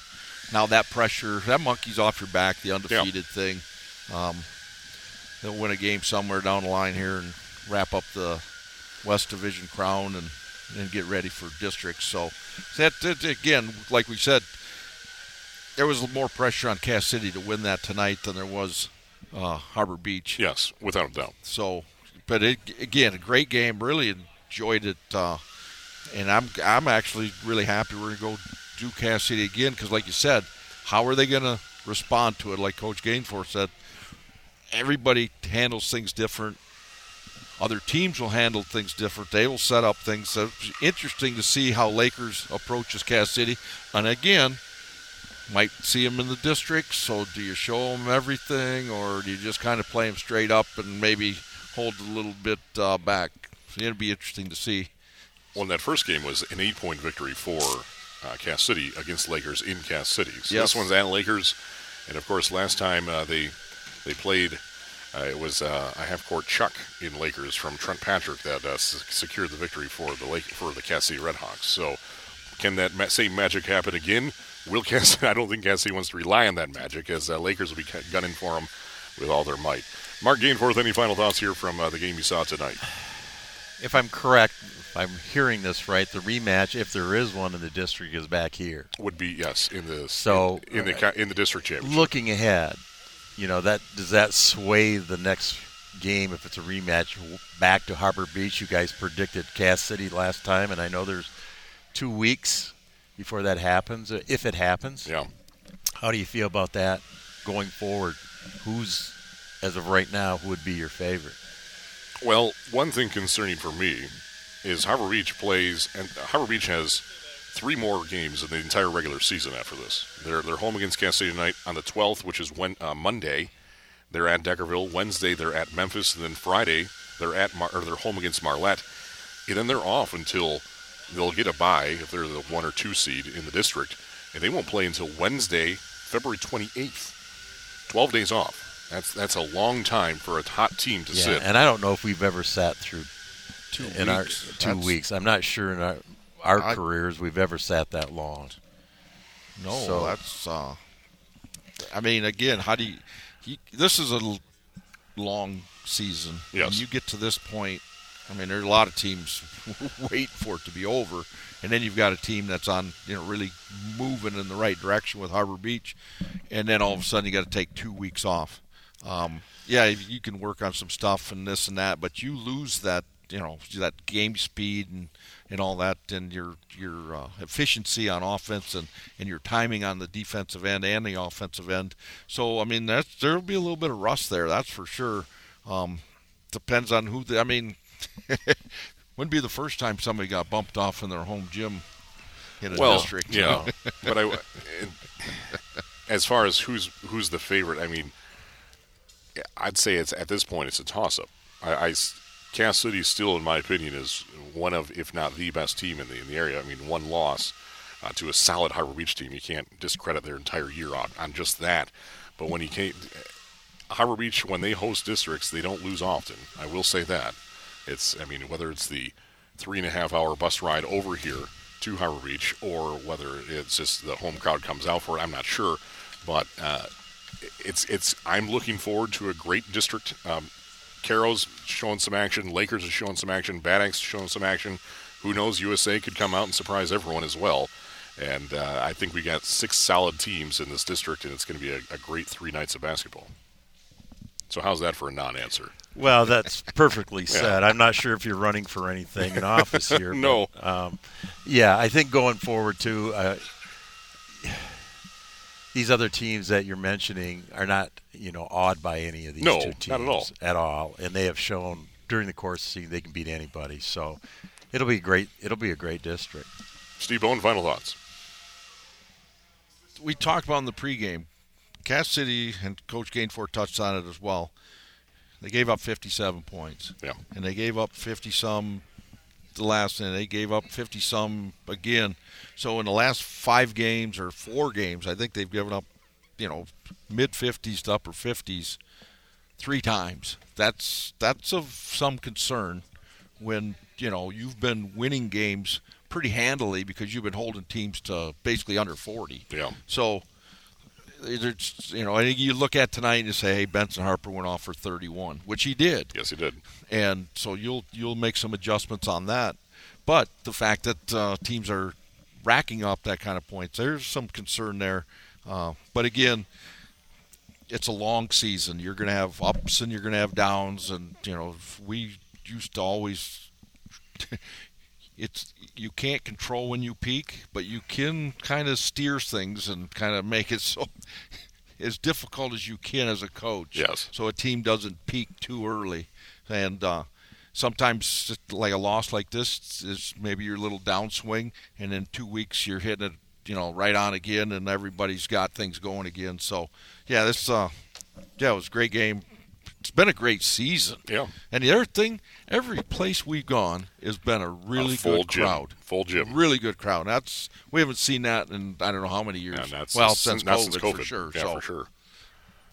now that pressure, that monkey's off your back, the undefeated thing. Um, they'll win a game somewhere down the line here and wrap up the West Division crown and and get ready for districts. So that, that again, like we said, there was more pressure on Cass City to win that tonight than there was uh, Harbor Beach. Yes, without a doubt. So, but it, again, a great game. Really enjoyed it, uh, and I'm I'm actually really happy we're gonna go do Cass City again because, like you said, how are they gonna respond to it? Like Coach Gainforth said, everybody handles things different. Other teams will handle things different. They will set up things. So it's interesting to see how Lakers approaches Cass City. And again, might see them in the district. So do you show them everything, or do you just kind of play them straight up and maybe hold a little bit uh, back? So it'll be interesting to see. Well, that first game was an eight-point victory for uh, Cass City against Lakers in Cass City. So Yes. this one's at Lakers, and of course, last time uh, they they played, uh, it was uh, a half-court chuck in Lakers from Trent Patrick that uh, s- secured the victory for the Lake for the Cass City Red Hawks. So, can that ma- same magic happen again? Will Cass? I don't think Cassie wants to rely on that magic, as uh, Lakers will be gunning for them with all their might. Mark Gainforth, any final thoughts here from uh, the game you saw tonight? if I'm correct, if I'm hearing this right, the rematch, if there is one in the district, is back here. Would be yes in the So- in, in the ca- in the district championship. Looking ahead, you know that does that sway the next game if it's a rematch back to Harbor Beach? You guys predicted Cass City last time, and I know there's two weeks before that happens. uh, If it happens, Yeah. how do you feel about that going forward? Who's as of right now who would be your favorite? Well, one thing concerning for me is Harbor Beach plays, and Harbor Beach has three more games in the entire regular season after this. They're they're home against Kansas City tonight on the 12th, which is when uh, Monday. They're at Deckerville. Wednesday they're at Memphis, and then Friday they're at Mar- or they're home against Marlette, and then they're off until they'll get a bye if they're the one or two seed in the district, and they won't play until Wednesday, February 28th. 12 days off. That's that's a long time for a hot team to Yeah, sit. and I don't know if we've ever sat through Two in our weeks. two That's- weeks. I'm not sure in our our I- careers we've ever sat that long. No, So- that's. Uh, I mean, again, how do you, you? This is a l- long season. Yes. When you get to this point, I mean, there are a lot of teams wait for it to be over, and then you've got a team that's on, you know, really moving in the right direction with Harbor Beach, and then all of a sudden you got to take two weeks off. Um, yeah, you can work on some stuff and this and that, but you lose that, you know, that game speed and, and all that, and your your uh, efficiency on offense and, and your timing on the defensive end and the offensive end. So I mean, that's there'll be a little bit of rust there, that's for sure. Um, depends on who. The, I mean, wouldn't be the first time somebody got bumped off in their home gym in a well, district. Yeah, but I, as far as who's who's the favorite, I mean, I'd say it's at this point it's a toss up. I, I Cass City still, in my opinion, is one of, if not the best team in the in the area. I mean, one loss uh, to a solid Harbor Beach team, you can't discredit their entire year on on just that. But when you can't, Harbor Beach, when they host districts, they don't lose often. I will say that. It's, I mean, whether it's the three and a half hour bus ride over here to Harbor Beach or whether it's just the home crowd comes out for it, I'm not sure. But uh, it's, it's, I'm looking forward to a great district. Um, Caro's showing some action. Lakers is showing some action. Bad Axe showing some action. Who knows? USA could come out and surprise everyone as well. And uh, I think we got six solid teams in this district, and it's going to be a, a great three nights of basketball. So how's that for a non-answer? Well, that's perfectly said. I'm not sure if you're running for anything in office here. No. but, um, yeah, I think going forward too, uh, these other teams that you're mentioning are not, you know, awed by any of these No, two teams not at all. at all, and they have shown during the course of the season they can beat anybody. So it'll be great. It'll be a great district. Steve Bone, final thoughts. we talked about in the pregame. Cass City and Coach Gainforth touched on it as well. They gave up 57 points, Yeah. and they gave up 50 some the last, and they gave up 50 some again. So in the last five games or four games, I think they've given up, you know, mid 50s to upper 50s three times. That's that's of some concern when you know you've been winning games pretty handily because you've been holding teams to basically under 40. Yeah. So, it's, you know, I think you look at tonight and you say, "Hey, Benson Harper went off for 31," which he did, Yes, he did. and so you'll you'll make some adjustments on that. But the fact that uh, teams are racking up that kind of points, there's some concern there. Uh, but again, it's a long season. You're going to have ups and you're going to have downs, and you know we used to always. It's you can't control when you peak, but you can kind of steer things and kind of make it so as difficult as you can as a coach. Yes. So a team doesn't peak too early, and uh, sometimes like a loss like this is maybe your little downswing, and in two weeks you're hitting it, you know, right on again, and everybody's got things going again. So yeah, this uh, yeah, it was a great game. It's been a great season. Yeah. And the other thing, every place we've gone has been a really A full good gym. crowd. Full gym. Really good crowd. That's we haven't seen that in I don't know how many years. Well, since, since, COVID, since COVID for sure. Yeah, so for sure.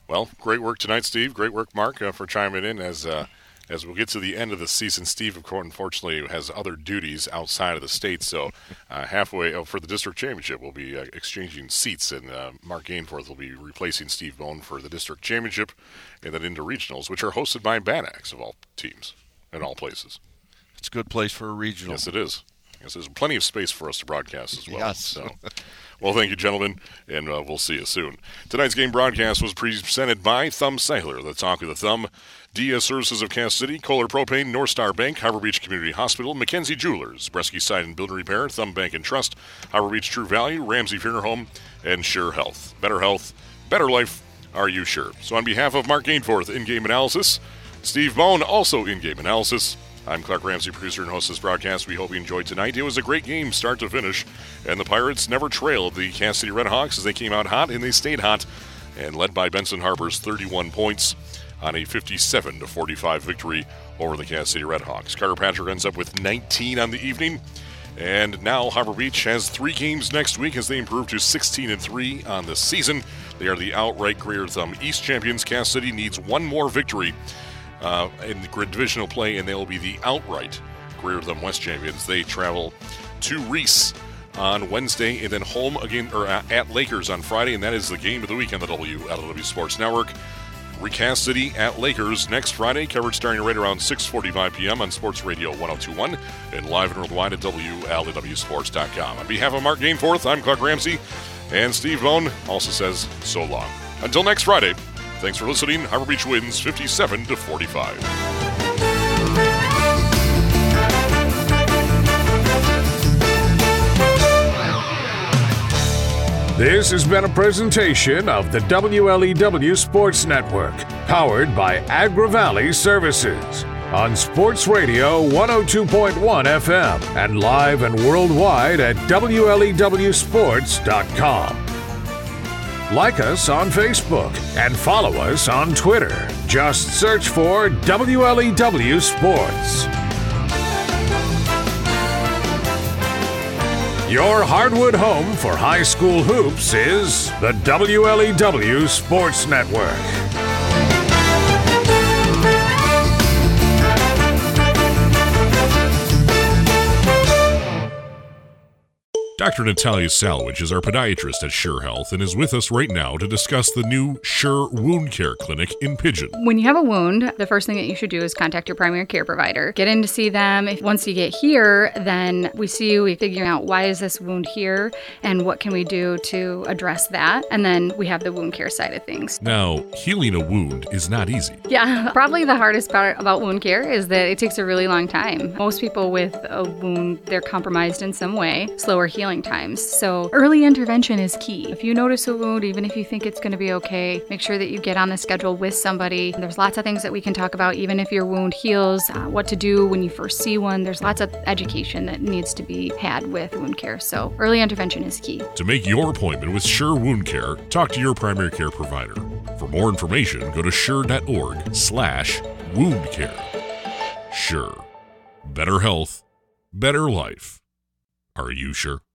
Well, great work tonight, Steve. Great work, Mark, uh, for chiming in as uh, as we'll get to the end of the season. Steve, of course, unfortunately, has other duties outside of the state, so uh, halfway oh, for the district championship, we'll be uh, exchanging seats, and uh, Mark Gainforth will be replacing Steve Bone for the district championship, and then into regionals, which are hosted by Bad Axe of all teams in all places. it's a good place for a regional. Yes, it is. Yes, there's plenty of space for us to broadcast as well. Yes. So, well, thank you, gentlemen, and uh, we'll see you soon. Tonight's game broadcast was presented by Thumb Cellular, the talk of the thumb, DS Services of Cass City, Kohler Propane, North Star Bank, Harbor Beach Community Hospital, Mackenzie Jewelers, Bresky Side and Building Repair, Thumb Bank and Trust, Harbor Beach True Value, Ramsey Funeral Home, and Scheurer Health. Better health, better life. Are you sure? So, on behalf of Mark Gainforth, in-game analysis, Steve Bone, also in-game analysis. I'm Clark Ramsey, producer and host of this broadcast. We hope you enjoyed tonight. It was a great game, start to finish, and the Pirates never trailed the Cass City Redhawks as they came out hot and they stayed hot, and led by Benson Harper's 31 points on a 57 to 45 victory over the Cass City Redhawks. Carter Patrick ends up with 19 on the evening. And now Harbor Beach has three games next week as they improve to 16 and 3 on the season. They are the outright Greater Thumb East champions. Cass City needs one more victory uh, in the grid divisional play, and they'll be the outright Greater Thumb West champions. They travel to Reese on Wednesday and then home again or uh, at Lakers on Friday, and that is the game of the week on the WLEW Sports Network. Recast City at Lakers next Friday, coverage starting right around 6:45 p.m. on Sports Radio 1021 and live and worldwide at WLEWSports.com. On behalf of Mark Gainforth, I'm Clark Ramsey, and Steve Bone also says so long. Until next Friday, thanks for listening. Harbor Beach wins 57 to 45. This has been a presentation of the WLEW Sports Network, powered by Agri-Valley Services. On Sports Radio 102.1 FM and live and worldwide at WLEWSports.com. Like us on Facebook and follow us on Twitter. Just search for WLEW Sports. Your hardwood home for high school hoops is the WLEW Sports Network. Dr. Natalia Salwich is our podiatrist at Scheurer Health and is with us right now to discuss the new Scheurer Wound Care Clinic in Pigeon. When you have a wound, the first thing that you should do is contact your primary care provider. Get in to see them. If once you get here, then we see you, we figure out why is this wound here and what can we do to address that. And then we have the wound care side of things. Now, healing a wound is not easy. Yeah, probably the hardest part about wound care is that it takes a really long time. Most people with a wound, they're compromised in some way, slower healing times. So early intervention is key. If you notice a wound, even if you think it's going to be okay, make sure that you get on the schedule with somebody. There's lots of things that we can talk about, even if your wound heals, uh, what to do when you first see one. There's lots of education that needs to be had with wound care. So early intervention is key. To make your appointment with Scheurer Wound Care, talk to your primary care provider. For more information, go to scheurer.org slash wound care. Sure. Better health, better life. Are you sure?